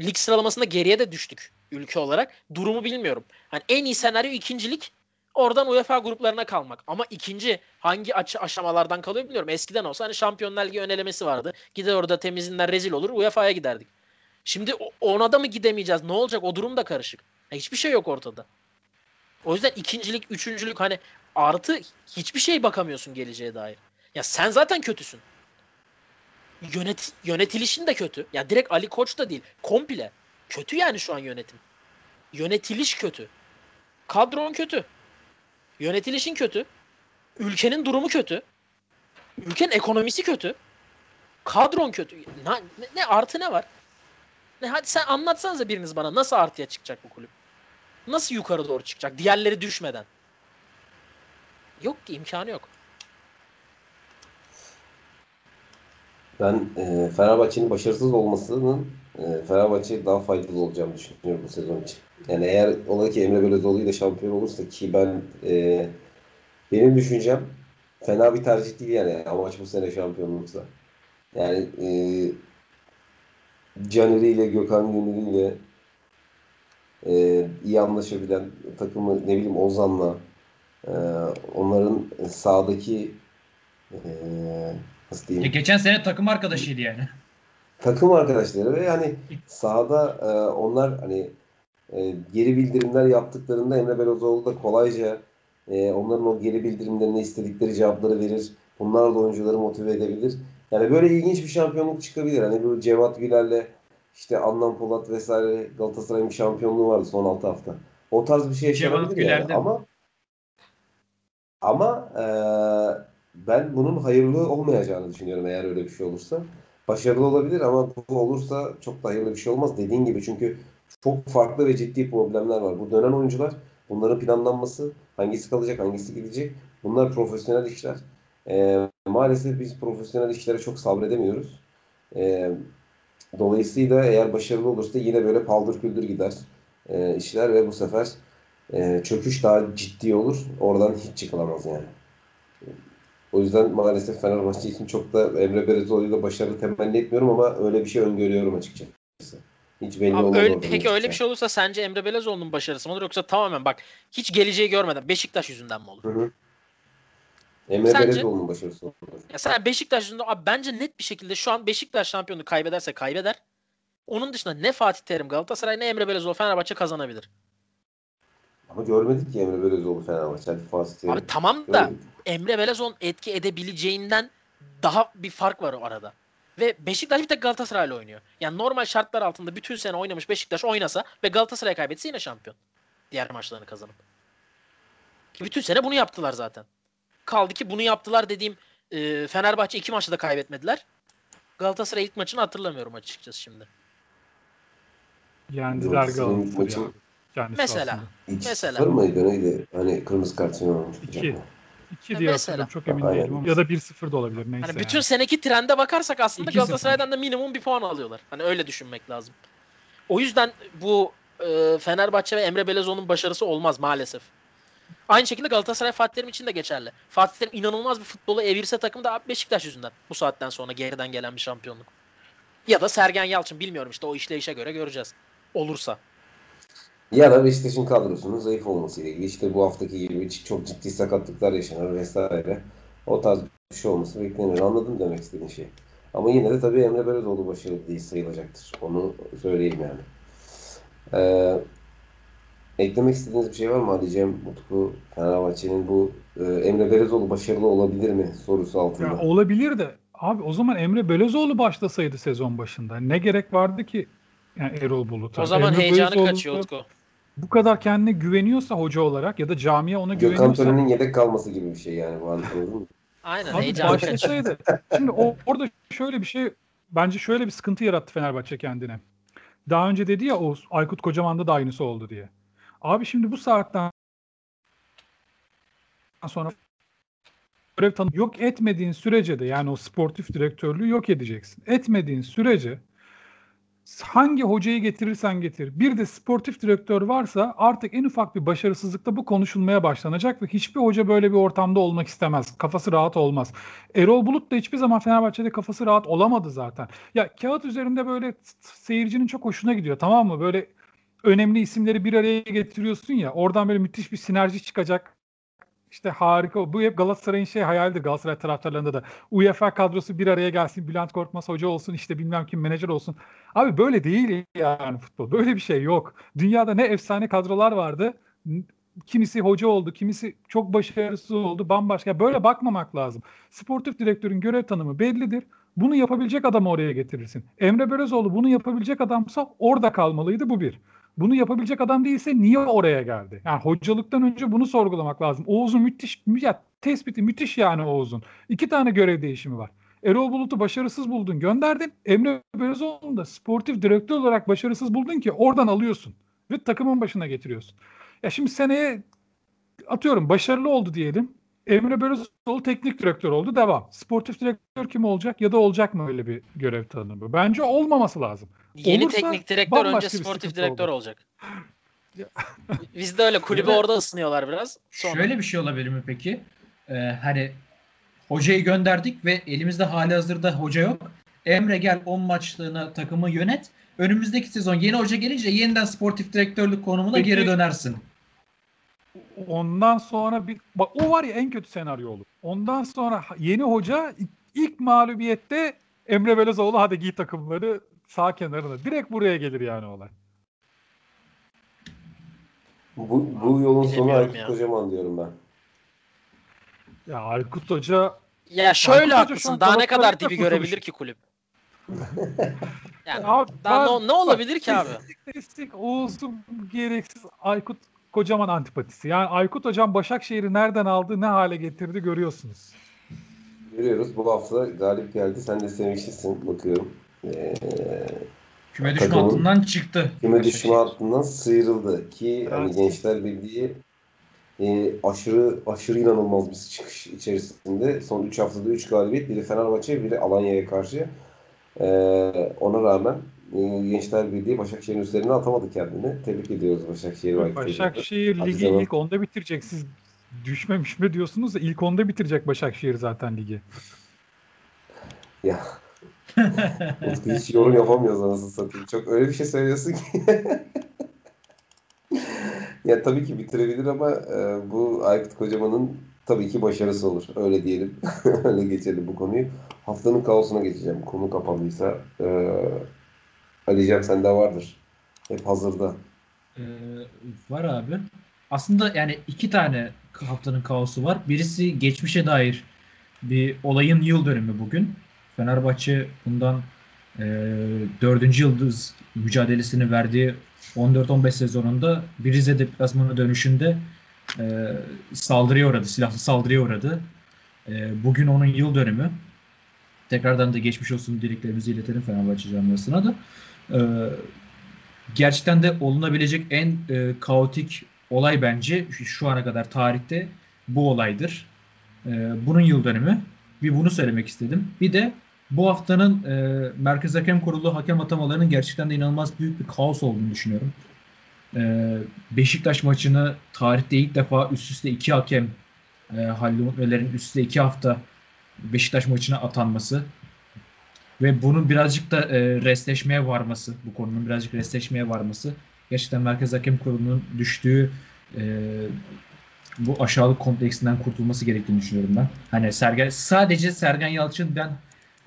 lig sıralamasında geriye de düştük ülke olarak. Durumu bilmiyorum. Hani en iyi senaryo ikincilik. Oradan UEFA gruplarına kalmak. Ama ikinci hangi aşamalardan kalıyor bilmiyorum. Eskiden olsa hani Şampiyonlar Ligi önelemesi vardı. Gider orada temizinden rezil olur UEFA'ya giderdik. Şimdi ona da mı gidemeyeceğiz? Ne olacak? O durum da karışık. Ya hiçbir şey yok ortada. O yüzden ikincilik, üçüncülük hani artı hiçbir şey bakamıyorsun geleceğe dair. Ya sen zaten kötüsün. Yönet yönetilişin de kötü. Ya direkt Ali Koç da değil. Komple. Kötü yani şu an yönetim. Yönetiliş kötü. Kadron kötü. Yönetilişin kötü. Ülkenin durumu kötü. Ülkenin ekonomisi kötü. Kadron kötü. Ne, ne, artı ne var? Ne, hadi sen anlatsanıza biriniz bana nasıl artıya çıkacak bu kulüp? Nasıl yukarı doğru çıkacak? Diğerleri düşmeden. Yok ki imkanı yok. Ben e, Fenerbahçe'nin başarısız olmasının e, Fenerbahçe'ye daha faydalı olacağını düşünüyorum bu sezon için. Yani eğer ola ki Emre Belözoğlu ile şampiyon olursa ki ben e, benim düşüncem fena bir tercih değil yani amaç bu sene şampiyonluksa. Yani e, Caner'i ile Gökhan Gönül ile e, iyi anlaşabilen takımı ne bileyim Ozan'la e, onların sahadaki e, nasıl diyeyim geçen sene takım arkadaşıydı yani. Takım arkadaşları ve yani sahada e, onlar hani e, geri bildirimler yaptıklarında Emre Belözoğlu da kolayca e, onların o geri bildirimlerine istedikleri cevapları verir. Bunlar da oyuncuları motive edebilir. Yani böyle ilginç bir şampiyonluk çıkabilir. Hani bu Cevat Güler'le işte Adnan Polat vesaire Galatasaray'ın bir şampiyonluğu vardı son 6 hafta. O tarz bir şey yaşanabilir yani. Ama ama e, ben bunun hayırlı olmayacağını düşünüyorum eğer öyle bir şey olursa. Başarılı olabilir ama bu olursa çok da hayırlı bir şey olmaz. Dediğin gibi çünkü çok farklı ve ciddi problemler var. Bu dönen oyuncular bunların planlanması, hangisi kalacak, hangisi gidecek bunlar profesyonel işler. E, maalesef biz profesyonel işlere çok sabredemiyoruz. E, dolayısıyla eğer başarılı olursa yine böyle paldır küldür gider e, işler ve bu sefer e, çöküş daha ciddi olur. Oradan hiç çıkılamaz yani. O yüzden maalesef Fenerbahçe için çok da Emre Belezoğlu'yla başarı temenni etmiyorum ama öyle bir şey öngörüyorum açıkçası. Hiç belli olmaz öyle, peki öyle bir şey olursa sence Emre Belezoğlu'nun başarısı mı olur yoksa tamamen bak hiç geleceği görmeden Beşiktaş yüzünden mi olur? Hı hı. Emre Sence? Belezoğlu'nun başarısı olur. Ya sen Beşiktaş yüzünden abi bence net bir şekilde şu an Beşiktaş şampiyonu kaybederse kaybeder. Onun dışında ne Fatih Terim Galatasaray ne Emre Belezoğlu Fenerbahçe kazanabilir. Ama görmedik ki Emre Belezoğlu Fenerbahçe. Hadi Fatih Terim. Abi tamam da Görmedik. Emre Belezoğlu'nun etki edebileceğinden daha bir fark var o arada. Ve Beşiktaş bir tek Galatasaray'la oynuyor. Yani normal şartlar altında bütün sene oynamış Beşiktaş oynasa ve Galatasaray kaybetse yine şampiyon. Diğer maçlarını kazanıp. Ki bütün sene bunu yaptılar zaten. Kaldı ki bunu yaptılar dediğim e, Fenerbahçe iki maçta da kaybetmediler. Galatasaray ilk maçını hatırlamıyorum açıkçası şimdi. Yendiler Galatasaray. Yani Mesela. sahasında. İlk Mesela. sıfır mıydı neydi? Hani kırmızı kart olmuş. İki. 2 Ya diye mesela. Çok emin Aynen. değilim. Ya da 1-0 da olabilir. Neyse. Hani bütün yani. seneki trende bakarsak aslında 2-0. Galatasaray'dan da minimum bir puan alıyorlar. Hani öyle düşünmek lazım. O yüzden bu e, Fenerbahçe ve Emre Belezoğlu'nun başarısı olmaz maalesef. Aynı şekilde Galatasaray Fatih Terim için de geçerli. Fatih Terim inanılmaz bir futbolu evirse takım da Beşiktaş yüzünden. Bu saatten sonra geriden gelen bir şampiyonluk. Ya da Sergen Yalçın bilmiyorum işte o işleyişe göre göreceğiz. Olursa. Ya da Beşiktaş'ın kadrosunun zayıf olmasıyla ilgili. İşte bu haftaki gibi çok ciddi sakatlıklar yaşanır vesaire. O tarz bir şey olması beklenir. Anladım demek istediğin şey. Ama yine de tabii Emre Belözoğlu başarılı değil sayılacaktır. Onu söyleyeyim yani. Ee, eklemek istediğiniz bir şey var mı Ali Cem, Utku, Fenerbahçe'nin bu e, Emre Belözoğlu başarılı olabilir mi sorusu altında? Ya olabilir de abi o zaman Emre Belözoğlu başlasaydı sezon başında. Ne gerek vardı ki yani Erol Bulut'a? O zaman Emre heyecanı Belözoğlu kaçıyor Utku. Bu kadar kendine güveniyorsa hoca olarak ya da camiye ona Gökhan güveniyorsa Tören'in yedek kalması gibi bir şey yani bu mı? [laughs] Aynen Abi başlasaydı. Şimdi o, orada şöyle bir şey bence şöyle bir sıkıntı yarattı Fenerbahçe kendine. Daha önce dedi ya o Aykut Kocaman'da da aynısı oldu diye. Abi şimdi bu saatten sonra görev tanı yok etmediğin sürece de yani o sportif direktörlüğü yok edeceksin. Etmediğin sürece hangi hocayı getirirsen getir. Bir de sportif direktör varsa artık en ufak bir başarısızlıkta bu konuşulmaya başlanacak ve hiçbir hoca böyle bir ortamda olmak istemez. Kafası rahat olmaz. Erol Bulut da hiçbir zaman Fenerbahçe'de kafası rahat olamadı zaten. Ya kağıt üzerinde böyle seyircinin çok hoşuna gidiyor tamam mı? Böyle önemli isimleri bir araya getiriyorsun ya oradan böyle müthiş bir sinerji çıkacak. İşte harika. Bu hep Galatasaray'ın şey hayalidir Galatasaray taraftarlarında da. UEFA kadrosu bir araya gelsin. Bülent Korkmaz hoca olsun. işte bilmem kim menajer olsun. Abi böyle değil yani futbol. Böyle bir şey yok. Dünyada ne efsane kadrolar vardı. Kimisi hoca oldu, kimisi çok başarısız oldu, bambaşka. Böyle bakmamak lazım. Sportif direktörün görev tanımı bellidir. Bunu yapabilecek adamı oraya getirirsin. Emre Belözoğlu bunu yapabilecek adamsa orada kalmalıydı bu bir. Bunu yapabilecek adam değilse niye oraya geldi? Yani hocalıktan önce bunu sorgulamak lazım. Oğuz'un müthiş, ya tespiti müthiş yani Oğuz'un. İki tane görev değişimi var. Erol Bulut'u başarısız buldun gönderdin. Emre Belözoğlu'nu da sportif direktör olarak başarısız buldun ki oradan alıyorsun. Ve takımın başına getiriyorsun. Ya şimdi seneye atıyorum başarılı oldu diyelim. Emre Belözoğlu teknik direktör oldu. Devam. Sportif direktör kim olacak ya da olacak mı öyle bir görev tanımı? Bence olmaması lazım. Yeni Olursa teknik direktör önce sportif direktör olur. olacak. [laughs] Bizde öyle kulübe orada ısınıyorlar biraz. Sonra. Şöyle bir şey olabilir mi peki? Ee, hani hocayı gönderdik ve elimizde hali hazırda hoca yok. Emre gel 10 maçlığına takımı yönet. Önümüzdeki sezon yeni hoca gelince yeniden sportif direktörlük konumuna Peki- geri dönersin. Ondan sonra bir bak o var ya en kötü senaryo olur. Ondan sonra yeni hoca ilk, ilk mağlubiyette Emre Belözoğlu hadi giy takımları sağ kenarına. Direkt buraya gelir yani olay. Bu, bu yolun sonu Bilemiyorum Aykut ya. Kocaman diyorum ben. Ya Aykut Hoca Ya şöyle Aykut Hoca şu haklısın. an Daha ne kadar Galatasaray'da dibi görebilir ki kulüp? [laughs] Yani Abi daha ben- ne, ne olabilir ki abi? Destek Oğuz'un gereksiz Aykut Kocaman antipatisi. Yani Aykut Hocam Başakşehir'i nereden aldı ne hale getirdi görüyorsunuz. Görüyoruz bu hafta galip geldi. Sen de sevinçlisin bakıyorum. Ee, Küme düşme Takımın- hattından çıktı. küme düşme hattından sıyrıldı ki hani Evet. Gençler Birliği e, aşırı aşırı inanılmaz bir çıkış içerisinde. Son 3 haftada 3 galibiyet. Biri Fenerbahçe, biri Alanya'ya karşı. Ee, ona rağmen e, Gençler Birliği Başakşehir'in üzerine atamadı kendini. Tebrik ediyoruz Başakşehir. ve Aykut Hoca'yı. Başakşehir Hadi ligi canım. ilk onda bitirecek. Siz düşmemiş mi diyorsunuz da ilk onda bitirecek Başakşehir zaten ligi. Ya. Hiç yorum yapamıyoruz anasını satayım. Çok öyle bir şey söylüyorsun ki. [laughs] ya tabii ki bitirebilir ama e, bu Aykut Kocaman'ın tabii ki başarısı olur. Öyle diyelim. [laughs] öyle geçelim bu konuyu. Haftanın kaosuna geçeceğim. Konu kapandıysa. E, Alican sende vardır. Hep hazırda. Ee, var abi. Aslında yani iki tane haftanın kaosu var. Birisi geçmişe dair bir olayın yıl dönümü bugün. Fenerbahçe bundan e, dördüncü yıldız mücadelesini verdiği 14-15 sezonunda bir Rize deplasmanı dönüşünde e, saldırıya uğradı. Silahlı saldırıya uğradı. E, bugün onun yıl dönümü. Tekrardan da geçmiş olsun dileklerimizi iletelim Fenerbahçe camiasına da. E, gerçekten de olunabilecek en e, kaotik olay bence şu ana kadar tarihte bu olaydır. E, bunun yıl dönümü. Bir bunu söylemek istedim. Bir de bu haftanın e, Merkez Hakem Kurulu hakem atamalarının gerçekten de inanılmaz büyük bir kaos olduğunu düşünüyorum. E, Beşiktaş maçını tarihte ilk defa üst üste iki hakem e, Halil Umutlu'ların üst üste iki hafta Beşiktaş maçına atanması ve bunun birazcık da e, restleşmeye varması, bu konunun birazcık restleşmeye varması gerçekten Merkez Hakem Kurulu'nun düştüğü e, bu aşağılık kompleksinden kurtulması gerektiğini düşünüyorum ben. Hani Sergen sadece Sergen Yalçın ben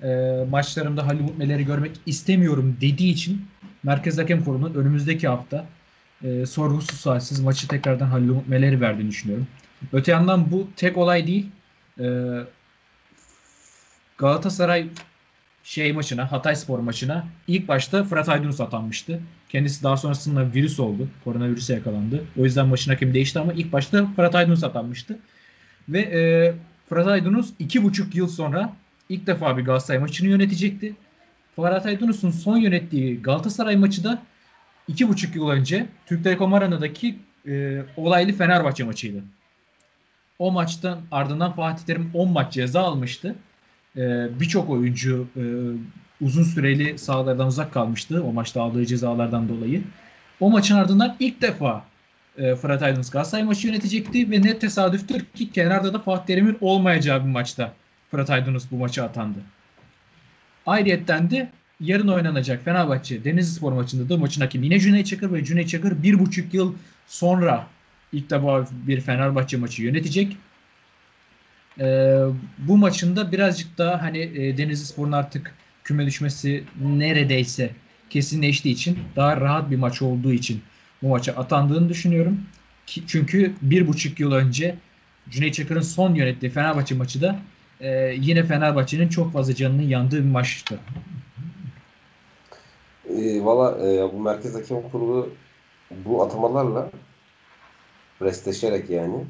e, maçlarımda Halil Umutmeleri görmek istemiyorum dediği için Merkez Hakem Kurulu'nun önümüzdeki hafta e, sorgusuz sualsiz maçı tekrardan Halil Umutmeleri verdiğini düşünüyorum. Öte yandan bu tek olay değil. E, Galatasaray şey maçına, Hatay Spor maçına ilk başta Fırat Aydınus atanmıştı. Kendisi daha sonrasında virüs oldu. Koronavirüse yakalandı. O yüzden maçın hakemi değişti ama ilk başta Fırat Aydınus atanmıştı. Ve e, Fırat Aydınus iki buçuk yıl sonra ilk defa bir Galatasaray maçını yönetecekti. Fırat Aydınus'un son yönettiği Galatasaray maçı da iki buçuk yıl önce Türk Telekom Arena'daki e, olaylı Fenerbahçe maçıydı. O maçtan ardından Fatih Terim 10 maç ceza almıştı. Ee, birçok oyuncu e, uzun süreli sahalardan uzak kalmıştı o maçta aldığı cezalardan dolayı. O maçın ardından ilk defa e, Fırat Aydınus Galatasaray maçı yönetecekti ve ne tesadüftür ki kenarda da Fatih Terim'in olmayacağı bir maçta Fırat Aydınus bu maça atandı. Ayrıyetten de yarın oynanacak Fenerbahçe Denizlispor maçında da maçın hakemi yine Cüneyt Çakır ve Cüneyt Çakır bir buçuk yıl sonra ilk defa bir Fenerbahçe maçı yönetecek. Ee, bu maçında birazcık daha hani e, Denizlispor'un artık küme düşmesi neredeyse kesinleştiği için daha rahat bir maç olduğu için bu maça atandığını düşünüyorum. Ki, çünkü bir buçuk yıl önce Cüneyt Çakır'ın son yönettiği Fenerbahçe maçı da e, yine Fenerbahçe'nin çok fazla canının yandığı bir maçtı. E, Valla e, bu Merkez Hakem Kurulu bu atamalarla restleşerek yani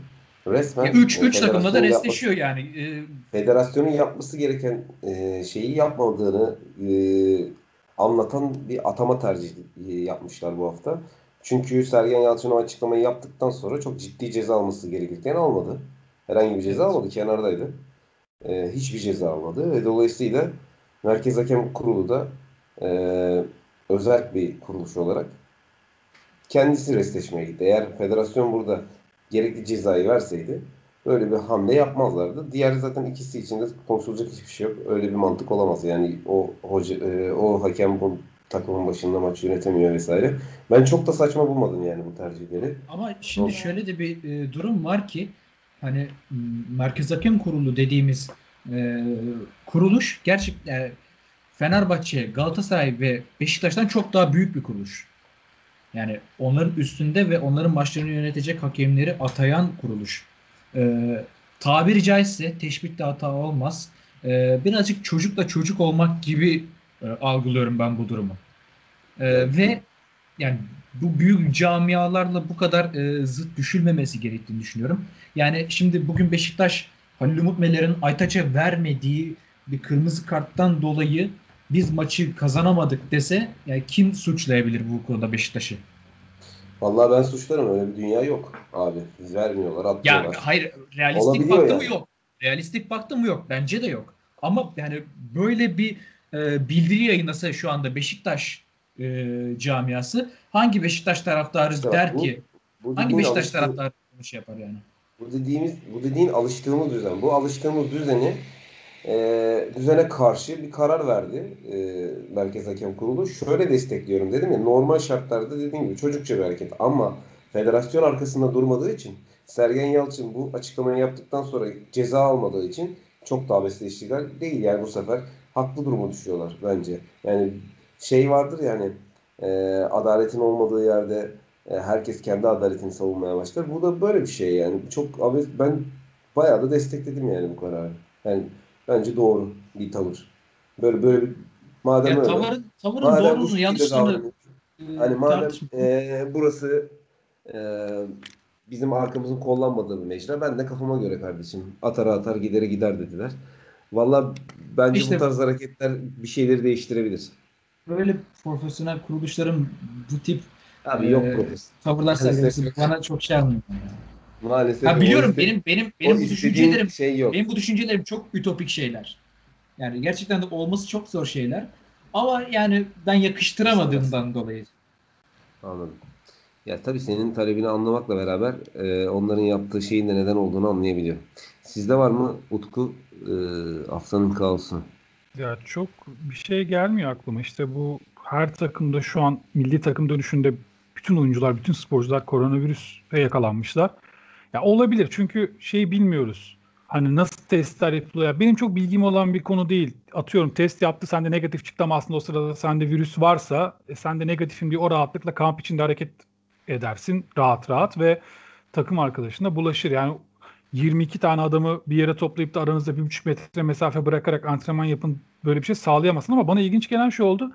resmen 3 e, 3 takımda da restleşiyor yani. E, federasyonun yapması gereken e, şeyi yapmadığını e, anlatan bir atama tercihi e, yapmışlar bu hafta. Çünkü Sergen Yalçın o açıklamayı yaptıktan sonra çok ciddi ceza alması gerekirken almadı. Herhangi bir ceza almadı. Kenardaydı. E, hiçbir ceza almadı. Ve dolayısıyla Merkez Hakem Kurulu da e, özel bir kuruluş olarak kendisi restleşmeye gitti. Eğer federasyon burada gerekli cezayı verseydi böyle bir hamle yapmazlardı. Diğer zaten ikisi için de konuşulacak hiçbir şey yok. Öyle bir mantık olamaz. Yani o hoca, e, o hakem bu takımın başında maç yönetemiyor vesaire. Ben çok da saçma bulmadım yani bu tercihleri. Ama şimdi Doğru. şöyle de bir e, durum var ki hani m, Merkez Hakem Kurulu dediğimiz e, kuruluş gerçekten Fenerbahçe, Galatasaray ve Beşiktaş'tan çok daha büyük bir kuruluş. Yani onların üstünde ve onların maçlarını yönetecek hakemleri atayan kuruluş. E, tabiri caizse teşbihte hata olmaz. E, birazcık çocukla çocuk olmak gibi e, algılıyorum ben bu durumu. E, ve yani bu büyük camialarla bu kadar e, zıt düşülmemesi gerektiğini düşünüyorum. Yani şimdi bugün Beşiktaş Halil Umut Meler'in Aytaç'a vermediği bir kırmızı karttan dolayı biz maçı kazanamadık dese yani kim suçlayabilir bu konuda Beşiktaş'ı? Vallahi ben suçlarım. Öyle bir dünya yok abi. Biz vermiyorlar, Ya atıyorlar. hayır realistik Olabiliyor baktı mı yani. yok. Realistik baktı mı yok. Bence de yok. Ama yani böyle bir e, bildiri yayınlasa şu anda Beşiktaş e, camiası hangi Beşiktaş taraftarı bak der bu- ki Bu hangi Beşiktaş alıştığı- taraftarı bunu şey yapar yani? Bu dediğimiz, bu dediğin alıştığımız düzen. Bu alıştığımız düzeni e, düzene karşı bir karar verdi e, Merkez Hakem Kurulu. Şöyle destekliyorum dedim ya normal şartlarda dediğim gibi çocukça bir hareket ama federasyon arkasında durmadığı için Sergen Yalçın bu açıklamayı yaptıktan sonra ceza almadığı için çok daha abesle iştigal değil yani bu sefer haklı duruma düşüyorlar bence. Yani şey vardır yani e, adaletin olmadığı yerde e, herkes kendi adaletini savunmaya başlar. Bu da böyle bir şey yani. Çok abes ben bayağı da destekledim yani bu kararı. Yani bence doğru bir tavır. Böyle böyle bir madem Ya öyle. tavırın, tavırın madem doğrusunu yanlışını davranıyor, e, Hani madem e, burası e, bizim arkamızın kollanmadığı bir mecra. Ben de kafama göre kardeşim. Atar atar gidere gider dediler. Valla bence İşte- bu tarz hareketler bir şeyleri değiştirebilir. Böyle profesyonel kuruluşların bu tip Abi yok profesör. tavırlar sergilemesi bana çok şey almıyor. Maalesef. Ha o biliyorum iste- benim benim benim bu düşüncelerim şey yok. benim bu düşüncelerim çok ütopik şeyler. Yani gerçekten de olması çok zor şeyler. Ama yani ben yakıştıramadığımdan dolayı. Anladım. Ya tabii senin talebini anlamakla beraber e, onların yaptığı şeyin de neden olduğunu anlayabiliyor. Sizde var mı Utku e, haftanın kaosu? Ya çok bir şey gelmiyor aklıma. İşte bu her takımda şu an milli takım dönüşünde bütün oyuncular, bütün sporcular koronavirüse yakalanmışlar. Ya olabilir çünkü şeyi bilmiyoruz. Hani nasıl testler yapılıyor? Benim çok bilgim olan bir konu değil. Atıyorum test yaptı sende negatif çıktı ama aslında o sırada sende virüs varsa e, sen de negatifim diye o rahatlıkla kamp içinde hareket edersin rahat rahat ve takım arkadaşına bulaşır. Yani 22 tane adamı bir yere toplayıp da aranızda bir buçuk metre mesafe bırakarak antrenman yapın böyle bir şey sağlayamazsın ama bana ilginç gelen şey oldu.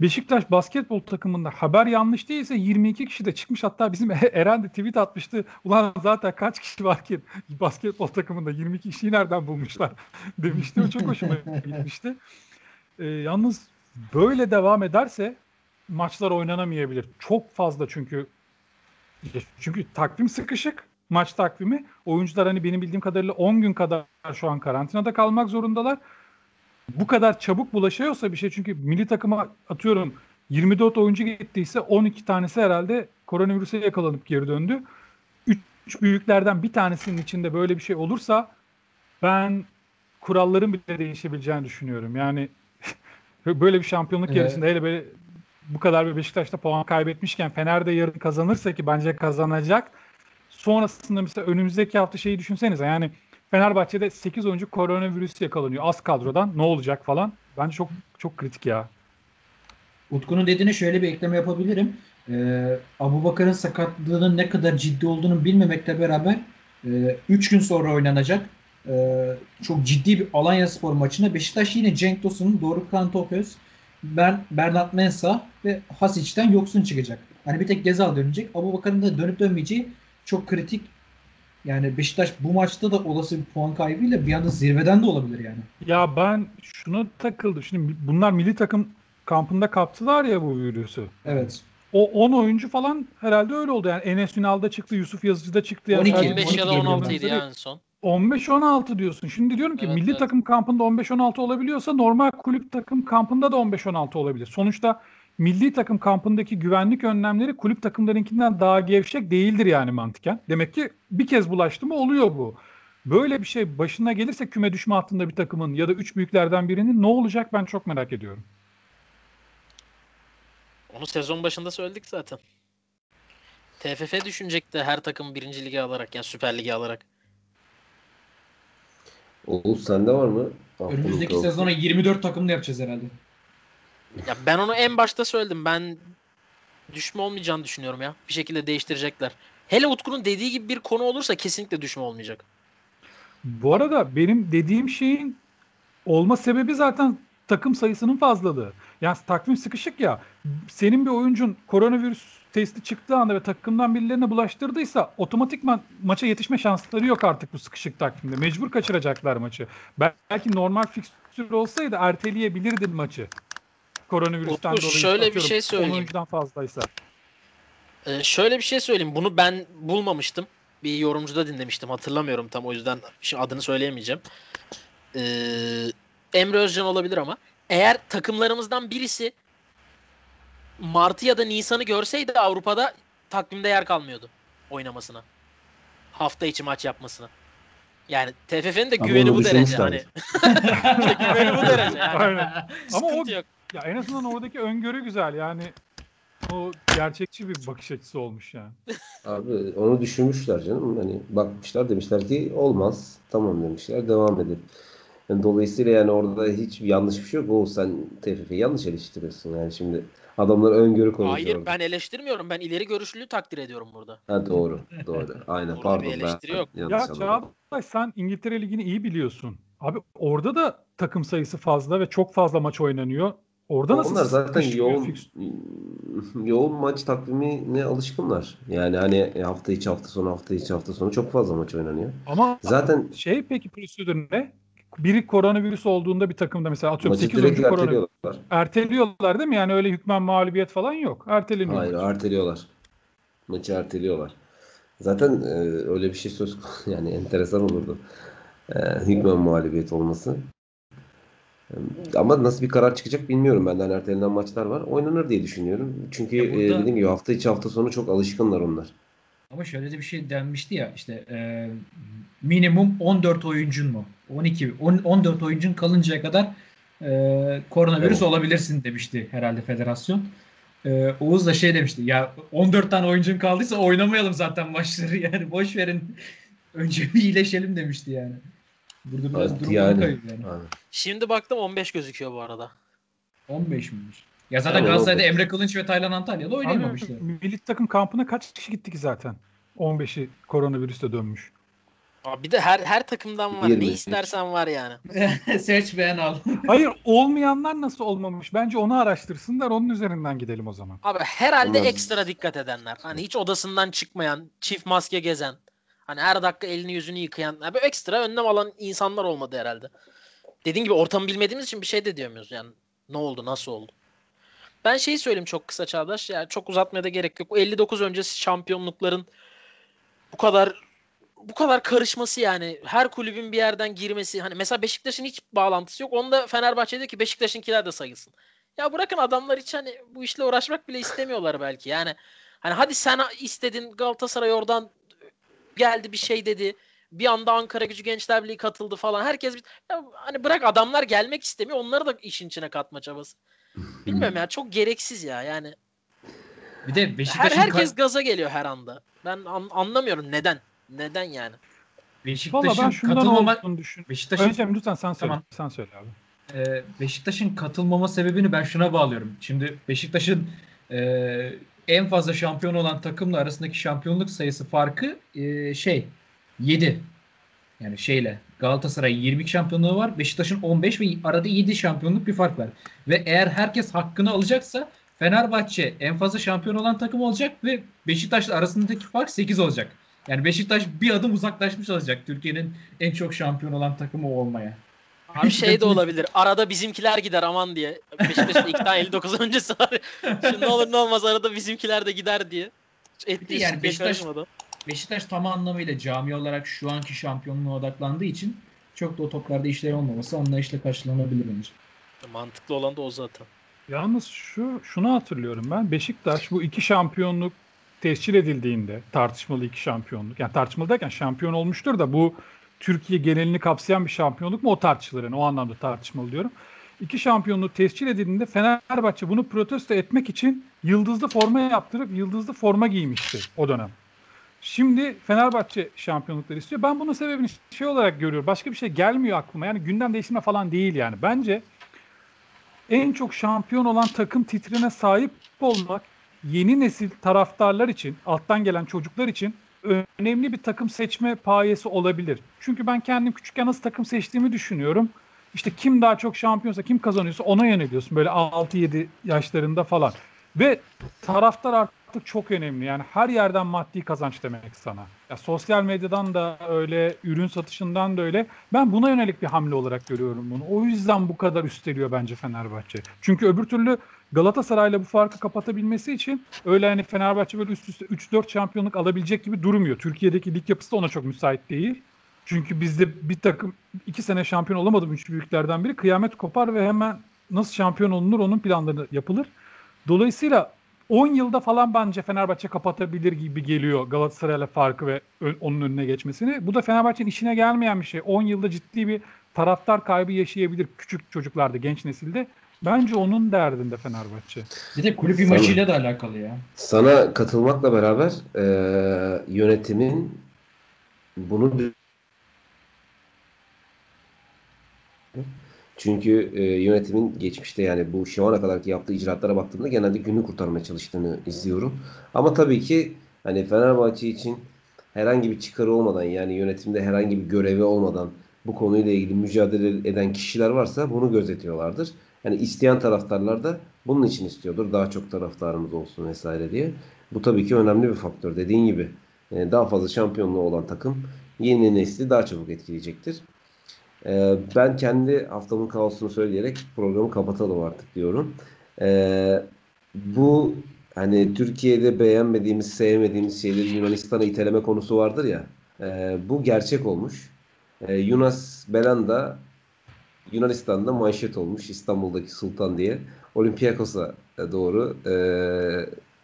Beşiktaş basketbol takımında haber yanlış değilse 22 kişi de çıkmış. Hatta bizim [laughs] Eren de tweet atmıştı. Ulan zaten kaç kişi var ki [laughs] basketbol takımında 22 kişiyi nereden bulmuşlar [laughs] demişti. O çok hoşuma gitmişti. Ee, yalnız böyle devam ederse maçlar oynanamayabilir. Çok fazla çünkü çünkü takvim sıkışık maç takvimi. Oyuncular hani benim bildiğim kadarıyla 10 gün kadar şu an karantinada kalmak zorundalar. Bu kadar çabuk bulaşıyorsa bir şey çünkü milli takıma atıyorum 24 oyuncu gittiyse 12 tanesi herhalde koronavirüse yakalanıp geri döndü. 3 büyüklerden bir tanesinin içinde böyle bir şey olursa ben kuralların bile değişebileceğini düşünüyorum. Yani [laughs] böyle bir şampiyonluk Evet. yarışında hele böyle bu kadar bir Beşiktaş'ta puan kaybetmişken Fener de yarın kazanırsa ki bence kazanacak. Sonrasında mesela önümüzdeki hafta şeyi düşünsenize yani Fenerbahçe'de 8 oyuncu koronavirüs yakalanıyor az kadrodan ne olacak falan. Bence çok çok kritik ya. Utku'nun dediğine şöyle bir ekleme yapabilirim. Ee, Abu Bakar'ın sakatlığının ne kadar ciddi olduğunu bilmemekle beraber 3 gün sonra oynanacak e, çok ciddi bir Alanya Spor maçına Beşiktaş yine Cenk Tosun'un, Dorukhan Topöz, Ber Bernat Mensah ve Hasic'ten yoksun çıkacak. Hani bir tek Gezal dönecek. Abu Bakar'ın da dönüp dönmeyeceği çok kritik. Yani Beşiktaş bu maçta da olası bir puan kaybıyla bir anda zirveden de olabilir yani. Ya ben şunu takıldım. Şimdi bunlar milli takım kampında kaptılar ya bu virüsü. Evet. O 10 oyuncu falan herhalde öyle oldu. Yani Enes Ünal'da çıktı, Yusuf Yazıcı'da çıktı. Yani 12, herhalde 15 ya da 12 16 idi geliyor. ya en son. 15-16 diyorsun. Şimdi diyorum ki Evet, milli evet. takım kampında 15-16 olabiliyorsa normal kulüp takım kampında da 15-16 olabilir. Sonuçta milli takım kampındaki güvenlik önlemleri kulüp takımlarınkinden daha gevşek değildir yani mantıken. Demek ki bir kez bulaştı mı oluyor bu. Böyle bir şey başına gelirse küme düşme hattında bir takımın ya da üç büyüklerden birinin ne olacak ben çok merak ediyorum. Onu sezon başında söyledik zaten. TFF düşünecekti her takım birinci ligi alarak yani Süper Ligi alarak. Oğuz sende var mı? Önümüzdeki sezona 24 takımlı yapacağız herhalde. Ya ben onu en başta söyledim. Ben düşme olmayacağını düşünüyorum ya. Bir şekilde değiştirecekler. Hele Utku'nun dediği gibi bir konu olursa kesinlikle düşme olmayacak. Bu arada benim dediğim şeyin olma sebebi zaten takım sayısının fazlalığı. Yani takvim sıkışık ya. Senin bir oyuncun koronavirüs testi çıktığı anda ve takımdan birilerine bulaştırdıysa otomatikman maça yetişme şansları yok artık bu sıkışık takvimde. Mecbur kaçıracaklar maçı. Belki normal fikstür olsaydı erteleyebilirdin maçı. Koronavirüsten Utku, dolayı. şöyle bir şey 10 söyleyeyim. oyuncudan fazlaysa. Ee, şöyle bir şey söyleyeyim. Bunu ben bulmamıştım. Bir yorumcuda dinlemiştim. Hatırlamıyorum tam o yüzden şimdi adını söyleyemeyeceğim. Ee, Emre Özcan olabilir ama. Eğer takımlarımızdan birisi Mart'ı ya da Nisan'ı görseydi Avrupa'da takvimde yer kalmıyordu oynamasına. Hafta içi maç yapmasına. Yani TFF'nin de Ama güveni bu derece. Hani [laughs] güveni bu derece. Yani. Aynen. Ama o yok. Ya en azından oradaki öngörü güzel. Yani o gerçekçi bir bakış açısı olmuş yani. Abi onu düşünmüşler canım. Hani bakmışlar demişler ki olmaz. Tamam demişler. Devam edelim. Yani dolayısıyla yani orada hiç yanlış bir şey yok. O sen TFF'yi yanlış eleştiriyorsun. Yani şimdi adamlar öngörü koymuşlar. Hayır orada. ben eleştirmiyorum. Ben ileri görüşlülüğü takdir ediyorum burada. Ha doğru. Doğru. Aynen. Orada Pardon bir eleştiri ben yok. Ya. Çağatay sen İngiltere Ligi'ni iyi biliyorsun. Abi orada da takım sayısı fazla ve çok fazla maç oynanıyor. Orada nasıl Onlar zaten yoğun fix- yoğun maç takvimine alışkınlar. Yani hani hafta içi hafta sonu hafta içi hafta sonu çok fazla maç oynanıyor. Ama Zaten şey peki prosedür ne? Biri koronavirüs olduğunda bir takımda mesela atıyorum maçı 8 direkt oyuncu korona erteliyorlar. erteliyorlar değil mi? Yani öyle hükmen mağlubiyet falan yok. Erteleniyor. Hayır maç. erteliyorlar. Maçı erteliyorlar. Zaten e, öyle bir şey söz. [laughs] Yani enteresan olurdu. E, hükmen muhalefet olması. E, Ama nasıl bir karar çıkacak bilmiyorum. Benden ertelenen maçlar var. Oynanır diye düşünüyorum. Çünkü Ya e, burada- dediğim gibi hafta içi hafta sonu çok alışkınlar onlar. Ama şöyle de bir şey denmişti ya işte e, minimum 14 oyuncun mu? 12 on- 14 oyuncun kalıncaya kadar e, koronavirüs Evet. olabilirsin demişti herhalde federasyon. E, Oğuz da şey demişti ya 14 tane oyuncun kaldıysa oynamayalım zaten maçları yani boş verin önce bir iyileşelim demişti yani. Burada biraz Evet, durum yani. kayıyor yani. Aynen. Şimdi baktım 15 gözüküyor bu arada. 15 miymiş? Ya zaten Tamam, Galatasaray'da 15. Emre Kılınç ve Taylan Antalya'da Abi, oynayamamışlar. milli takım kampına kaç kişi gitti ki zaten? 15'i koronavirüste dönmüş. Abi bir de her her takımdan var. 20. Ne istersen var yani. [laughs] Seç beğen al. [laughs] Hayır olmayanlar nasıl olmamış? Bence onu araştırsınlar onun üzerinden gidelim o zaman. Abi herhalde Olmaz. ekstra dikkat edenler. Hani hiç odasından çıkmayan, çift maske gezen, hani her dakika elini yüzünü yıkayan, yani böyle ekstra önlem alan insanlar olmadı herhalde. Dediğin gibi ortamı bilmediğimiz için bir şey de diyemiyoruz yani. Ne oldu, nasıl oldu? Ben şeyi söyleyeyim çok kısa Çağdaş. Yani çok uzatmaya da gerek yok. O 59 öncesi şampiyonlukların bu kadar bu kadar karışması yani her kulübün bir yerden girmesi hani mesela Beşiktaş'ın hiç bağlantısı yok. Onda Fenerbahçe diyor ki Beşiktaş'ınkiler de sayılsın. Ya bırakın adamlar hiç hani bu işle uğraşmak bile istemiyorlar belki. Yani hani hadi sen istedin Galatasaray oradan geldi bir şey dedi. Bir anda Ankara Gücü Gençler Birliği katıldı falan. Herkes bir, ya hani bırak adamlar gelmek istemiyor. Onları da işin içine katma çabası. [laughs] Bilmiyorum ya çok gereksiz ya. Yani Bir de her Beşiktaş'ın herkes gaza geliyor her anda. Ben an- anlamıyorum neden. Neden yani? Beşiktaş'ın ben şundan katılmama olduğunu düşün. Beşiktaş'ın Önce lütfen sen söyle. Tamam. Sen söyle abi. e, Beşiktaş'ın katılmama sebebini ben şuna bağlıyorum. Şimdi Beşiktaş'ın e, en fazla şampiyon olan takımla arasındaki şampiyonluk sayısı farkı e, şey 7. Yani şeyle Galatasaray 22 şampiyonluğu var. Beşiktaş'ın 15 ve arada 7 şampiyonluk bir fark var. Ve eğer herkes hakkını alacaksa Fenerbahçe en fazla şampiyon olan takım olacak ve Beşiktaş'la arasındaki fark 8 olacak. Yani Beşiktaş bir adım uzaklaşmış olacak Türkiye'nin en çok şampiyon olan takımı olmaya. Abi şey de olabilir. Arada bizimkiler gider aman diye. Beşiktaş'ın ilk tane 59 öncesi var. [laughs] Şimdi ne olur ne olmaz arada bizimkiler de gider diye. Ettiği Yani yani Beşiktaş- karışmadı. Beşiktaş tam anlamıyla cami olarak şu anki şampiyonluğa odaklandığı için çok da o toplarda işleri olmaması anlayışla karşılanabilir bence. Mantıklı olan da o zaten. Yalnız şu şunu hatırlıyorum ben. Beşiktaş bu iki şampiyonluk tescil edildiğinde tartışmalı iki şampiyonluk. Yani tartışmalı derken şampiyon olmuştur da bu Türkiye genelini kapsayan bir şampiyonluk mu o tartışılır. Yani o anlamda tartışmalı diyorum. İki şampiyonluğu tescil edildiğinde Fenerbahçe bunu protesto etmek için yıldızlı forma yaptırıp yıldızlı forma giymişti o dönem. Şimdi Fenerbahçe şampiyonlukları istiyor. Ben bunun sebebini şey olarak görüyorum. Başka bir şey gelmiyor aklıma. Yani gündem değiştirme falan değil yani. Bence en çok şampiyon olan takım titrine sahip olmak yeni nesil taraftarlar için, alttan gelen çocuklar için önemli bir takım seçme payesi olabilir. Çünkü ben kendim küçükken nasıl takım seçtiğimi düşünüyorum. İşte kim daha çok şampiyonsa, kim kazanıyorsa ona yöneliyorsun. Böyle 6-7 yaşlarında falan. Ve taraftar artık çok önemli. Yani her yerden maddi kazanç demek sana. Ya sosyal medyadan da öyle, ürün satışından da öyle. Ben buna yönelik bir hamle olarak görüyorum bunu. O yüzden bu kadar üsteliyor bence Fenerbahçe. Çünkü öbür türlü Galatasaray'la bu farkı kapatabilmesi için öyle hani Fenerbahçe böyle üst üste 3-4 şampiyonluk alabilecek gibi durmuyor. Türkiye'deki lig yapısı da ona çok müsait değil. Çünkü bizde bir takım iki sene şampiyon olamadım üç büyüklerden biri. Kıyamet kopar ve hemen nasıl şampiyon olunur onun planları yapılır. Dolayısıyla 10 yılda falan bence Fenerbahçe kapatabilir gibi geliyor Galatasaray'la farkı ve onun önüne geçmesini. Bu da Fenerbahçe'nin işine gelmeyen bir şey. 10 yılda ciddi bir taraftar kaybı yaşayabilir küçük çocuklarda, genç nesilde. Bence onun derdinde Fenerbahçe. Bir de kulüp Sana- imajıyla da alakalı ya. Sana katılmakla beraber eee, yönetimin bunu çünkü eee, yönetimin geçmişte yani bu şu ana kadarki yaptığı icraatlara baktığımda genelde günü kurtarmaya çalıştığını izliyorum. Ama tabii ki hani Fenerbahçe için herhangi bir çıkarı olmadan yani yönetimde herhangi bir görevi olmadan bu konuyla ilgili mücadele eden kişiler varsa bunu gözetiyorlardır. Yani isteyen taraftarlar da bunun için istiyordur. Daha çok taraftarımız olsun vesaire diye. Bu tabii ki önemli bir faktör. Dediğin gibi e, daha fazla şampiyonluğu olan takım yeni nesli daha çabuk etkileyecektir. E, Ben kendi haftamın kaosunu söyleyerek programı kapatalım artık diyorum. E, Bu hani Türkiye'de beğenmediğimiz, sevmediğimiz şeyleri Yunanistan'a iteleme konusu vardır ya. Bu gerçek olmuş. Yunus Belanda Yunanistan'da manşet olmuş İstanbul'daki Sultan diye. Olympiakos'a doğru e,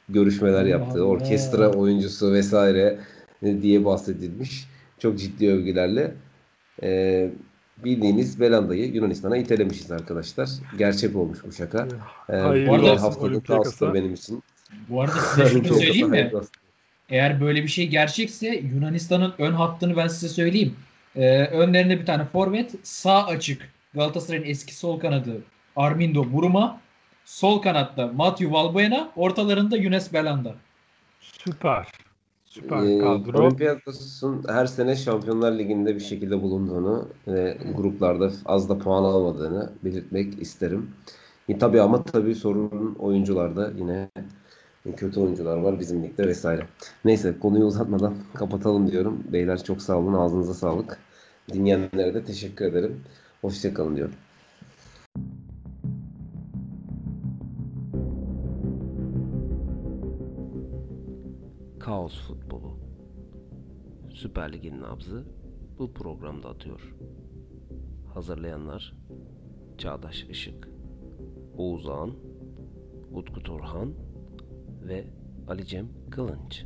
görüşmeler yaptığı, orkestra oyuncusu vesaire e, diye bahsedilmiş. Çok ciddi övgülerle. E, bildiğiniz Belanda'yı Yunanistan'a itelemişiz arkadaşlar. Gerçek olmuş bu şaka. E, bu da olsun haftanın Olympiakos'a. kaosudur benim için. Bu arada size şunu söyleyeyim mi? Eğer böyle bir şey gerçekse Yunanistan'ın ön hattını ben size söyleyeyim. Ee, önlerinde bir tane forvet, sağ açık Galatasaray'ın eski sol kanadı Armindo Buruma, sol kanatta Matthew Valbuena, ortalarında Younes Belanda. Süper. Süper Ee, kadro. Olympiakos'un her sene Şampiyonlar Ligi'nde bir şekilde bulunduğunu ve gruplarda az da puan almadığını belirtmek isterim. E, tabii ama tabii sorun oyuncularda yine kötü oyuncular var bizim ligde vesaire. Neyse konuyu uzatmadan kapatalım diyorum. Beyler çok sağ olun. Ağzınıza sağlık. Dinleyenlere de teşekkür ederim. Hoşçakalın diyorum. Kaos futbolu. Süper Lig'in nabzı bu programda atıyor. Hazırlayanlar Çağdaş Işık, Oğuz Ağan, Utku Turhan ve Ali Cem Kılınç.